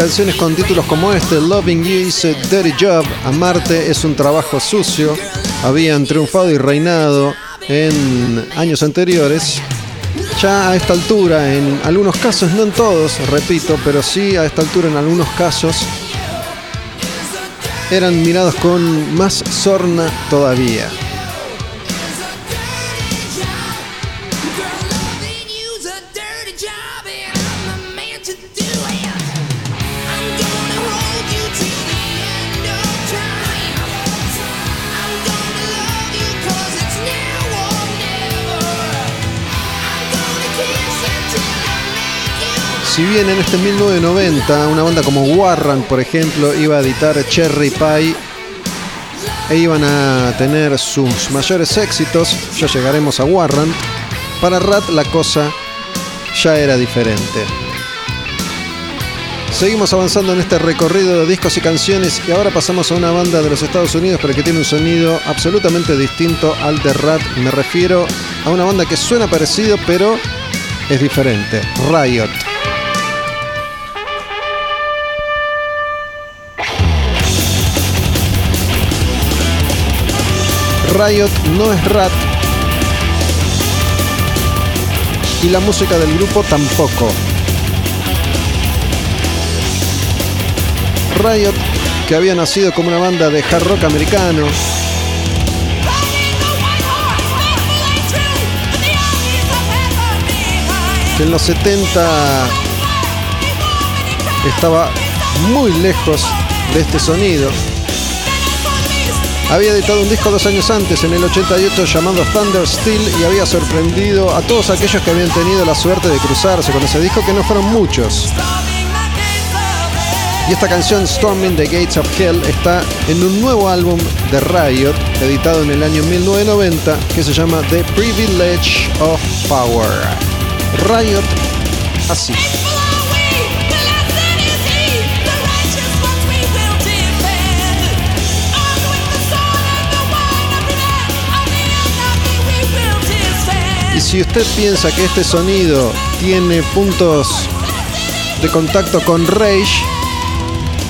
Canciones con títulos como este, Loving You is a Dirty Job, Amarte es un trabajo sucio, habían triunfado y reinado en años anteriores, ya a esta altura, en algunos casos, no en todos, repito, pero sí a esta altura en algunos casos, eran mirados con más sorna todavía. Si bien en este 1990 una banda como Warren, por ejemplo, iba a editar Cherry Pie e iban a tener sus mayores éxitos, ya llegaremos a Warren, para Rat la cosa ya era diferente. Seguimos avanzando en este recorrido de discos y canciones y ahora pasamos a una banda de los Estados Unidos pero que tiene un sonido absolutamente distinto al de Rat. Me refiero a una banda que suena parecido pero es diferente. Riot. Riot no es Rat y la música del grupo tampoco. Riot, que había nacido como una banda de hard rock americano, en los 70 estaba muy lejos de este sonido. Había editado un disco dos años antes, en el 88, llamado Thunder Steel, y había sorprendido a todos aquellos que habían tenido la suerte de cruzarse con ese disco, que no fueron muchos. Y esta canción, Storming the Gates of Hell, está en un nuevo álbum de Riot, editado en el año 1990, que se llama The Privilege of Power. Riot, así. Si usted piensa que este sonido tiene puntos de contacto con Rage,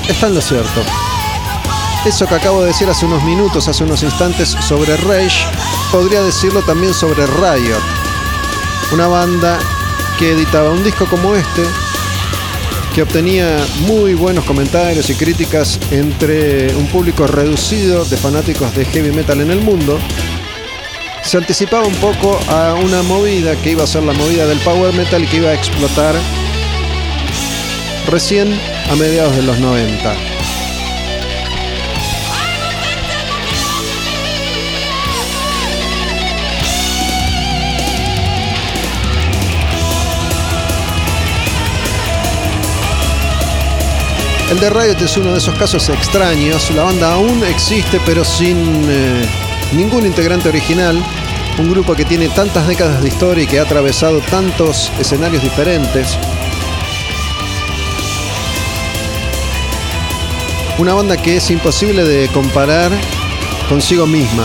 está en lo cierto. Eso que acabo de decir hace unos minutos, hace unos instantes sobre Rage, podría decirlo también sobre Riot. Una banda que editaba un disco como este, que obtenía muy buenos comentarios y críticas entre un público reducido de fanáticos de heavy metal en el mundo, se anticipaba un poco a una movida que iba a ser la movida del power metal que iba a explotar recién a mediados de los 90. El de Riot es uno de esos casos extraños. La banda aún existe, pero sin eh, ningún integrante original. Un grupo que tiene tantas décadas de historia y que ha atravesado tantos escenarios diferentes. Una banda que es imposible de comparar consigo misma.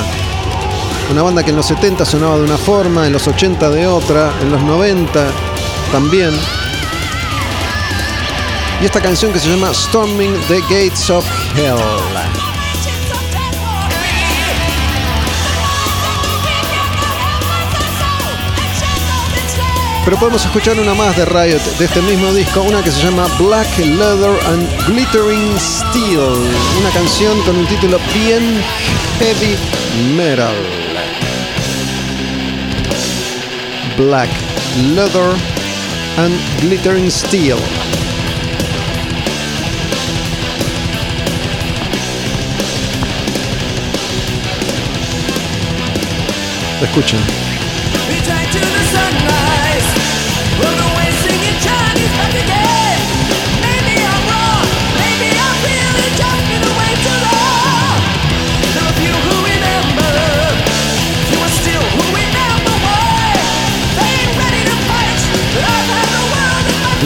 Una banda que en los 70 sonaba de una forma, en los 80 de otra, en los 90 también. Y esta canción que se llama Storming the Gates of Hell. Pero podemos escuchar una más de Riot de este mismo disco, una que se llama Black Leather and Glittering Steel, una canción con un título bien heavy metal. Black Leather and Glittering Steel. Escuchen.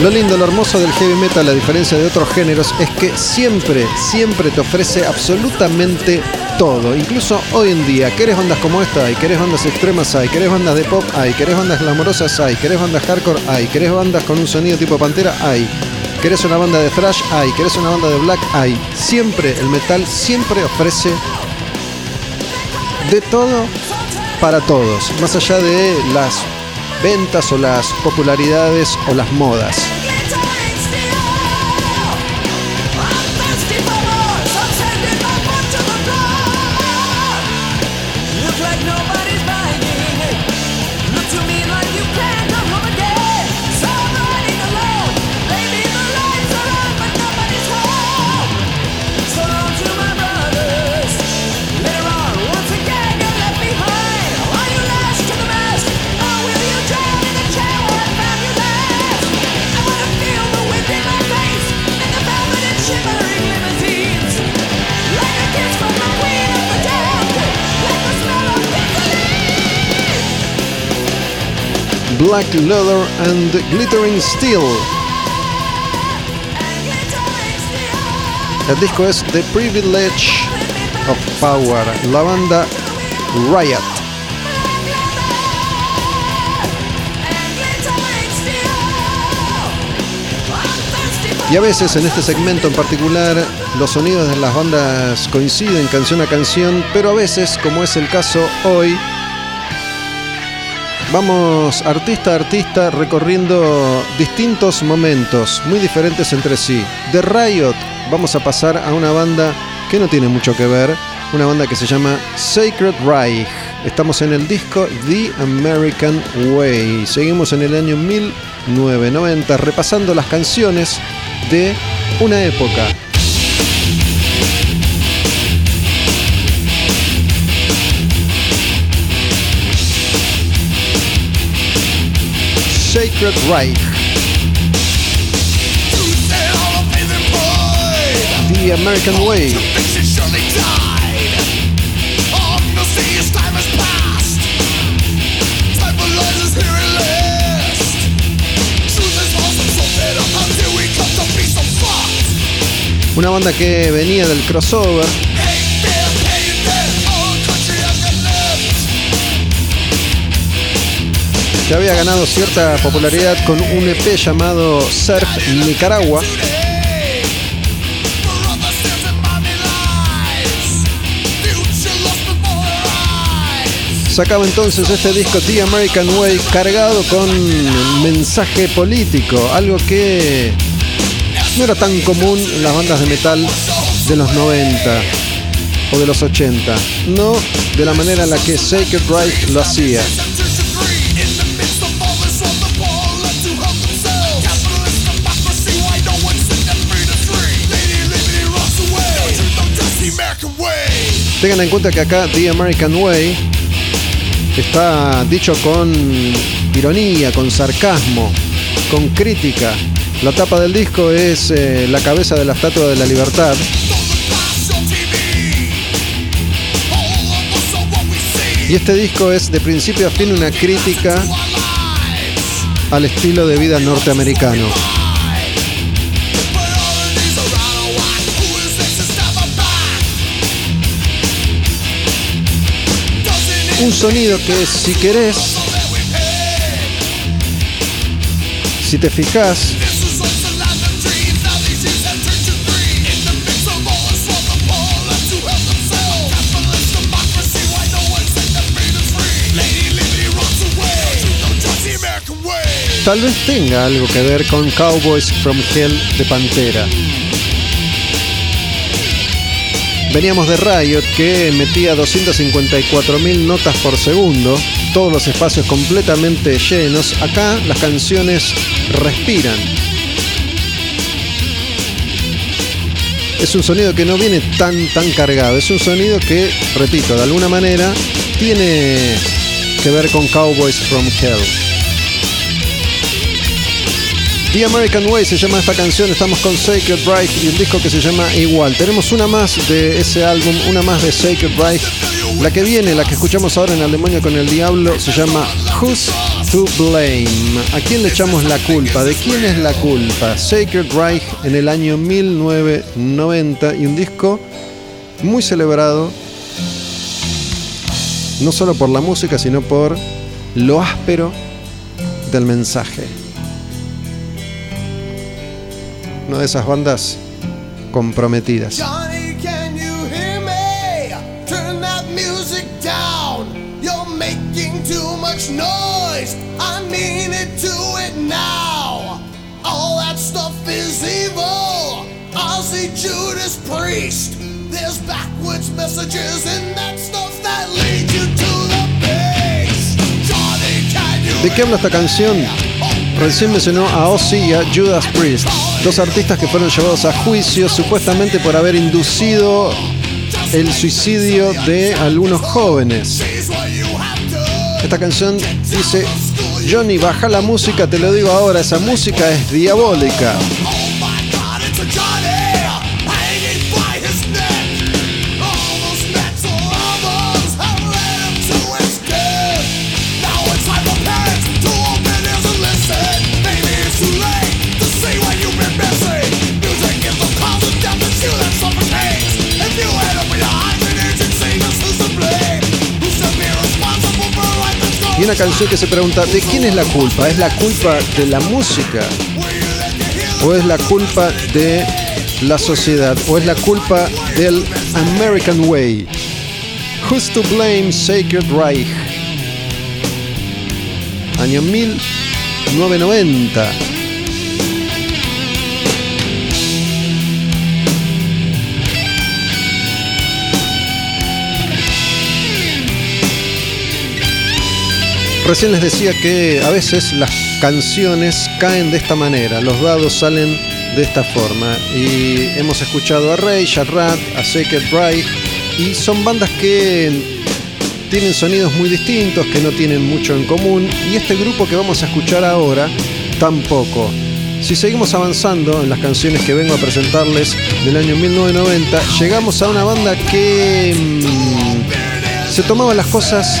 Lo lindo, lo hermoso del heavy metal, a diferencia de otros géneros, es que siempre, siempre te ofrece absolutamente todo. Incluso hoy en día, ¿querés bandas como esta? Hay, ¿querés bandas extremas? Hay, ¿querés bandas de pop? Hay, ¿querés bandas glamorosas? Hay, ¿querés bandas hardcore? Hay, ¿querés bandas con un sonido tipo pantera? Hay. ¿Querés una banda de thrash? Hay. ¿Querés una banda de black? Hay. Siempre, el metal siempre ofrece de todo para todos. Más allá de las ventas o las popularidades o las modas. Black Leather and Glittering Steel. El disco es The Privilege of Power, la banda Riot. Y a veces en este segmento en particular los sonidos de las bandas coinciden canción a canción, pero a veces, como es el caso hoy, vamos artista a artista recorriendo distintos momentos muy diferentes entre sí. De Riot vamos a pasar a una banda que no tiene mucho que ver, una banda que se llama Sacred Reich. Estamos en el disco The American Way. Seguimos en el año 1990 repasando las canciones de una época. Sacred Reich. The American Way. Una banda que venía del crossover. Que había ganado cierta popularidad con un EP llamado Surf Nicaragua. Sacaba entonces este disco The American Way cargado con mensaje político, algo que no era tan común en las bandas de metal de los 90 o de los 80, no de la manera en la que Sacred Reich lo hacía. Tengan en cuenta que acá The American Way está dicho con ironía, con sarcasmo, con crítica. La tapa del disco es eh, la cabeza de la Estatua de la Libertad. Y este disco es de principio a fin una crítica al estilo de vida norteamericano. Un sonido que si querés, si te fijas, tal vez tenga algo que ver con Cowboys from Hell de Pantera. Veníamos de Riot que metía 254.000 notas por segundo, todos los espacios completamente llenos. Acá las canciones respiran. Es un sonido que no viene tan tan cargado, es un sonido que, repito, de alguna manera tiene que ver con Cowboys from Hell. The American Way se llama esta canción, estamos con Sacred Reich y un disco que se llama igual. Tenemos una más de ese álbum, una más de Sacred Reich. La que viene, la que escuchamos ahora en El Demonio con el Diablo, se llama Who's to Blame. ¿A quién le echamos la culpa? ¿De quién es la culpa? Sacred Reich en el año 1990 y un disco muy celebrado, no solo por la música, sino por lo áspero del mensaje. Una de esas bandas comprometidas. ¿De qué habla esta canción? Recién mencionó a Ozzy y a Judas Priest, dos artistas que fueron llevados a juicio supuestamente por haber inducido el suicidio de algunos jóvenes. Esta canción dice, Johnny, baja la música, te lo digo ahora, esa música es diabólica. Una canción que se pregunta, ¿de quién es la culpa? ¿Es la culpa de la música? ¿O es la culpa de la sociedad? ¿O es la culpa del American Way? Who's to blame Sacred Reich? Año 1990. Recién les decía que a veces las canciones caen de esta manera, los dados salen de esta forma. Y hemos escuchado a Rey, a Rat, a Sacred Reich, y son bandas que tienen sonidos muy distintos, que no tienen mucho en común, y este grupo que vamos a escuchar ahora tampoco. Si seguimos avanzando en las canciones que vengo a presentarles del año 1990, llegamos a una banda que mm, se tomaba las cosas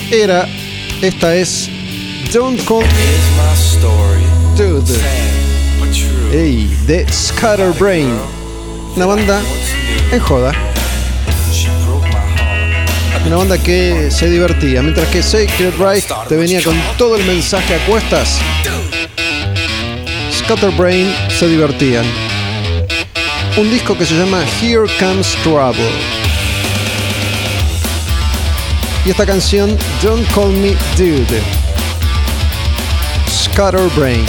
era, esta es Don't Call. Dude, Sad, but true. ey, de Scatterbrain, una banda en joda, una banda que se divertía, mientras que Sacred Reich te venía con todo el mensaje a cuestas. Scatterbrain se divertían. Un disco que se llama Here Comes Trouble. Y esta canción, Don't Call Me Dude. Scatterbrain.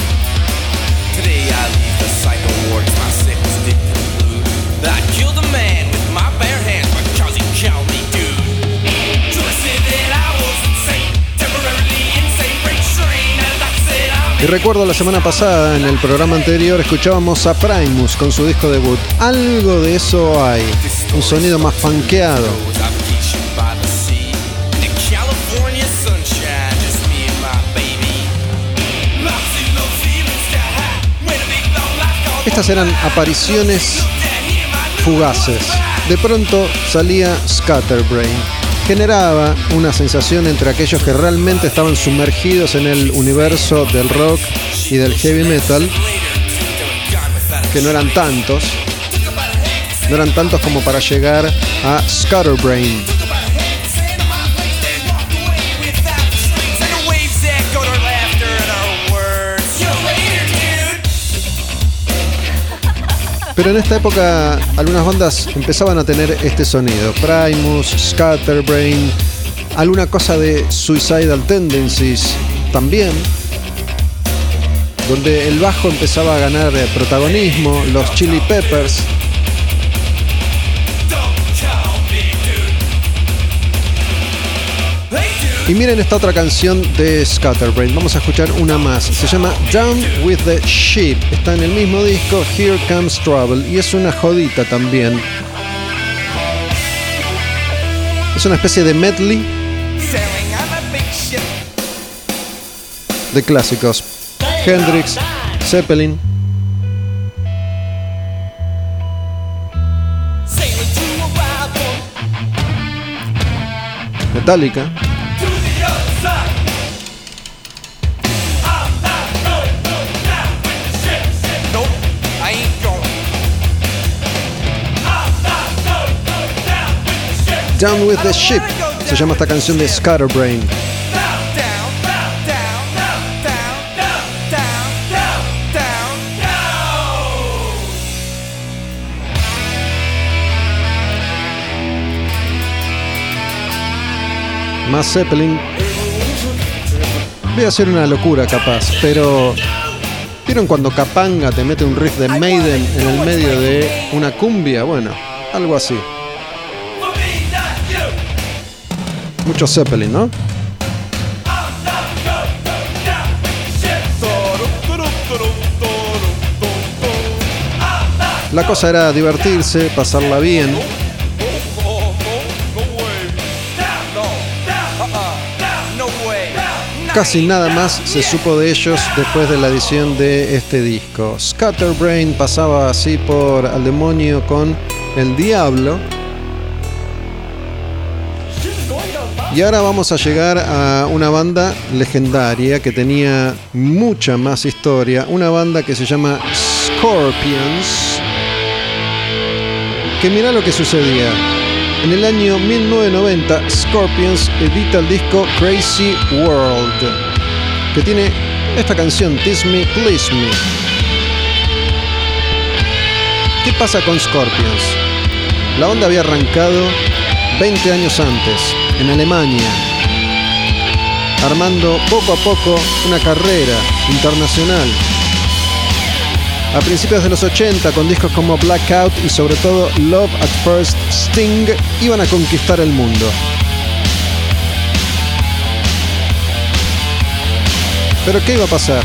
Y recuerdo la semana pasada, en el programa anterior, escuchábamos a Primus con su disco debut. Algo de eso hay. Un sonido más funkeado. Estas eran apariciones fugaces. De pronto salía Scatterbrain. Generaba una sensación entre aquellos que realmente estaban sumergidos en el universo del rock y del heavy metal, que no eran tantos, no eran tantos como para llegar a Scatterbrain. Pero en esta época algunas bandas empezaban a tener este sonido. Primus, Scatterbrain, alguna cosa de Suicidal Tendencies también. Donde el bajo empezaba a ganar protagonismo, los Chili Peppers. Y miren esta otra canción de Scatterbrain. Vamos a escuchar una más. Se llama Down with the Sheep. Está en el mismo disco Here Comes Trouble. Y es una jodita también. Es una especie de medley de clásicos. Hendrix, Zeppelin. Metallica. Down with the Ship se llama esta canción de Scatterbrain. Más Zeppelin. Voy a hacer una locura capaz, pero ¿vieron cuando Capanga te mete un riff de Maiden en el medio de una cumbia? Bueno, algo así. Mucho Zeppelin, ¿no? La cosa era divertirse, pasarla bien. Casi nada más se supo de ellos después de la edición de este disco. Scatterbrain pasaba así por Al Demonio con El Diablo. Y ahora vamos a llegar a una banda legendaria que tenía mucha más historia. Una banda que se llama Scorpions. Que mira lo que sucedía. En el año 1990, Scorpions edita el disco Crazy World, que tiene esta canción, Tease Me, Please Me. ¿Qué pasa con Scorpions? La banda había arrancado 20 años antes, en Alemania, armando poco a poco una carrera internacional. A principios de los 80, con discos como Blackout y sobre todo Love at First Sting, iban a conquistar el mundo. Pero ¿qué iba a pasar?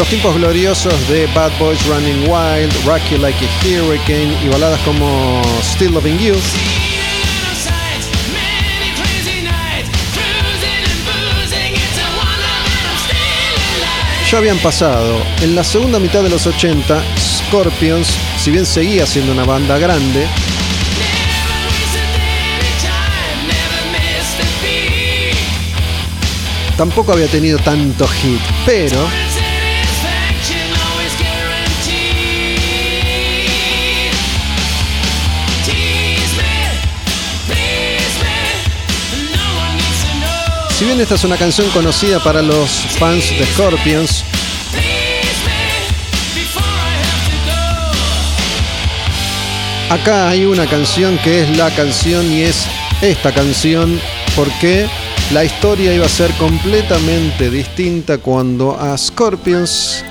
Los tiempos gloriosos de Bad Boys Running Wild, Rocky Like a Hurricane y baladas como Still Loving You ya habían pasado. En la segunda mitad de los 80, Scorpions, si bien seguía siendo una banda grande, tampoco había tenido tanto hit, pero si bien esta es una canción conocida para los fans de Scorpions, acá hay una canción que es la canción y es esta canción porque la historia iba a ser completamente distinta cuando a Scorpions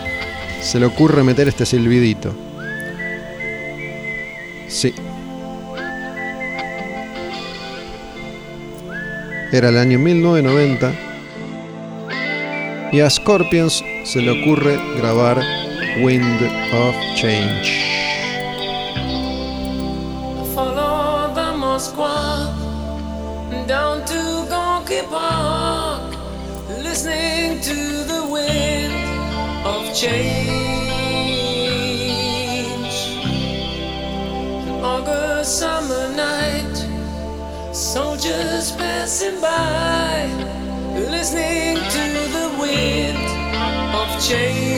se le ocurre meter este silbidito. Sí. Era el año 1990 y a Scorpions se le ocurre grabar Wind of Change. Change. Summer night, soldiers passing by, listening to the wind of change.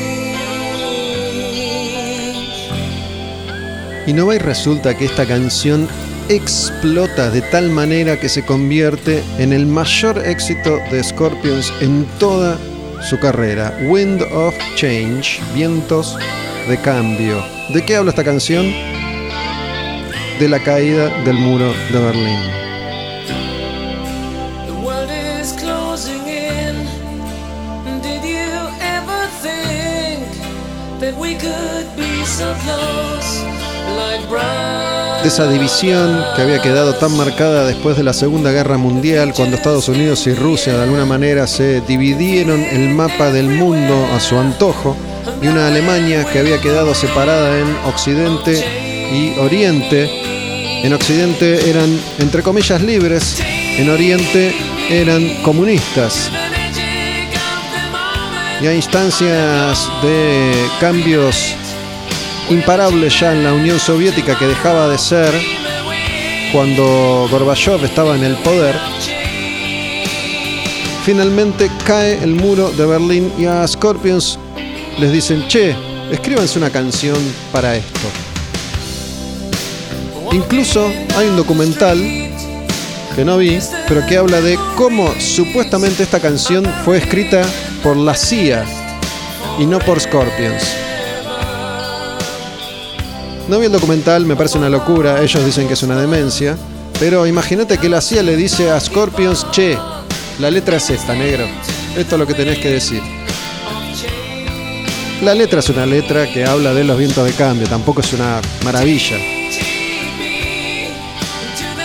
Resulta que esta canción explota de tal manera que se convierte en el mayor éxito de Scorpions en toda su carrera. Wind of Change, vientos de cambio. ¿De qué habla esta canción? De la caída del muro de Berlín. De esa división que había quedado tan marcada después de la Segunda Guerra Mundial, cuando Estados Unidos y Rusia de alguna manera se dividieron el mapa del mundo a su antojo, y una Alemania que había quedado separada en Occidente y Oriente. En Occidente eran, entre comillas, libres, en Oriente eran comunistas. Y a instancias de cambios imparables ya en la Unión Soviética que dejaba de ser cuando Gorbachev estaba en el poder, finalmente cae el muro de Berlín y a Scorpions les dicen, che, escríbanse una canción para esto. Incluso hay un documental que no vi, pero que habla de cómo supuestamente esta canción fue escrita por la CIA y no por Scorpions. No vi el documental, me parece una locura, ellos dicen que es una demencia, pero imagínate que la CIA le dice a Scorpions, che, la letra es esta, negro, esto es lo que tenés que decir. La letra es una letra que habla de los vientos de cambio, tampoco es una maravilla.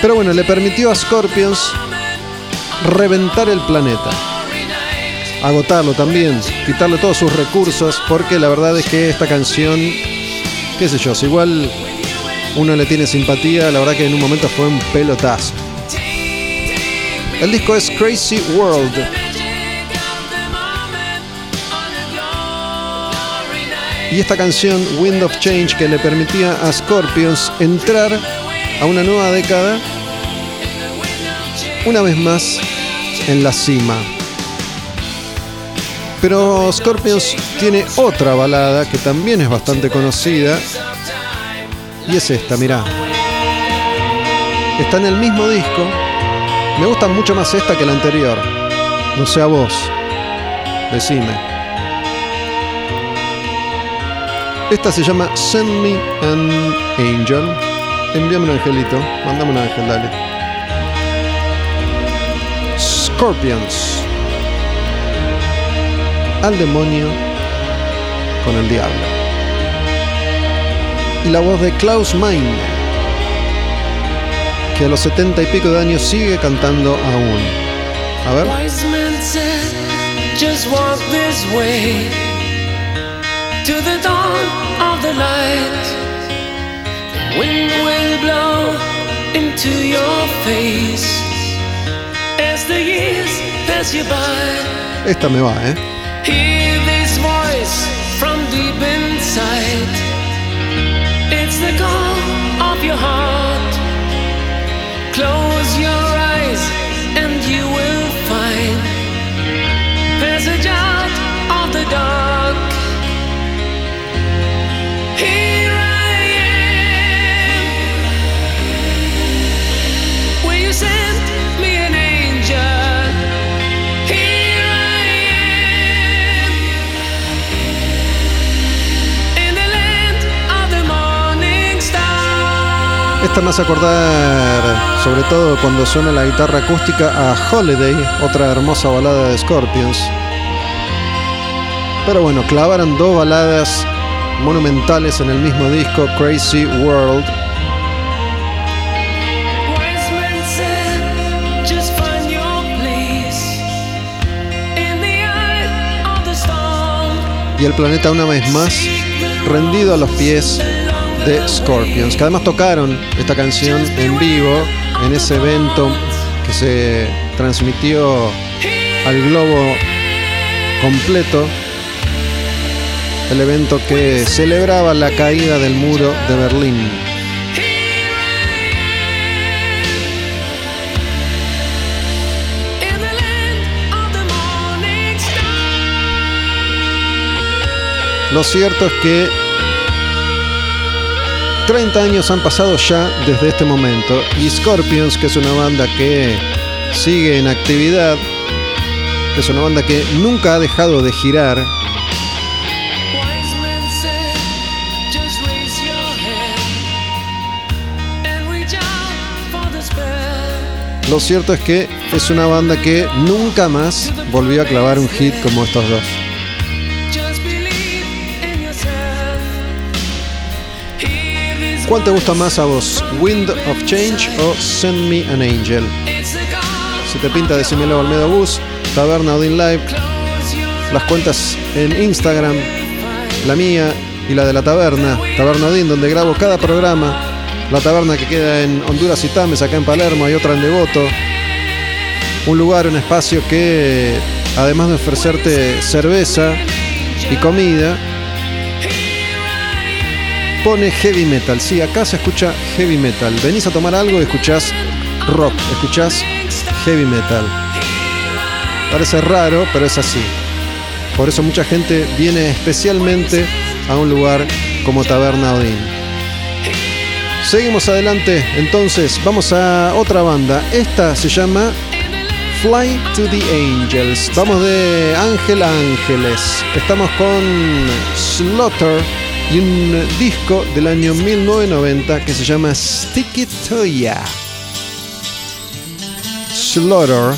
Pero bueno, le permitió a Scorpions reventar el planeta. Agotarlo también, quitarle todos sus recursos, porque la verdad es que esta canción, qué sé yo, si igual uno le tiene simpatía, la verdad que en un momento fue un pelotazo. El disco es Crazy World. Y esta canción, Wind of Change, que le permitía a Scorpions entrar a una nueva década, una vez más en la cima. Pero Scorpions tiene otra balada que también es bastante conocida. Y es esta, mirá. Está en el mismo disco. Me gusta mucho más esta que la anterior. No sé a vos. Decime. Esta se llama Send Me an Angel. Envíame un angelito. Mándame un ángel, dale. Scorpions. Al demonio con el diablo. Y la voz de Klaus Meine, que a los setenta y pico de años sigue cantando aún. A ver. Wise men said, just walk this way to the dawn of the light. The wind will blow into your face as the years pass you by. Esta me va, ¿eh? Hear this voice from deep inside. It's the call of your heart. Close your eyes and you will find passage out of the dark. Hace acordar, sobre todo cuando suena la guitarra acústica, a Holiday, otra hermosa balada de Scorpions. Pero bueno, clavaron dos baladas monumentales en el mismo disco, Crazy World. Y el planeta una vez más rendido a los pies de Scorpions, que además tocaron esta canción en vivo en ese evento que se transmitió al globo completo, el evento que celebraba la caída del muro de Berlín. Lo cierto es que 30 años han pasado ya desde este momento y Scorpions, que es una banda que sigue en actividad, que es una banda que nunca ha dejado de girar, lo cierto es que es una banda que nunca más volvió a clavar un hit como estos dos. ¿Cuál te gusta más a vos? ¿Wind of Change o Send Me an Angel? Si te pinta, decímelo Olmedo Bus, Taberna Odin Live, las cuentas en Instagram, la mía y la de la taberna, Taberna Odin, donde grabo cada programa. La taberna que queda en Honduras y Tames, acá en Palermo, hay otra en Devoto. Un lugar, un espacio que, además de ofrecerte cerveza y comida, pone heavy metal. Sí, acá se escucha heavy metal. Venís a tomar algo y escuchás rock, escuchás heavy metal. Parece raro, pero es así. Por eso mucha gente viene especialmente a un lugar como Taberna Odín. Seguimos adelante, entonces vamos a otra banda. Esta se llama Fly to the Angels. Vamos de ángel a ángeles. Estamos con Slaughter y un disco del año 1990 que se llama Stick It To Ya. Slaughter.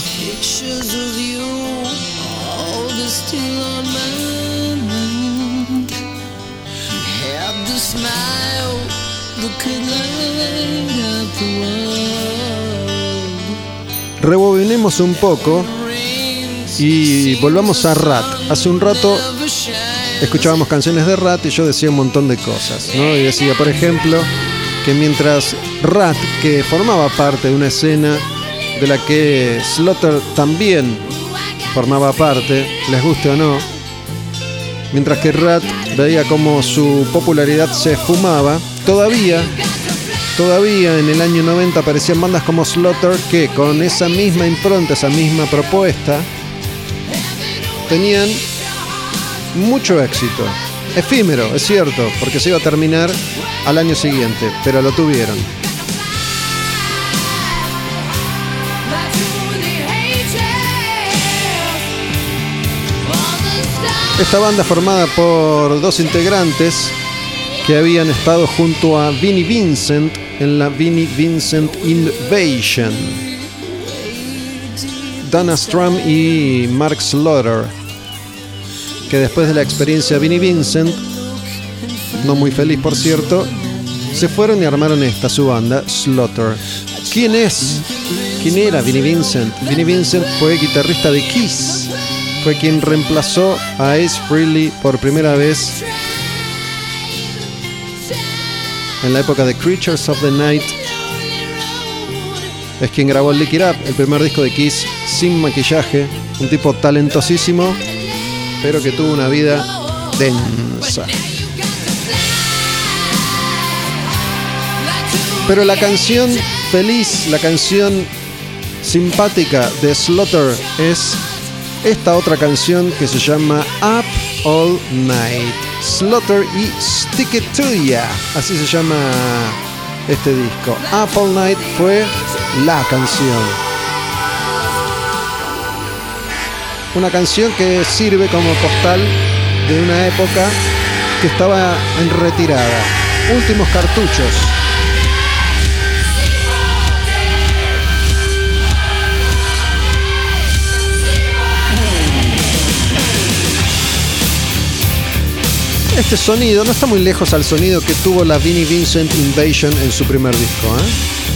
Rebobinemos un poco y volvamos a Rat. Hace un rato escuchábamos canciones de Rat y yo decía un montón de cosas, ¿no? Y decía, por ejemplo, que mientras Rat, que formaba parte de una escena de la que Slaughter también formaba parte, les guste o no, mientras que Rat veía como su popularidad se esfumaba, todavía, todavía en el año 90 aparecían bandas como Slaughter que con esa misma impronta, esa misma propuesta, tenían mucho éxito. Efímero, es cierto, porque se iba a terminar al año siguiente, pero lo tuvieron. Esta banda formada por dos integrantes que habían estado junto a Vinnie Vincent en la Vinnie Vincent Invasion. Dana Strum y Mark Slaughter, que después de la experiencia Vinnie Vincent, no muy feliz por cierto, se fueron y armaron esta su banda, Slaughter. ¿Quién es? ¿Quién era Vinnie Vincent? Vinnie Vincent fue guitarrista de Kiss. Fue quien reemplazó a Ace Frehley por primera vez en la época de Creatures of the Night. Es quien grabó Lick It Up, el primer disco de Kiss, sin maquillaje. Un tipo talentosísimo, pero que tuvo una vida densa. Pero la canción feliz, la canción simpática de Slaughter es esta otra canción que se llama Up All Night. Slaughter y Stick It To Ya. Así se llama este disco. Up All Night fue la canción. Una canción que sirve como postal de una época que estaba en retirada. Últimos cartuchos. Este sonido no está muy lejos al sonido que tuvo la Vinnie Vincent Invasion en su primer disco. ¿eh?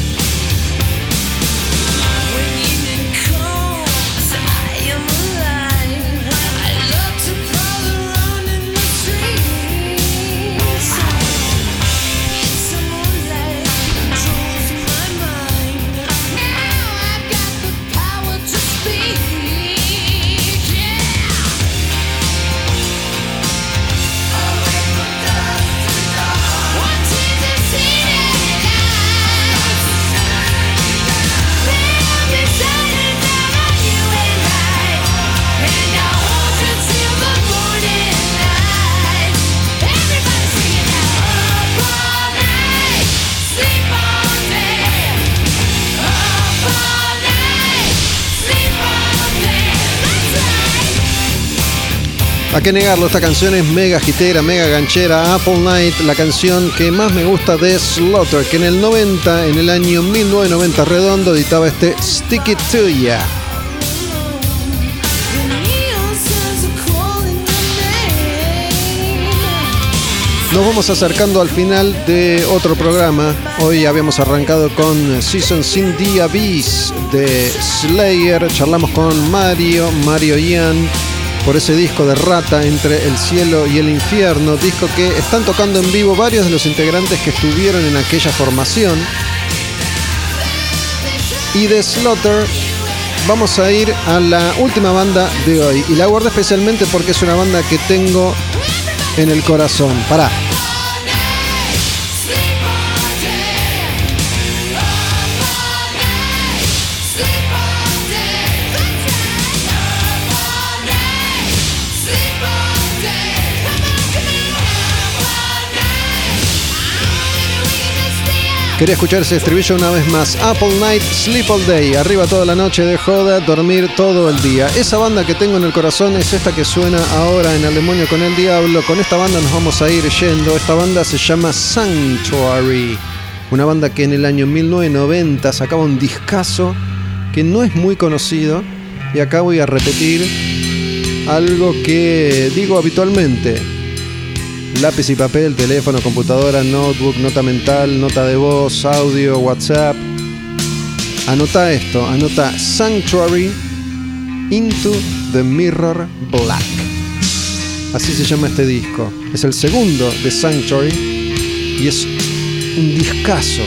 ¿A qué negarlo? Esta canción es mega hitera, mega ganchera. Apple Night, la canción que más me gusta de Slaughter, que en el 90, en el año 1990 redondo, editaba este Stick It To Ya. Nos vamos acercando al final de otro programa. Hoy habíamos arrancado con Seasons in the Abyss de Slayer. Charlamos con Mario, Mario Ian, por ese disco de Rata entre el cielo y el infierno. Disco que están tocando en vivo varios de los integrantes que estuvieron en aquella formación. Y de Slaughter vamos a ir a la última banda de hoy. Y la guardo especialmente porque es una banda que tengo en el corazón. Pará. Quería escuchar ese estribillo una vez más. Apple Night, Sleep All Day. Arriba toda la noche de joda, dormir todo el día. Esa banda que tengo en el corazón es esta que suena ahora en El Demonio con el Diablo. Con esta banda nos vamos a ir yendo. Esta banda se llama Sanctuary. Una banda que en el año 1990 sacaba un discazo que no es muy conocido. Y acá voy a repetir algo que digo habitualmente. Lápiz y papel, teléfono, computadora, notebook, nota mental, nota de voz, audio, WhatsApp. Anota esto, anota Sanctuary Into the Mirror Black. Así se llama este disco. Es el segundo de Sanctuary y es un discazo.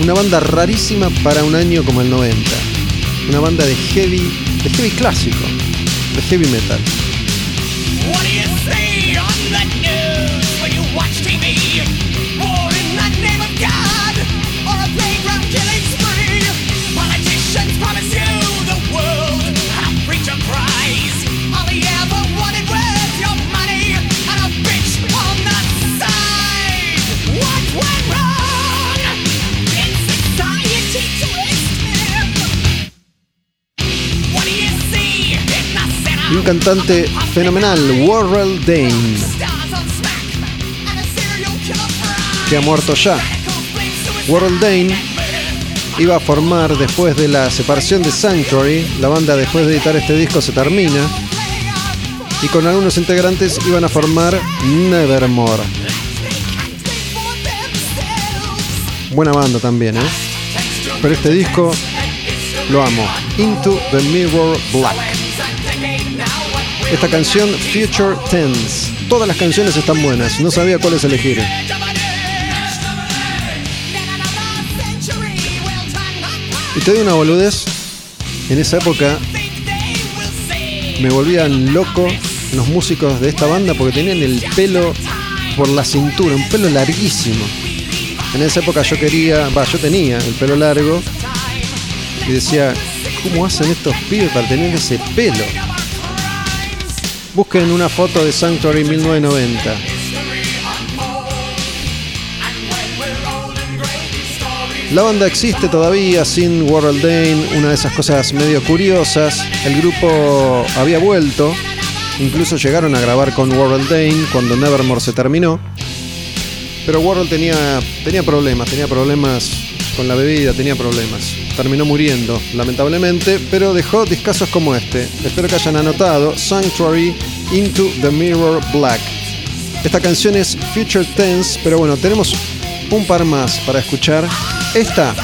Una banda rarísima para un año como el 90. Una banda de heavy, de heavy clásico, heavy metal. Cantante fenomenal, Warrell Dane, que ha muerto ya. Warrell Dane iba a formar después de la separación de Sanctuary, la banda después de editar este disco se termina, y con algunos integrantes iban a formar Nevermore. Buena banda también, ¿eh? Pero este disco lo amo. Into the Mirror Black. Esta canción Future Tense. Todas las canciones están buenas, no sabía cuáles elegir. Y te doy una boludez. En esa época me volvían loco los músicos de esta banda porque tenían el pelo por la cintura, un pelo larguísimo. En esa época yo quería, yo tenía el pelo largo y decía, ¿cómo hacen estos pibes para tener ese pelo? Busquen una foto de Sanctuary 1990. La banda existe todavía sin Warrell Dane, una de esas cosas medio curiosas. El grupo había vuelto, incluso llegaron a grabar con Warrell Dane cuando Nevermore se terminó. Pero Warrell tenía, tenía problemas, tenía problemas con la bebida, tenía problemas. Terminó muriendo, lamentablemente, pero dejó discazos como este. Espero que hayan anotado Sanctuary Into the Mirror Black. Esta canción es Future Tense, pero bueno, tenemos un par más para escuchar. Esta,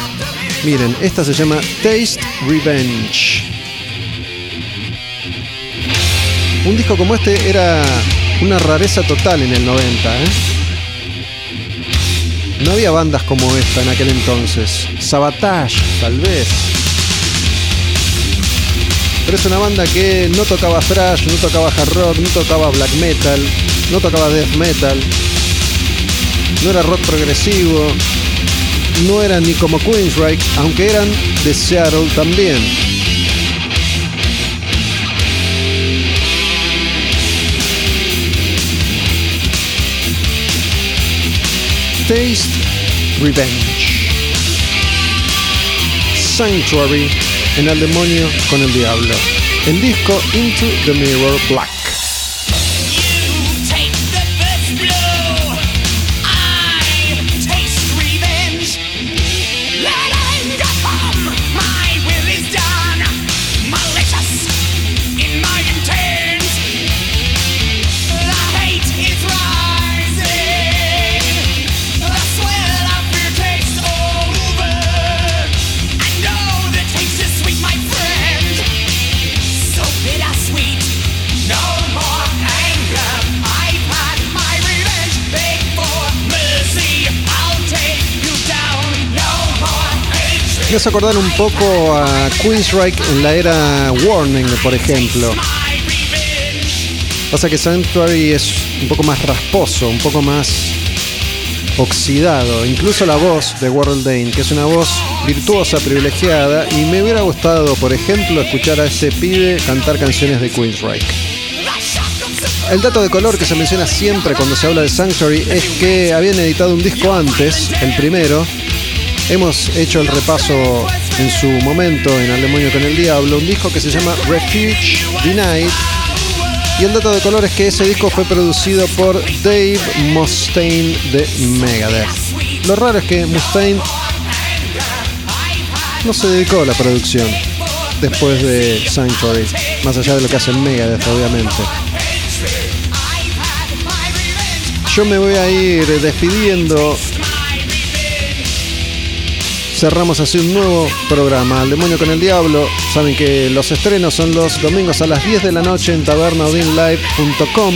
miren, esta se llama Taste Revenge. Un disco como este era una rareza total en el 90, ¿eh? No había bandas como esta en aquel entonces. Sabotage, tal vez. Pero es una banda que no tocaba thrash, no tocaba hard rock, no tocaba black metal, no tocaba death metal. No era rock progresivo. No eran ni como Queensryche, aunque eran de Seattle también. Taste Revenge. Sanctuary en el demonio con el diablo. El disco Into the Mirror Black. Hace acordar un poco a Queensryche en la era Warning, por ejemplo. Pasa que Sanctuary es un poco más rasposo, un poco más oxidado. Incluso la voz de Warrell Dane, que es una voz virtuosa, privilegiada. Y me hubiera gustado, por ejemplo, escuchar a ese pibe cantar canciones de Queensryche. El dato de color que se menciona siempre cuando se habla de Sanctuary es que habían editado un disco antes, el primero. Hemos hecho el repaso en su momento en Al Demonio con el Diablo, un disco que se llama Refuge Denied. Y el dato de color es que ese disco fue producido por Dave Mustaine de Megadeth. Lo raro es que Mustaine no se dedicó a la producción después de Sanctuary, más allá de lo que hace Megadeth, obviamente. Yo me voy a ir despidiendo. Cerramos así un nuevo programa, El Demonio con el Diablo. Saben que los estrenos son los domingos a las 10 de la noche en tabernaudinlive.com.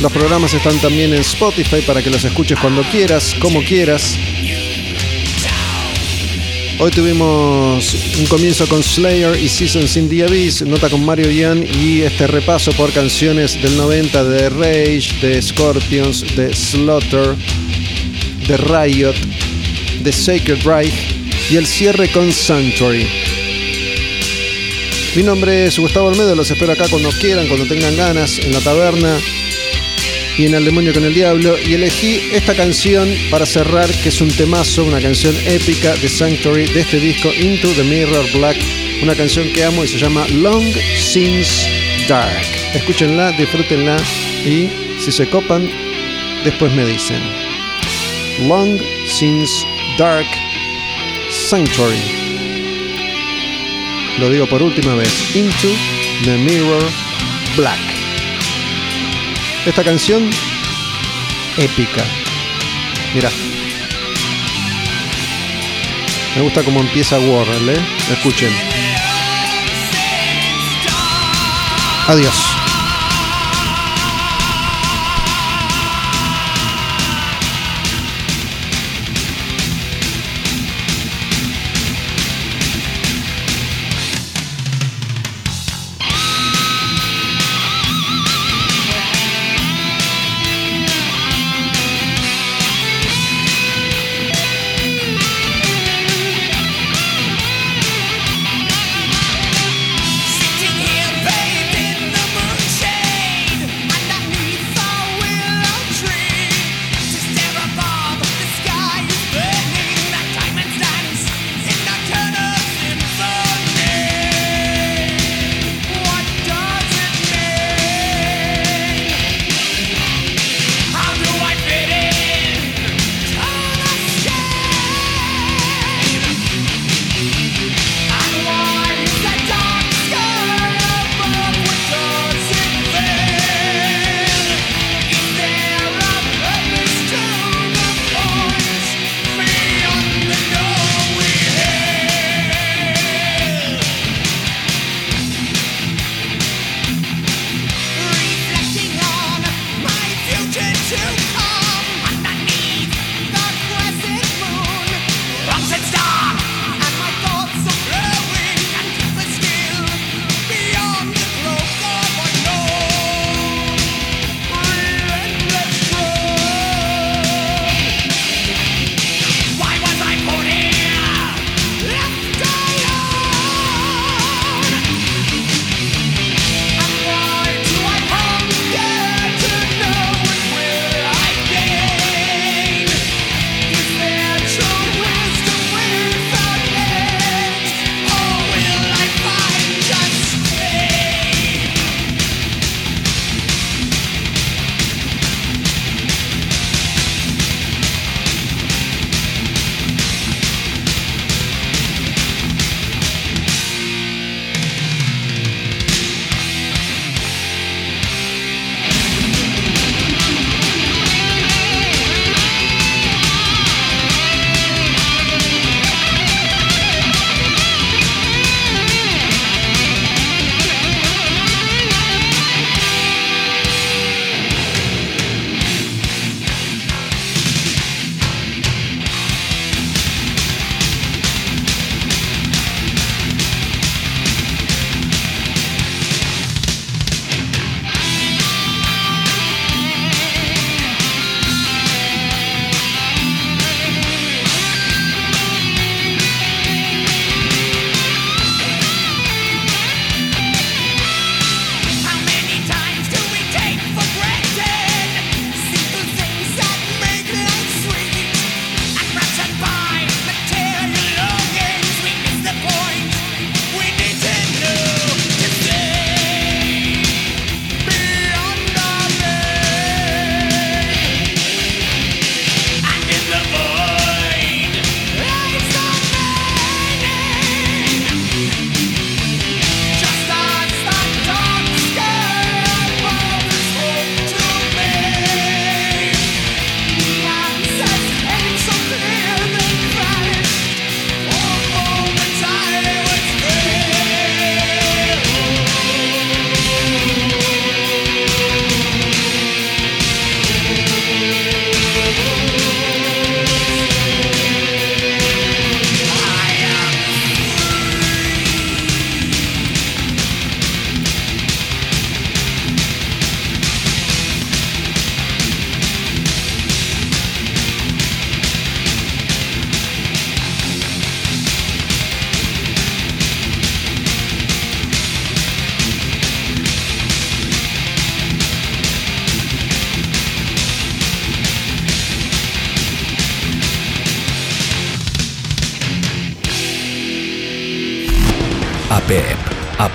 Los programas están también en Spotify para que los escuches cuando quieras, como quieras. Hoy tuvimos un comienzo con Slayer y Seasons in the Abyss, nota con Mario Ian y este repaso por canciones del 90 de Rage, de Scorpions, de Slaughter, de Riot, de Sacred Reich y el cierre con Sanctuary. Mi nombre es Gustavo Olmedo, los espero acá cuando quieran, cuando tengan ganas, en la taberna y en El Demonio con el Diablo. Y elegí esta canción para cerrar, que es un temazo, una canción épica de Sanctuary de este disco Into the Mirror Black. Una canción que amo y se llama Long Since Dark. Escúchenla, disfrútenla y si se copan, después me dicen. Long Since Dark Sanctuary. Lo digo por última vez. Into the Mirror Black. Esta canción épica. Mira. Me gusta cómo empieza Warren, ¿eh? Escuchen. Adiós.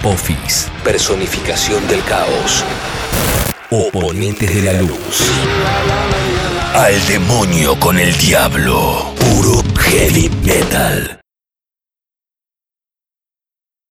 Apophis, personificación del caos. Oponentes de la luz. Al demonio con el diablo. Puro heavy metal.